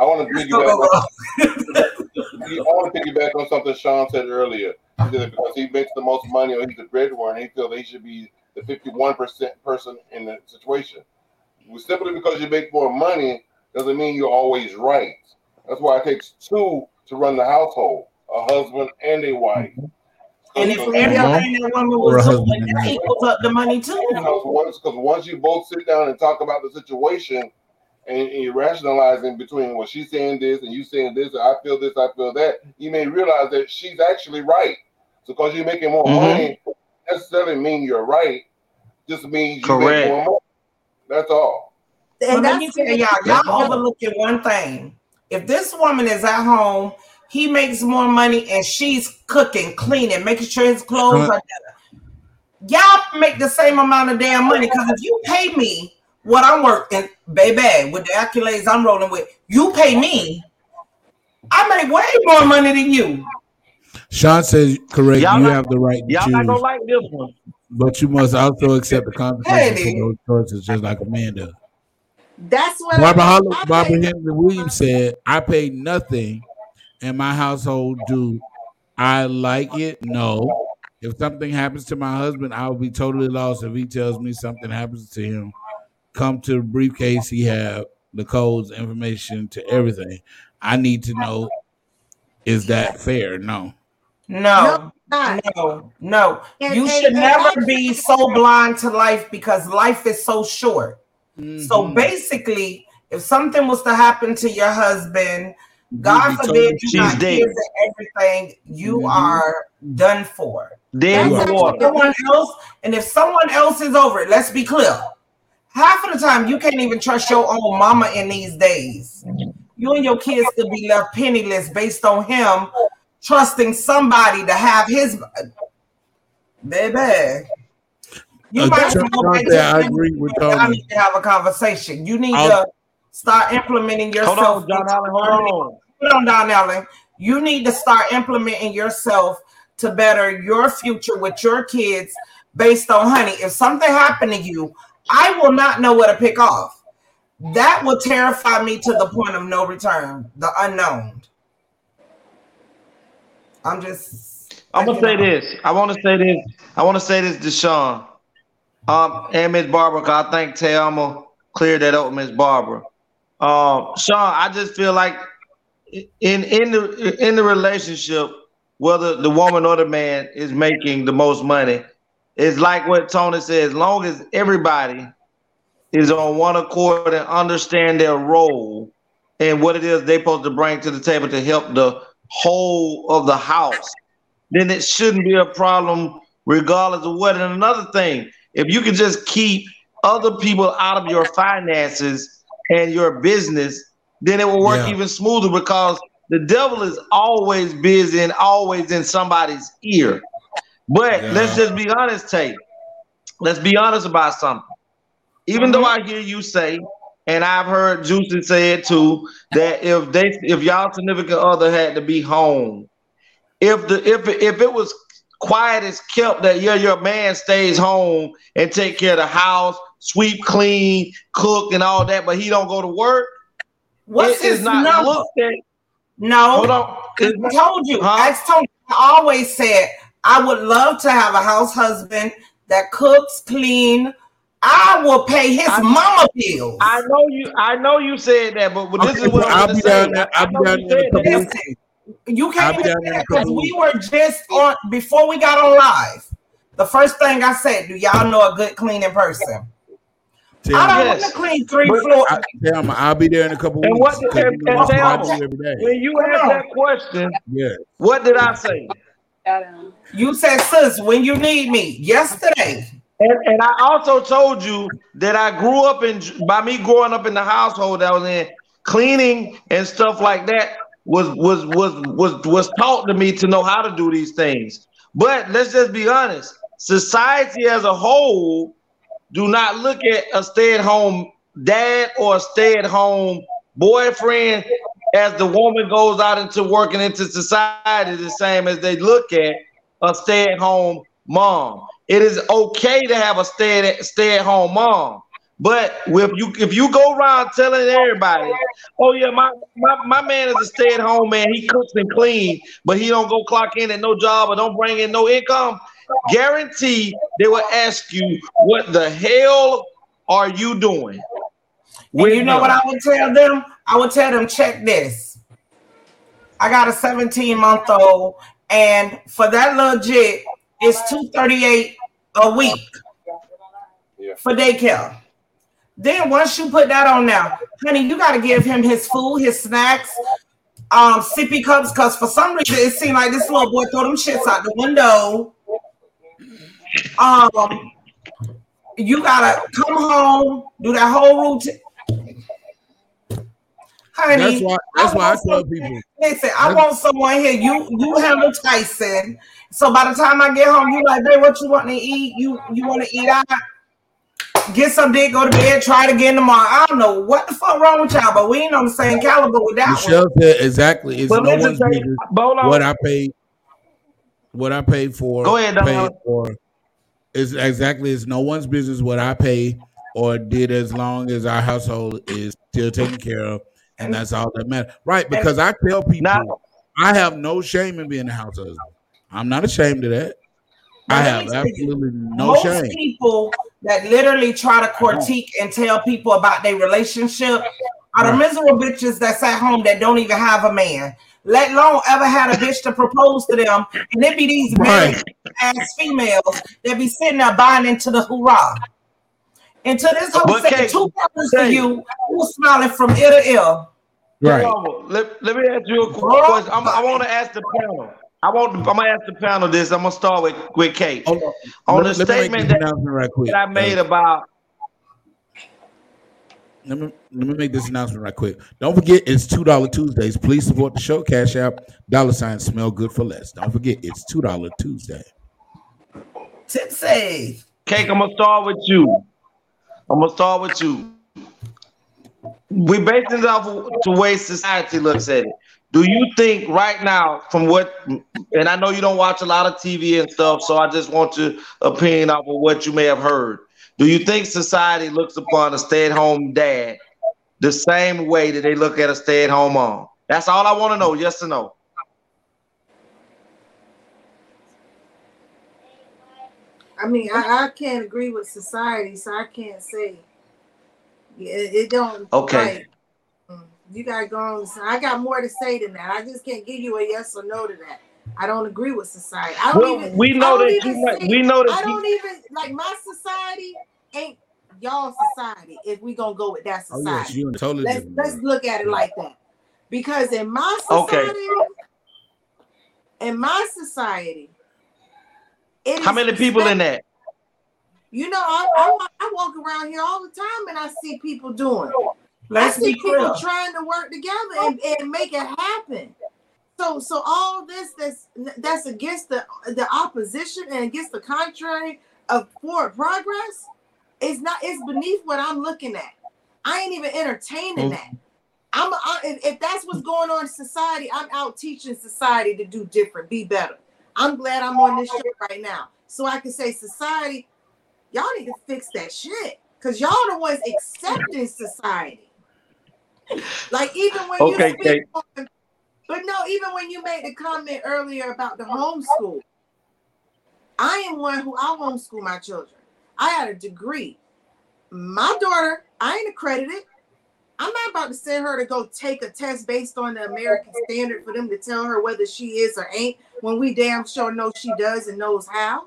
[SPEAKER 2] I want to piggyback. On, I want to piggyback on something Sean said earlier. He said because he makes the most money or he's the breadwinner, he feels that he should be the fifty-one percent person in the situation. Simply because you make more money doesn't mean you're always right. That's why it takes two to run the household: a husband and a wife.
[SPEAKER 3] And if everything that woman was doing, that equals up the money too.
[SPEAKER 2] Because once, because once you both sit down and talk about the situation, and, and you're rationalizing between well, she's saying this and you saying this, and I feel this, I feel that, you may realize that she's actually right. So because you're making more
[SPEAKER 4] Mhm.
[SPEAKER 2] money, necessarily mean you're right. Just means you
[SPEAKER 4] Correct.
[SPEAKER 2] make more money. That's all.
[SPEAKER 3] But let me tell y'all, y'all overlooking one thing. If this woman is at home, he makes more money and she's cooking, cleaning, making sure his clothes are better. Y'all make the same amount of damn money because if you pay me what I'm working, baby, with the accolades I'm rolling with, you pay me. I make way more money than you.
[SPEAKER 5] Sean says correct.
[SPEAKER 4] Y'all
[SPEAKER 5] you
[SPEAKER 4] not-
[SPEAKER 5] have the right to
[SPEAKER 4] Y'all not gonna like this one.
[SPEAKER 5] but you must also accept the consequences
[SPEAKER 3] Hey,
[SPEAKER 5] for those choices, just like Amanda.
[SPEAKER 7] That's what
[SPEAKER 5] Barbara
[SPEAKER 7] I,
[SPEAKER 5] Hollow,
[SPEAKER 7] I
[SPEAKER 5] Barbara. Henry Williams said, "I pay nothing, in my household. Do I like it? No. If something happens to my husband, I will be totally lost if he tells me something happens to him. Come to the briefcase. He have the codes, information to everything. I need to know. Is that fair? No.
[SPEAKER 3] No,
[SPEAKER 7] not.
[SPEAKER 3] no, no.
[SPEAKER 7] And-
[SPEAKER 3] you
[SPEAKER 7] and-
[SPEAKER 3] should
[SPEAKER 7] and
[SPEAKER 3] never be so blind to life because life is so short. So
[SPEAKER 5] Mhm.
[SPEAKER 3] basically, if something was to happen to your husband, God forbid you
[SPEAKER 4] She's
[SPEAKER 3] got
[SPEAKER 4] dead.
[SPEAKER 3] kids and everything, you
[SPEAKER 5] Mhm.
[SPEAKER 3] are done for.
[SPEAKER 4] Dead in
[SPEAKER 7] That's
[SPEAKER 4] water.
[SPEAKER 3] Someone else, and if someone else is over it, let's be clear. Half of the time, you can't even trust your own mama in these days. You and your kids could be left penniless based on him trusting somebody to have his baby. You
[SPEAKER 5] Uh,
[SPEAKER 3] might
[SPEAKER 5] Chuck
[SPEAKER 3] go back
[SPEAKER 5] I agree with
[SPEAKER 3] and I need to have a conversation. You need
[SPEAKER 5] I'll-
[SPEAKER 3] to start implementing yourself.
[SPEAKER 4] Hold on, John Allen. Hold on.
[SPEAKER 3] Hold on, Don Allen. You need to start implementing yourself to better your future with your kids based on honey. If something happened to you, I will not know where to pick off. That will terrify me to the point of no return, the unknown. I'm just.
[SPEAKER 4] I'm gonna say this. I want to say this. I want to say this to Sean, um, and Miss Barbara. 'cause I think Thelma cleared that up, Miss Barbara. Um, Sean, I just feel like in in the in the relationship, whether the woman or the man is making the most money, it's like what Tony said. As long as everybody is on one accord and understand their role and what it is they're supposed to bring to the table to help the whole of the house, then it shouldn't be a problem regardless of what. And another thing, if you can just keep other people out of your finances and your business, then it will work
[SPEAKER 5] Yeah.
[SPEAKER 4] even smoother because the devil is always busy and always in somebody's ear. But
[SPEAKER 5] Yeah.
[SPEAKER 4] let's just be honest, Tate. Let's be honest about something. Even though mm-hmm. I hear you say, and I've heard Juicy say it too, that if they if y'all significant other had to be home, if the if if it was quiet as kept that yeah your man stays home and take care of the house, sweep, clean, cook, and all that, but he don't go to work.
[SPEAKER 3] What's his
[SPEAKER 4] not
[SPEAKER 3] number?
[SPEAKER 4] looked at.
[SPEAKER 3] No.
[SPEAKER 4] Hold on.
[SPEAKER 3] I told you.
[SPEAKER 4] Huh?
[SPEAKER 3] I told I always said I would love to have a house husband that cooks, clean. I will pay his
[SPEAKER 4] I-
[SPEAKER 3] mama bills.
[SPEAKER 4] I know you. I know you said that, but, but this
[SPEAKER 5] Okay,
[SPEAKER 4] is what
[SPEAKER 5] well,
[SPEAKER 4] I'm
[SPEAKER 5] I'll
[SPEAKER 4] gonna
[SPEAKER 5] be
[SPEAKER 4] say.
[SPEAKER 5] down there- I'll be
[SPEAKER 4] know
[SPEAKER 5] down
[SPEAKER 4] you
[SPEAKER 5] there
[SPEAKER 4] said that.
[SPEAKER 3] Listen, you can't
[SPEAKER 5] be
[SPEAKER 3] even
[SPEAKER 5] down
[SPEAKER 3] say
[SPEAKER 5] there
[SPEAKER 3] that because we were just on before we got on live. The first thing I said, do y'all know a good cleaning person?
[SPEAKER 5] Tell
[SPEAKER 3] I don't
[SPEAKER 5] me,
[SPEAKER 4] Yes.
[SPEAKER 3] want to clean three
[SPEAKER 4] But-
[SPEAKER 3] floors.
[SPEAKER 5] I, tell me, I'll be there in a couple
[SPEAKER 4] And
[SPEAKER 5] weeks.
[SPEAKER 4] what-
[SPEAKER 5] 'cause
[SPEAKER 4] and-
[SPEAKER 5] you
[SPEAKER 4] and
[SPEAKER 5] that's what I
[SPEAKER 3] tell
[SPEAKER 5] do
[SPEAKER 3] me.
[SPEAKER 4] When you
[SPEAKER 3] Come
[SPEAKER 4] asked that question,
[SPEAKER 5] Yeah.
[SPEAKER 4] what did I say?
[SPEAKER 3] You said, sis, when you need me. Yesterday.
[SPEAKER 4] And, and I also told you that I grew up in by me growing up in the household that I was in, cleaning and stuff like that was was was was was taught to me to know how to do these things. But let's just be honest, society as a whole do not look at a stay-at-home dad or a stay-at-home boyfriend as the woman goes out into working into society the same as they look at a stay-at-home mom. It is okay to have a stay stay-at-home mom. But if you if you go around telling everybody, oh yeah, my, my, my man is a stay-at-home man, he cooks and clean, but he don't go clock in at no job or don't bring in no income, guarantee they will ask you, what the hell are you doing?
[SPEAKER 3] Well, you know what I would tell them? I would tell them, check this. I got a 17 month old, and for that legit, it's 238 a week for daycare. Then once you put that on now, honey, you got to give him his food, his snacks, um, sippy cups, because for some reason it seemed like this little boy throw them shits out the window. Um, you gotta come home, do that whole routine. Honey,
[SPEAKER 5] That's why. That's why I tell
[SPEAKER 3] some-
[SPEAKER 5] people.
[SPEAKER 3] Listen, I want someone here. You you handle Tyson. So by the time I get home, you like, babe, what you want to eat? You you want to eat out? Get some dick, go to bed, try it again tomorrow. I don't know what the fuck wrong with y'all, but we ain't on the same caliber with that one.
[SPEAKER 5] Said exactly. It's
[SPEAKER 4] But
[SPEAKER 5] no one's
[SPEAKER 4] Tay,
[SPEAKER 5] business
[SPEAKER 4] on.
[SPEAKER 5] what I paid. What I paid for.
[SPEAKER 4] Go ahead,
[SPEAKER 5] paid for. Is exactly. It's no one's business what I pay or did as long as our household is still taken care of, and that's all that matters. Right? Because I tell people, I have no shame in being a house husband. I'm not ashamed of that. I have absolutely no
[SPEAKER 3] Most
[SPEAKER 5] shame.
[SPEAKER 3] people that literally try to critique and tell people about their relationship are the
[SPEAKER 5] Right.
[SPEAKER 3] miserable bitches that's at home that don't even have a man. Let alone ever had a bitch to propose to them, and it be these
[SPEAKER 5] Right.
[SPEAKER 3] married ass females that be sitting there buying into the hoorah. Into this whole
[SPEAKER 4] But
[SPEAKER 3] thing, two purpose to you, who smiling from ear to ear.
[SPEAKER 5] Right.
[SPEAKER 4] Let, let me ask you a quick question. I'm, I want to ask the panel. I want. I'm gonna ask the panel this. I'm gonna start with with Kate. On
[SPEAKER 5] Let-
[SPEAKER 4] the
[SPEAKER 5] let
[SPEAKER 4] statement that,
[SPEAKER 5] right quick.
[SPEAKER 4] that I made about
[SPEAKER 5] Let me let me make this announcement right quick. Don't forget it's two dollar Tuesdays. Please support the show. Cash app dollar sign smell good for less. Don't forget it's two dollar Tuesday.
[SPEAKER 3] Tipsy.
[SPEAKER 4] Cake, I'm gonna start with you. I'm gonna start with you. We base it off of the way society looks at it. Do you think right now, from what, and I know you don't watch a lot of TV and stuff, so I just want your opinion off of what you may have heard. Do you think society looks upon a stay-at-home dad the same way that they look at a stay-at-home mom? That's all I want to know. Yes or no?
[SPEAKER 7] I mean, I, I can't agree with society, so I can't say. Yeah, it, it don't.
[SPEAKER 4] Okay.
[SPEAKER 7] like, mm, you gotta go on. I got more to say than that. I just can't give you a yes or no to that. I don't agree with society. I don't
[SPEAKER 4] Well,
[SPEAKER 7] even.
[SPEAKER 4] we know that you might-
[SPEAKER 7] see-
[SPEAKER 4] we know that
[SPEAKER 7] I don't even like my society ain't y'all society. If we gonna go with that
[SPEAKER 5] Oh
[SPEAKER 7] society,
[SPEAKER 5] yes, you totally
[SPEAKER 7] let's let's look at it like that. Because in my
[SPEAKER 4] Okay.
[SPEAKER 7] society, in my society, it
[SPEAKER 4] How
[SPEAKER 7] is
[SPEAKER 4] many people in that?
[SPEAKER 7] You know, I, I, I walk around here all the time and I see people doing. it.
[SPEAKER 3] Let's
[SPEAKER 7] I see people
[SPEAKER 3] clear.
[SPEAKER 7] trying to work together and, and make it happen. So, so all this that's that's against the the opposition and against the contrary of forward progress is not. It's beneath what I'm looking at. I ain't even entertaining
[SPEAKER 4] Mhm.
[SPEAKER 7] that. I'm I, if, if that's what's going on in society, I'm out teaching society to do different, be better. I'm glad I'm on this show right now, so I can say society, y'all need to fix that shit because y'all the ones accepting society. Like even when
[SPEAKER 4] Okay,
[SPEAKER 7] you speak, on- but no, even when you made the comment earlier about the homeschool, I am one who I homeschool my children. I had a degree. My daughter, I ain't accredited. I'm not about to send her to go take a test based on the American standard for them to tell her whether she is or ain't when we damn sure know she does and knows how.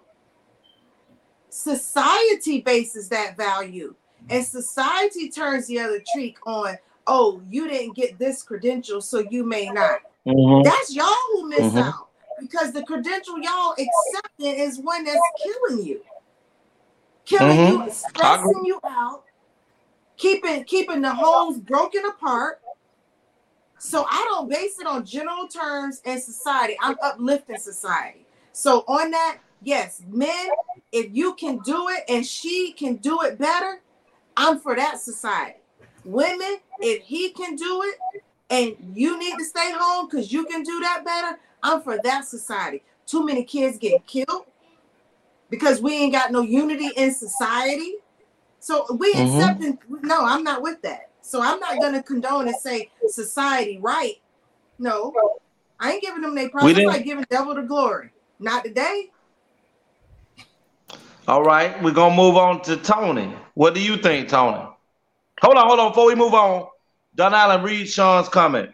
[SPEAKER 7] Society bases that value, and society turns the other cheek on, oh, you didn't get this credential, so you may not.
[SPEAKER 4] Mhm.
[SPEAKER 7] That's y'all who miss
[SPEAKER 4] Mhm.
[SPEAKER 7] out because the credential y'all accepting is one that's killing you, killing
[SPEAKER 4] Mhm.
[SPEAKER 7] you, stressing you out, keeping keeping the homes broken apart. So I don't base it on general terms and society. I'm uplifting society. So on that, yes, men, if you can do it and she can do it better, I'm for that society. Women, if he can do it and you need to stay home because you can do that better, I'm for that society. Too many kids get killed because we ain't got no unity in society. So we
[SPEAKER 4] Mhm.
[SPEAKER 7] accepting no, I'm not with that. So I'm not gonna condone and say society right. No, I ain't giving them their
[SPEAKER 4] We
[SPEAKER 7] props. It's
[SPEAKER 4] didn't-
[SPEAKER 7] like giving devil the glory. Not today.
[SPEAKER 4] All right, we're gonna move on to Tony. What do you think, Tony? Hold on, hold on. Before we move on, Don Allen, read Sean's comment.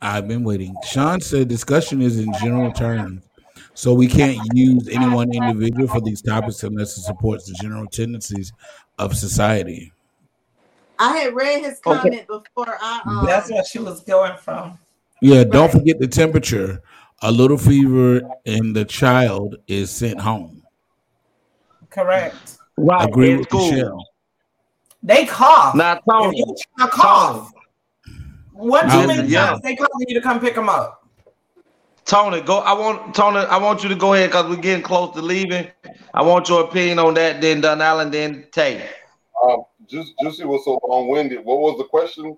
[SPEAKER 5] I've been waiting. Sean said discussion is in general terms, so we can't use any one individual for these topics unless it supports the general tendencies of society.
[SPEAKER 7] I had read his
[SPEAKER 3] Okay.
[SPEAKER 7] comment before I um
[SPEAKER 3] That's what she was going from.
[SPEAKER 5] Yeah, don't forget the temperature. A little fever and the child is sent home.
[SPEAKER 3] Correct.
[SPEAKER 4] Right,
[SPEAKER 5] Agree
[SPEAKER 4] in
[SPEAKER 5] with
[SPEAKER 4] school.
[SPEAKER 5] Michelle.
[SPEAKER 3] They cough.
[SPEAKER 4] Now,
[SPEAKER 3] If
[SPEAKER 4] Tony,
[SPEAKER 3] you try to cough, what too
[SPEAKER 5] Listen,
[SPEAKER 3] many
[SPEAKER 4] yeah.
[SPEAKER 3] times they calling you to come pick them up?
[SPEAKER 4] Tony, go. I want Tony. I want you to go ahead because we're getting close to leaving. I want your opinion on that. Then Don Allen, then Tay.
[SPEAKER 2] Um, just Juicy was so long winded. What was the question?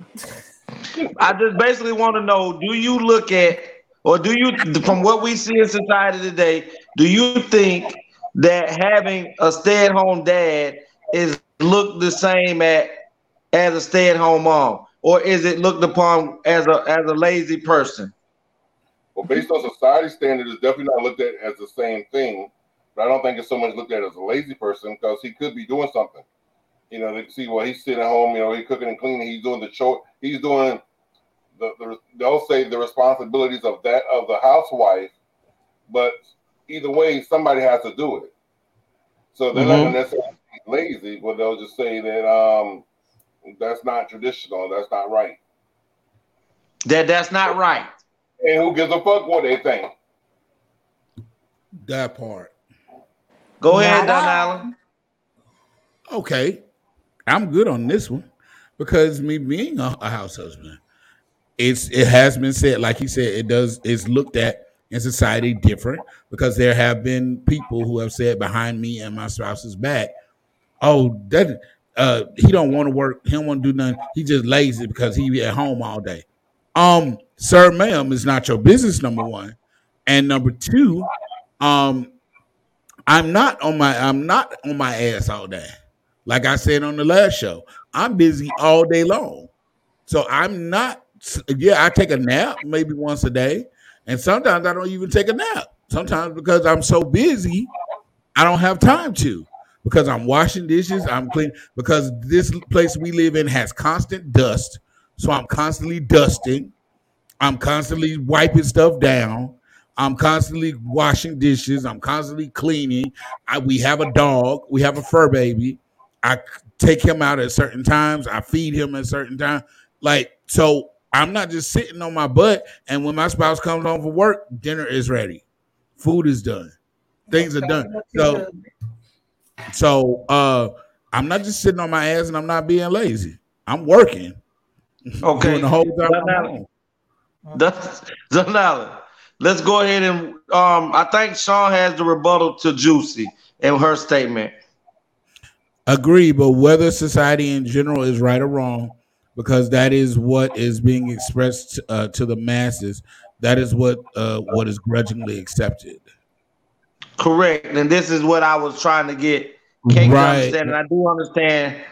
[SPEAKER 4] I just basically want to know: Do you look at, or do you, from what we see in society today, do you think that having a stay-at-home dad is looked the same at as a stay-at-home mom, or is it looked upon as a as a lazy person?
[SPEAKER 2] Well, based on society standards, it's definitely not looked at as the same thing. But I don't think it's so much looked at as a lazy person because he could be doing something. You know, they see, well, he's sitting at home, you know, he's cooking and cleaning, he's doing the chore, he's doing the, the they'll say the responsibilities of that of the housewife, but either way, somebody has to do it. So they're not
[SPEAKER 4] Mhm.
[SPEAKER 2] gonna necessarily lazy, but they'll just say that um that's not traditional, that's not right.
[SPEAKER 4] That that's not right.
[SPEAKER 2] And who gives a fuck what they think?
[SPEAKER 5] That part.
[SPEAKER 4] Go ahead, Don. Allen.
[SPEAKER 5] Okay, I'm good on this one because me being a, a house husband, it's it has been said, like he said, it does it's looked at in society different because there have been people who have said behind me and my spouse's back, oh that uh he don't want to work, he don't want to do nothing, he just lazy because he be at home all day. Um, sir, ma'am, is not your business. Number one, and number two, um, I'm not on my I'm not on my ass all day. Like I said on the last show, I'm busy all day long. So I'm not yeah, I take a nap maybe once a day, and sometimes I don't even take a nap. Sometimes because I'm so busy, I don't have time to. Because I'm washing dishes, I'm clean because this place we live in has constant dust. So I'm constantly dusting. I'm constantly wiping stuff down. I'm constantly washing dishes. I'm constantly cleaning. I, we have a dog. We have a fur baby. I take him out at certain times. I feed him at certain times. Like so, I'm not just sitting on my butt. And when my spouse comes home from work, dinner is ready, food is done, things are done. So, so uh, I'm not just sitting on my ass and I'm not being lazy. I'm working.
[SPEAKER 4] Okay.
[SPEAKER 5] Doing the whole time.
[SPEAKER 4] That's Don Allen. Let's go ahead and um I think Sean has the rebuttal to Juicy in her statement.
[SPEAKER 5] Agree, but whether society in general is right or wrong, because that is what is being expressed uh, to the masses. That is what uh, what is grudgingly accepted.
[SPEAKER 4] Correct. And this is what I was trying to get
[SPEAKER 5] Right.
[SPEAKER 4] understand. And I do understand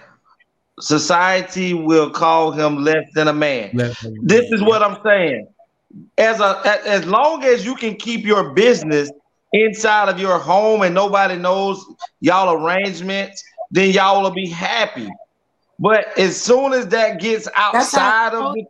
[SPEAKER 4] society will call him less than a man.
[SPEAKER 5] Than
[SPEAKER 4] This
[SPEAKER 5] man.
[SPEAKER 4] is what I'm saying. As a- as long as you can keep your business inside of your home and nobody knows y'all arrangements, then y'all will be happy. But as soon as that gets outside of the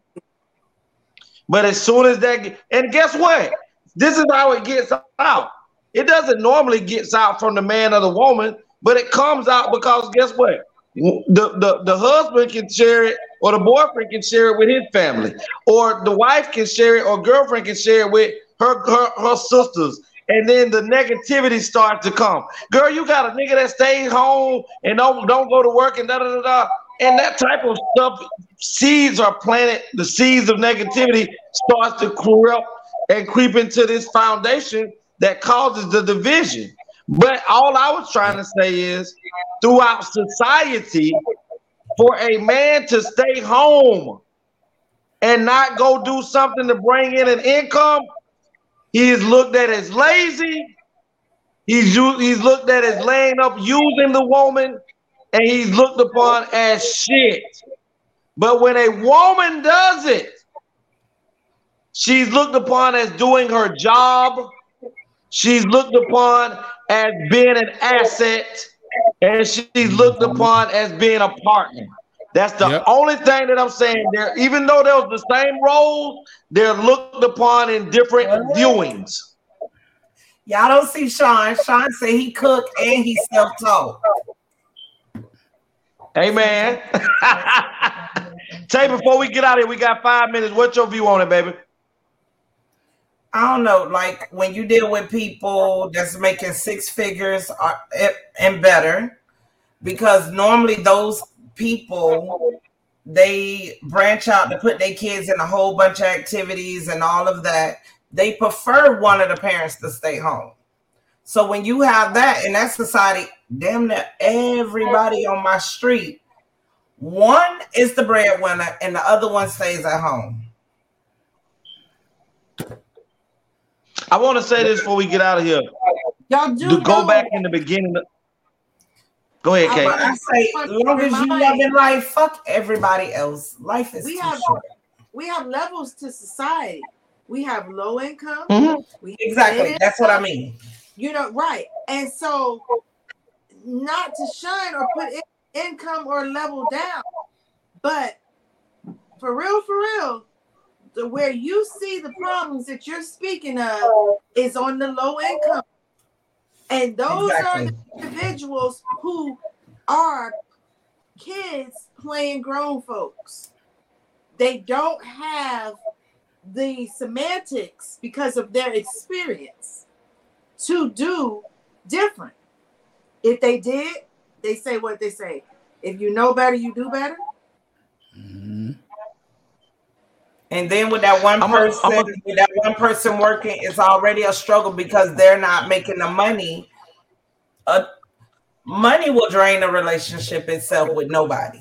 [SPEAKER 4] but as soon as that get, and guess what? This is how it gets out. It doesn't normally gets out from the man or the woman, but it comes out because guess what? The, the, the husband can share it, or the boyfriend can share it with his family, or the wife can share it, or girlfriend can share it with her, her, her sisters. And then the negativity starts to come. Girl, you got a nigga that stays home and don't, don't go to work and da da da da. And that type of stuff, seeds are planted, the seeds of negativity starts to corrupt and creep into this foundation that causes the division. But all I was trying to say is throughout society, for a man to stay home and not go do something to bring in an income, he is looked at as lazy. He's he's looked at as laying up using the woman, and he's looked upon as shit. But when a woman does it, she's looked upon as doing her job. She's looked upon as being an asset, and she's looked upon as being a partner. That's the
[SPEAKER 5] Yep.
[SPEAKER 4] only thing that I'm saying there. Even though they're the same roles, they're looked upon in different viewings.
[SPEAKER 3] Y'all don't see Sean. Sean said he cook and he self-taught.
[SPEAKER 4] Amen. Tay, before we get out of here, we got five minutes. What's your view on it, baby?
[SPEAKER 3] I don't know, like when you deal with people that's making six figures uh, or, and better, because normally those people they branch out to put their kids in a whole bunch of activities and all of that. They prefer one of the parents to stay home. So when you have that in that society, damn near everybody on my street, one is the breadwinner and the other one stays at home.
[SPEAKER 4] I want to say this before we get out of here.
[SPEAKER 7] Y'all do
[SPEAKER 4] To go
[SPEAKER 7] know-
[SPEAKER 4] back in the beginning. of- Go ahead, Kate.
[SPEAKER 3] I say, as long as you love in life, fuck everybody else. Life is
[SPEAKER 7] we
[SPEAKER 3] too
[SPEAKER 7] have
[SPEAKER 3] short.
[SPEAKER 7] we have levels to society. We have low income.
[SPEAKER 3] Mhm.
[SPEAKER 7] We have
[SPEAKER 3] Exactly.
[SPEAKER 7] mid
[SPEAKER 3] That's what I mean.
[SPEAKER 7] You know, right? And so, not to shine or put in- income or level down, but for real, for real, the where you see the problems that you're speaking of is on the low income, and those are the individuals who are kids playing grown folks. They don't have the semantics because of their experience to do different. If they did, they say what they say. If you know better, you do better.
[SPEAKER 3] And then with that one
[SPEAKER 4] I'm a-
[SPEAKER 3] person,
[SPEAKER 4] I'm a-
[SPEAKER 3] with that one person working, it's already a struggle because they're not making the money. Uh, money will drain the relationship itself with nobody.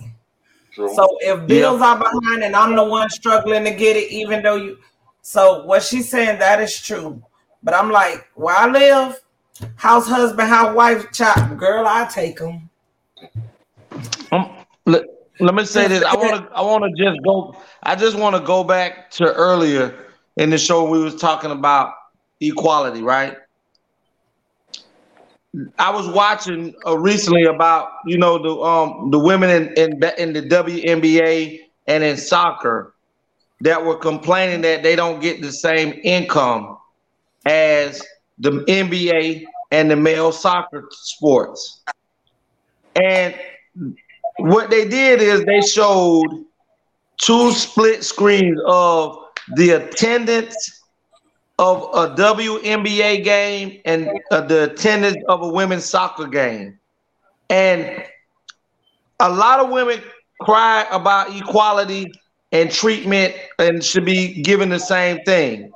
[SPEAKER 2] True.
[SPEAKER 3] So if bills are behind and I'm the one struggling to get it, even though you, so what she's saying that is true. But I'm like, where I live, house husband, house wife, child, girl, I take them.
[SPEAKER 4] Um, let, let me say this. I want to. I want to just go. I just want to go back to earlier in the show we was talking about equality, right? I was watching uh, recently about you know the um the women in in in the WNBA and in soccer that were complaining that they don't get the same income as the NBA and the male soccer sports. And what they did is they showed two split screens of the attendance of a WNBA game and uh, the attendance of a women's soccer game. And a lot of women cry about equality and treatment and should be given the same thing.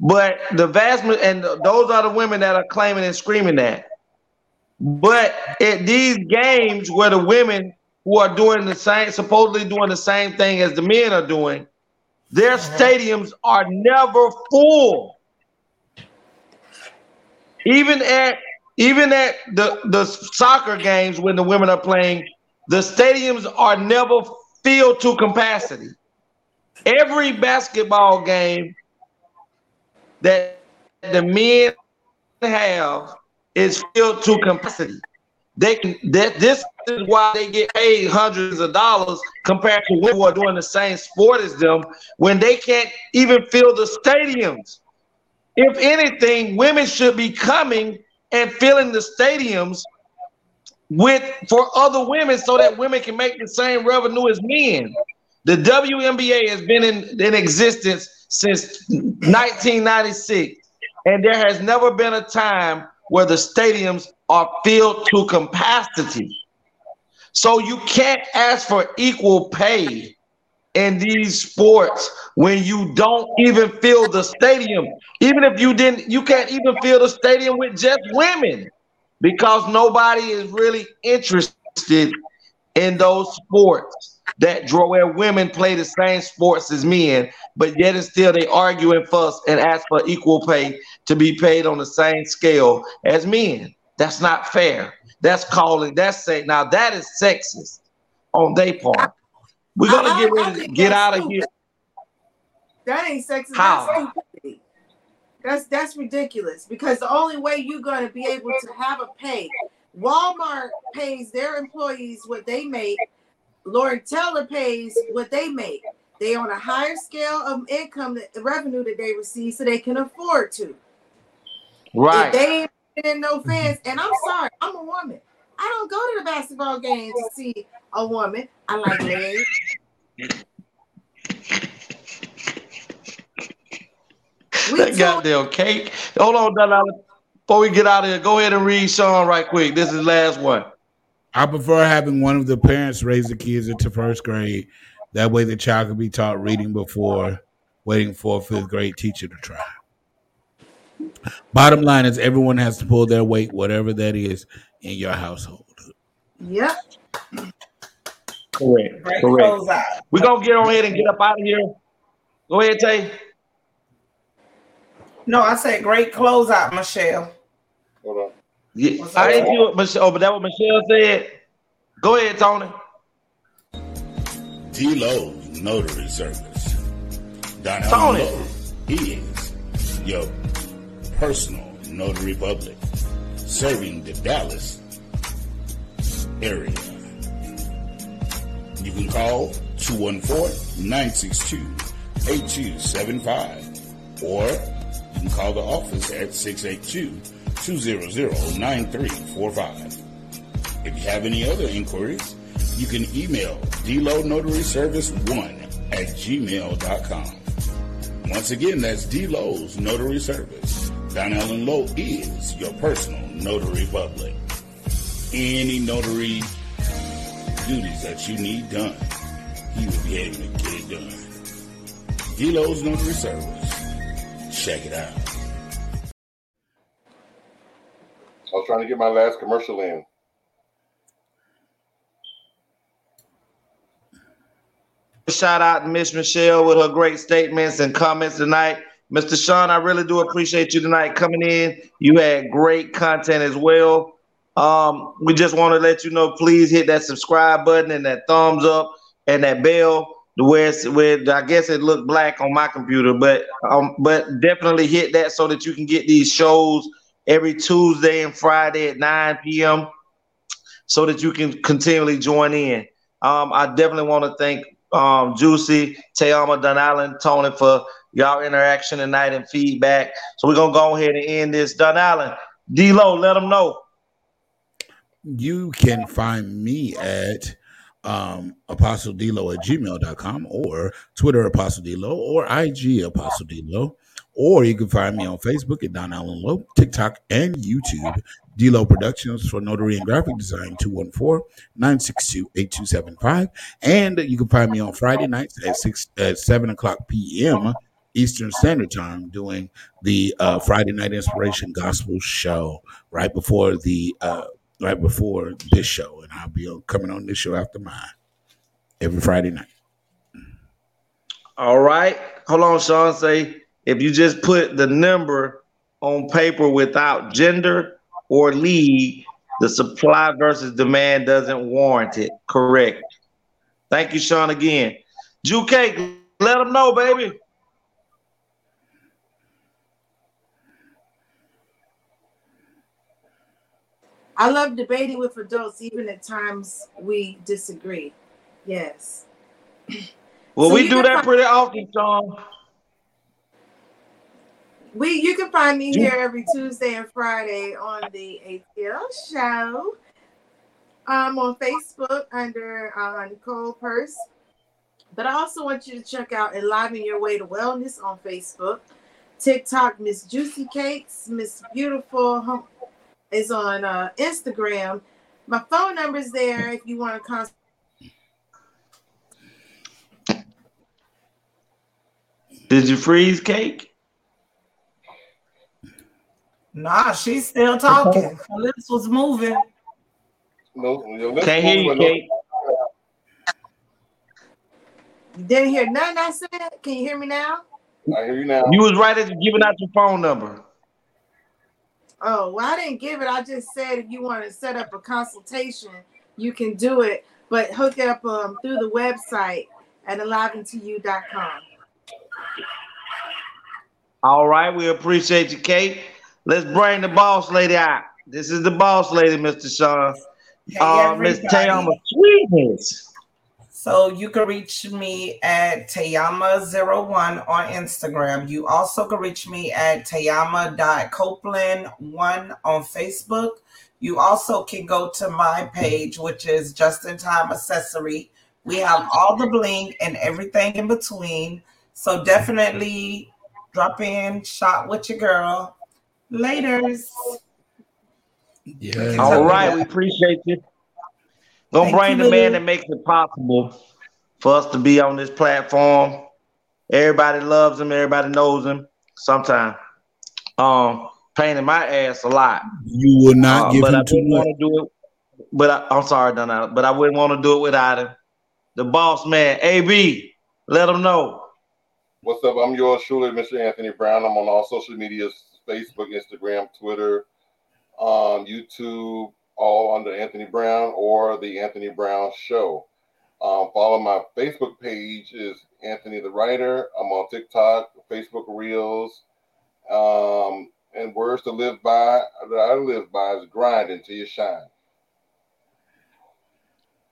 [SPEAKER 4] But the vast and those are the women that are claiming and screaming that. But at these games where the women who are doing the same, supposedly doing the same thing as the men are doing, their uh-huh. stadiums are never full. Even at even at the, the soccer games when the women are playing, the stadiums are never filled to capacity. Every basketball game that the men have is filled to capacity. They can that this is why they get paid hundreds of dollars compared to women who are doing the same sport as them when they can't even fill the stadiums. If anything, women should be coming and filling the stadiums with for other women so that women can make the same revenue as men. The WNBA has been in, in existence since 1996, and there has never been a time where the stadiums are filled to capacity. So you can't ask for equal pay in these sports when you don't even fill the stadium. Even if you didn't, you can't even fill the stadium with just women because nobody is really interested in those sports. That draw where women play the same sports as men, but yet and still they argue and fuss and ask for equal pay to be paid on the same scale as men. That's not fair. That's calling. That's saying now that is sexist on their part. We're gonna
[SPEAKER 7] I-
[SPEAKER 4] get ready to get out of here.
[SPEAKER 7] That ain't sexist.
[SPEAKER 4] How?
[SPEAKER 7] That's. That's that's ridiculous because the only way you're gonna be able to have a pay, Walmart pays their employees what they make. Lauren Taylor pays what they make. They on a higher scale of income, that, revenue that they receive, so they can afford to.
[SPEAKER 4] Right.
[SPEAKER 7] If they ain't in no fans, and I'm sorry, I'm a woman. I don't go to the basketball game to see a woman. I like legs. We
[SPEAKER 4] that goddamn cake. Hold on, Donna. Before we get out of here, go ahead and read Sean right quick. This is the last one.
[SPEAKER 5] I prefer having one of the parents raise the kids into first grade. That way, the child can be taught reading before waiting for a fifth grade teacher to try. Bottom line is, everyone has to pull their weight, whatever that is, in your household.
[SPEAKER 7] Yep.
[SPEAKER 4] Correct.
[SPEAKER 3] Great
[SPEAKER 4] Correct. We're gonna get on ahead and get up out of here. Go ahead, Tay.
[SPEAKER 3] No, I said great close out, Michelle.
[SPEAKER 2] Hold on.
[SPEAKER 4] Yeah, I
[SPEAKER 3] up?
[SPEAKER 4] didn't hear what Michelle, oh, but that what Michelle said. Go ahead, Tony.
[SPEAKER 5] D-Lo Notary Service. Don
[SPEAKER 4] Tony.
[SPEAKER 5] Allen Notary is your personal notary public serving the Dallas area. You can call 214-962-8275 or you can call the office at 682-200-9345. If you have any other inquiries, you can email dlownotaryservice1 at gmail.com. Once again, that's D-Low's Notary Service. Don Allen Lowe is your personal notary public. Any notary duties that you need done, he will be able to get it done. D-Low's Notary Service. Check it out.
[SPEAKER 2] Was trying to get my last commercial in.
[SPEAKER 4] Shout out to Miss Michelle with her great statements and comments tonight. Mr. Sean, I really do appreciate you tonight coming in. You had great content as well. Um, we just want to let you know, please hit that subscribe button and that thumbs up and that bell. The where where I guess it looked black on my computer, but um, but definitely hit that so that you can get these shows every Tuesday and Friday at 9 p.m. so that you can continually join in. Um, I definitely want to thank um, Juicy, Tayama, Don Allen, Tony for y'all interaction tonight and feedback. So we're gonna go ahead and end this. Don Allen, D-Lo, let them know.
[SPEAKER 5] You can find me at um, Apostle Delo at gmail.com or Twitter Apostle Delo or IG Apostle Delo. Or you can find me on Facebook at Don Allen Lowe, TikTok, and YouTube. Delo Productions for Notary and Graphic Design 214-962-8275. And you can find me on Friday nights at six at seven o'clock p.m. Eastern Standard Time doing the uh, Friday Night Inspiration Gospel Show right before the uh, right before this show, and I'll be coming on this show after mine every Friday night.
[SPEAKER 4] All right. Hold on, Sean. Say if you just put the number on paper without gender or league, the supply versus demand doesn't warrant it. Correct. Thank you, Sean, again. Jew Cake, let them know, baby.
[SPEAKER 7] I love debating with adults, even at times we disagree. Yes.
[SPEAKER 4] Well,
[SPEAKER 7] So
[SPEAKER 4] we do that
[SPEAKER 7] find-
[SPEAKER 4] pretty often, Sean.
[SPEAKER 7] We you can find me here every Tuesday and Friday on the ATL show. Um on Facebook under uh, Nicole Purse. But I also want you to check out Enliven Your Way to Wellness on Facebook. TikTok, Miss Juicy Cakes, Miss Beautiful is on uh, Instagram. My phone number is there if you want to contact.
[SPEAKER 4] Did you freeze cake?
[SPEAKER 3] Nah, she's still talking. Her lips was moving.
[SPEAKER 2] No, your lips
[SPEAKER 4] Can't hear you,
[SPEAKER 2] moving, no-
[SPEAKER 4] Kate.
[SPEAKER 7] You didn't hear nothing I said? Can you hear me now?
[SPEAKER 2] I hear you now.
[SPEAKER 4] You was right at giving out your phone number.
[SPEAKER 7] Oh, well, I didn't give it. I just said if you want to set up a consultation, you can do it, but hook it up um, through the website at aliventoyou.com.
[SPEAKER 4] All right, we appreciate you, Kate. Let's bring the boss lady out. This is the boss lady, Mr. Sean. Uh, Miss. Tayama Sweetness.
[SPEAKER 3] So you can reach me at Tayama01 on Instagram. You also can reach me at Tayama.copeland1 on Facebook. You also can go to my page, which is Just in Time Accessory. We have all the bling and everything in between. So definitely drop in, shop with your girl. Laters.
[SPEAKER 5] Yeah.
[SPEAKER 4] All right, we appreciate you. Gonna
[SPEAKER 3] Thank
[SPEAKER 4] bring
[SPEAKER 3] you,
[SPEAKER 4] the man that makes it possible for us to be on this platform. Everybody loves him. Everybody knows him. Sometimes, um, painting my ass a lot.
[SPEAKER 5] You will not
[SPEAKER 4] Uh,
[SPEAKER 5] give
[SPEAKER 4] but I
[SPEAKER 5] him too much.
[SPEAKER 4] to do it. But I, I'm sorry, Donna. But I wouldn't want to do it without him. The boss man, AB. Let him know.
[SPEAKER 2] What's up? I'm yours truly, Mr. Anthony Brown. I'm on all social medias Facebook, Instagram, Twitter, um, YouTube, all under Anthony Brown or the Anthony Brown Show. Um, follow my Facebook page is Anthony the Writer. I'm on TikTok, Facebook Reels, um, and words to live by that I live by is grind until you shine.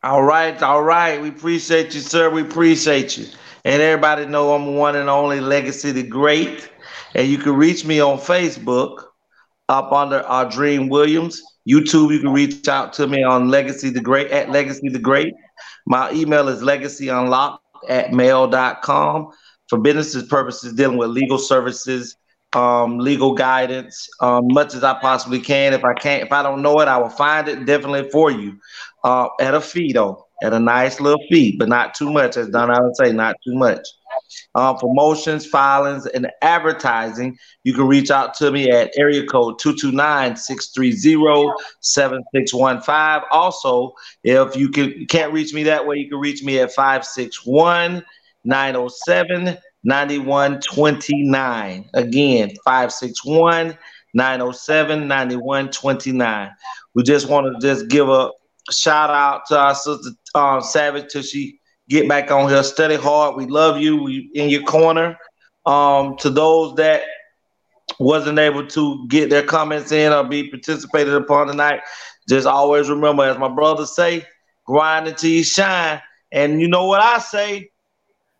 [SPEAKER 4] All right, all right. We appreciate you, sir. We appreciate you. And everybody know I'm one and only Legacy the Great. And you can reach me on Facebook up under our Dream Williams. YouTube, you can reach out to me on Legacy the Great at Legacy the Great. My email is legacyunlocked at mail.com for businesses purposes dealing with legal services, um, legal guidance, um, much as I possibly can. If I can't, if I don't know it, I will find it definitely for you uh, at a fee though, at a nice little fee, but not too much. As Don would say, not too much. Uh, promotions, filings, and advertising, you can reach out to me at area code 229-630-7615. Also, if you can, can't reach me that way, you can reach me at 561 907 9129. Again, 561 907 9129. We just want to just give a shout out to our sister um, Savage till she get back on here. Study hard. We love you. We in your corner. Um, to those that wasn't able to get their comments in or be participated upon tonight, just always remember, as my brothers say, grind until you shine. And you know what I say?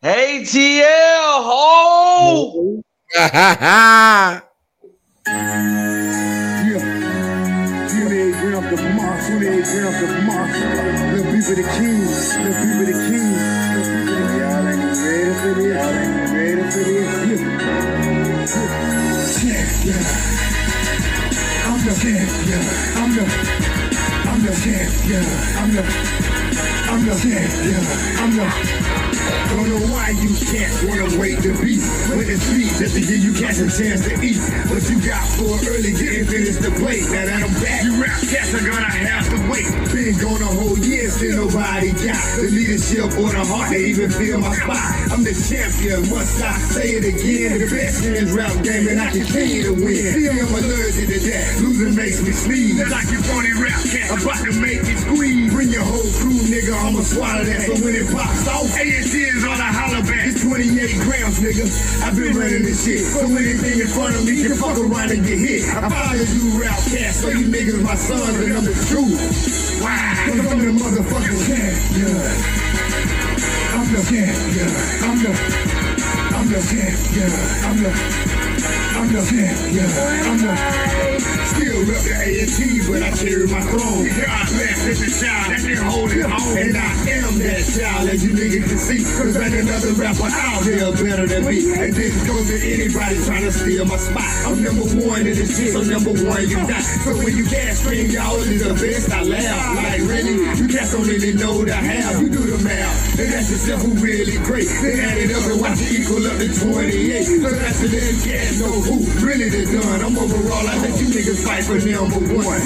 [SPEAKER 4] Hey TL, ho!
[SPEAKER 1] Yeah. 28 grams of moss, 28 grams of the the. Champion. I'm the, I'm the yeah, I'm the. Don't know why you can't wanna wait to be when it's sweet just to give you cats a chance to eat. What you got for early didn't finish the plate. Now that I'm back, you rap cats are gonna have to wait. Been gone a whole year, still nobody got the leadership or the heart to even feel my spot. I'm the champion, must I say it again? The best in this rap game, and I continue to win. See, I'm allergic to that. Losing makes me sneeze. Like you phony rap cat, about to make it squeeze. Bring your whole crew, nigga, I'ma swallow that. So when it pops off, ANC is on a holler back. It's 28 grams, nigga. I've been running this shit. So anything in front of me can fuck around and get hit. I follow you rap cats, so you niggas my sons, and I'm the truth. Wow, cause I'm the motherfucking champion. I'm the champion. I'm the, I'm the champion. I'm the, I'm the champion. I'm the, still rep the A&T, but I carry my throne. God bless this is child that been holding on. And I am that child, as you niggas can see. Cause ain't another rapper out here better than me. And this goes to anybody trying to steal my spot. I'm number one in this shit, so number one you got. So when you can't scream, y'all is the best, I laugh. Like really, you cats don't really know the half. You do the math, and that's yourself who really great. Then add it up and watch it equal up to 28. So that's the little cats know who really the done. I'm overall, I let you niggas fight for number one.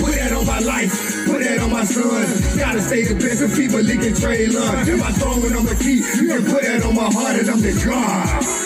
[SPEAKER 1] Put that on my life, put that on my sons. gotta stay the best of people leaking trailer. If I throwing on the key, you can put that on my heart and I'm the God.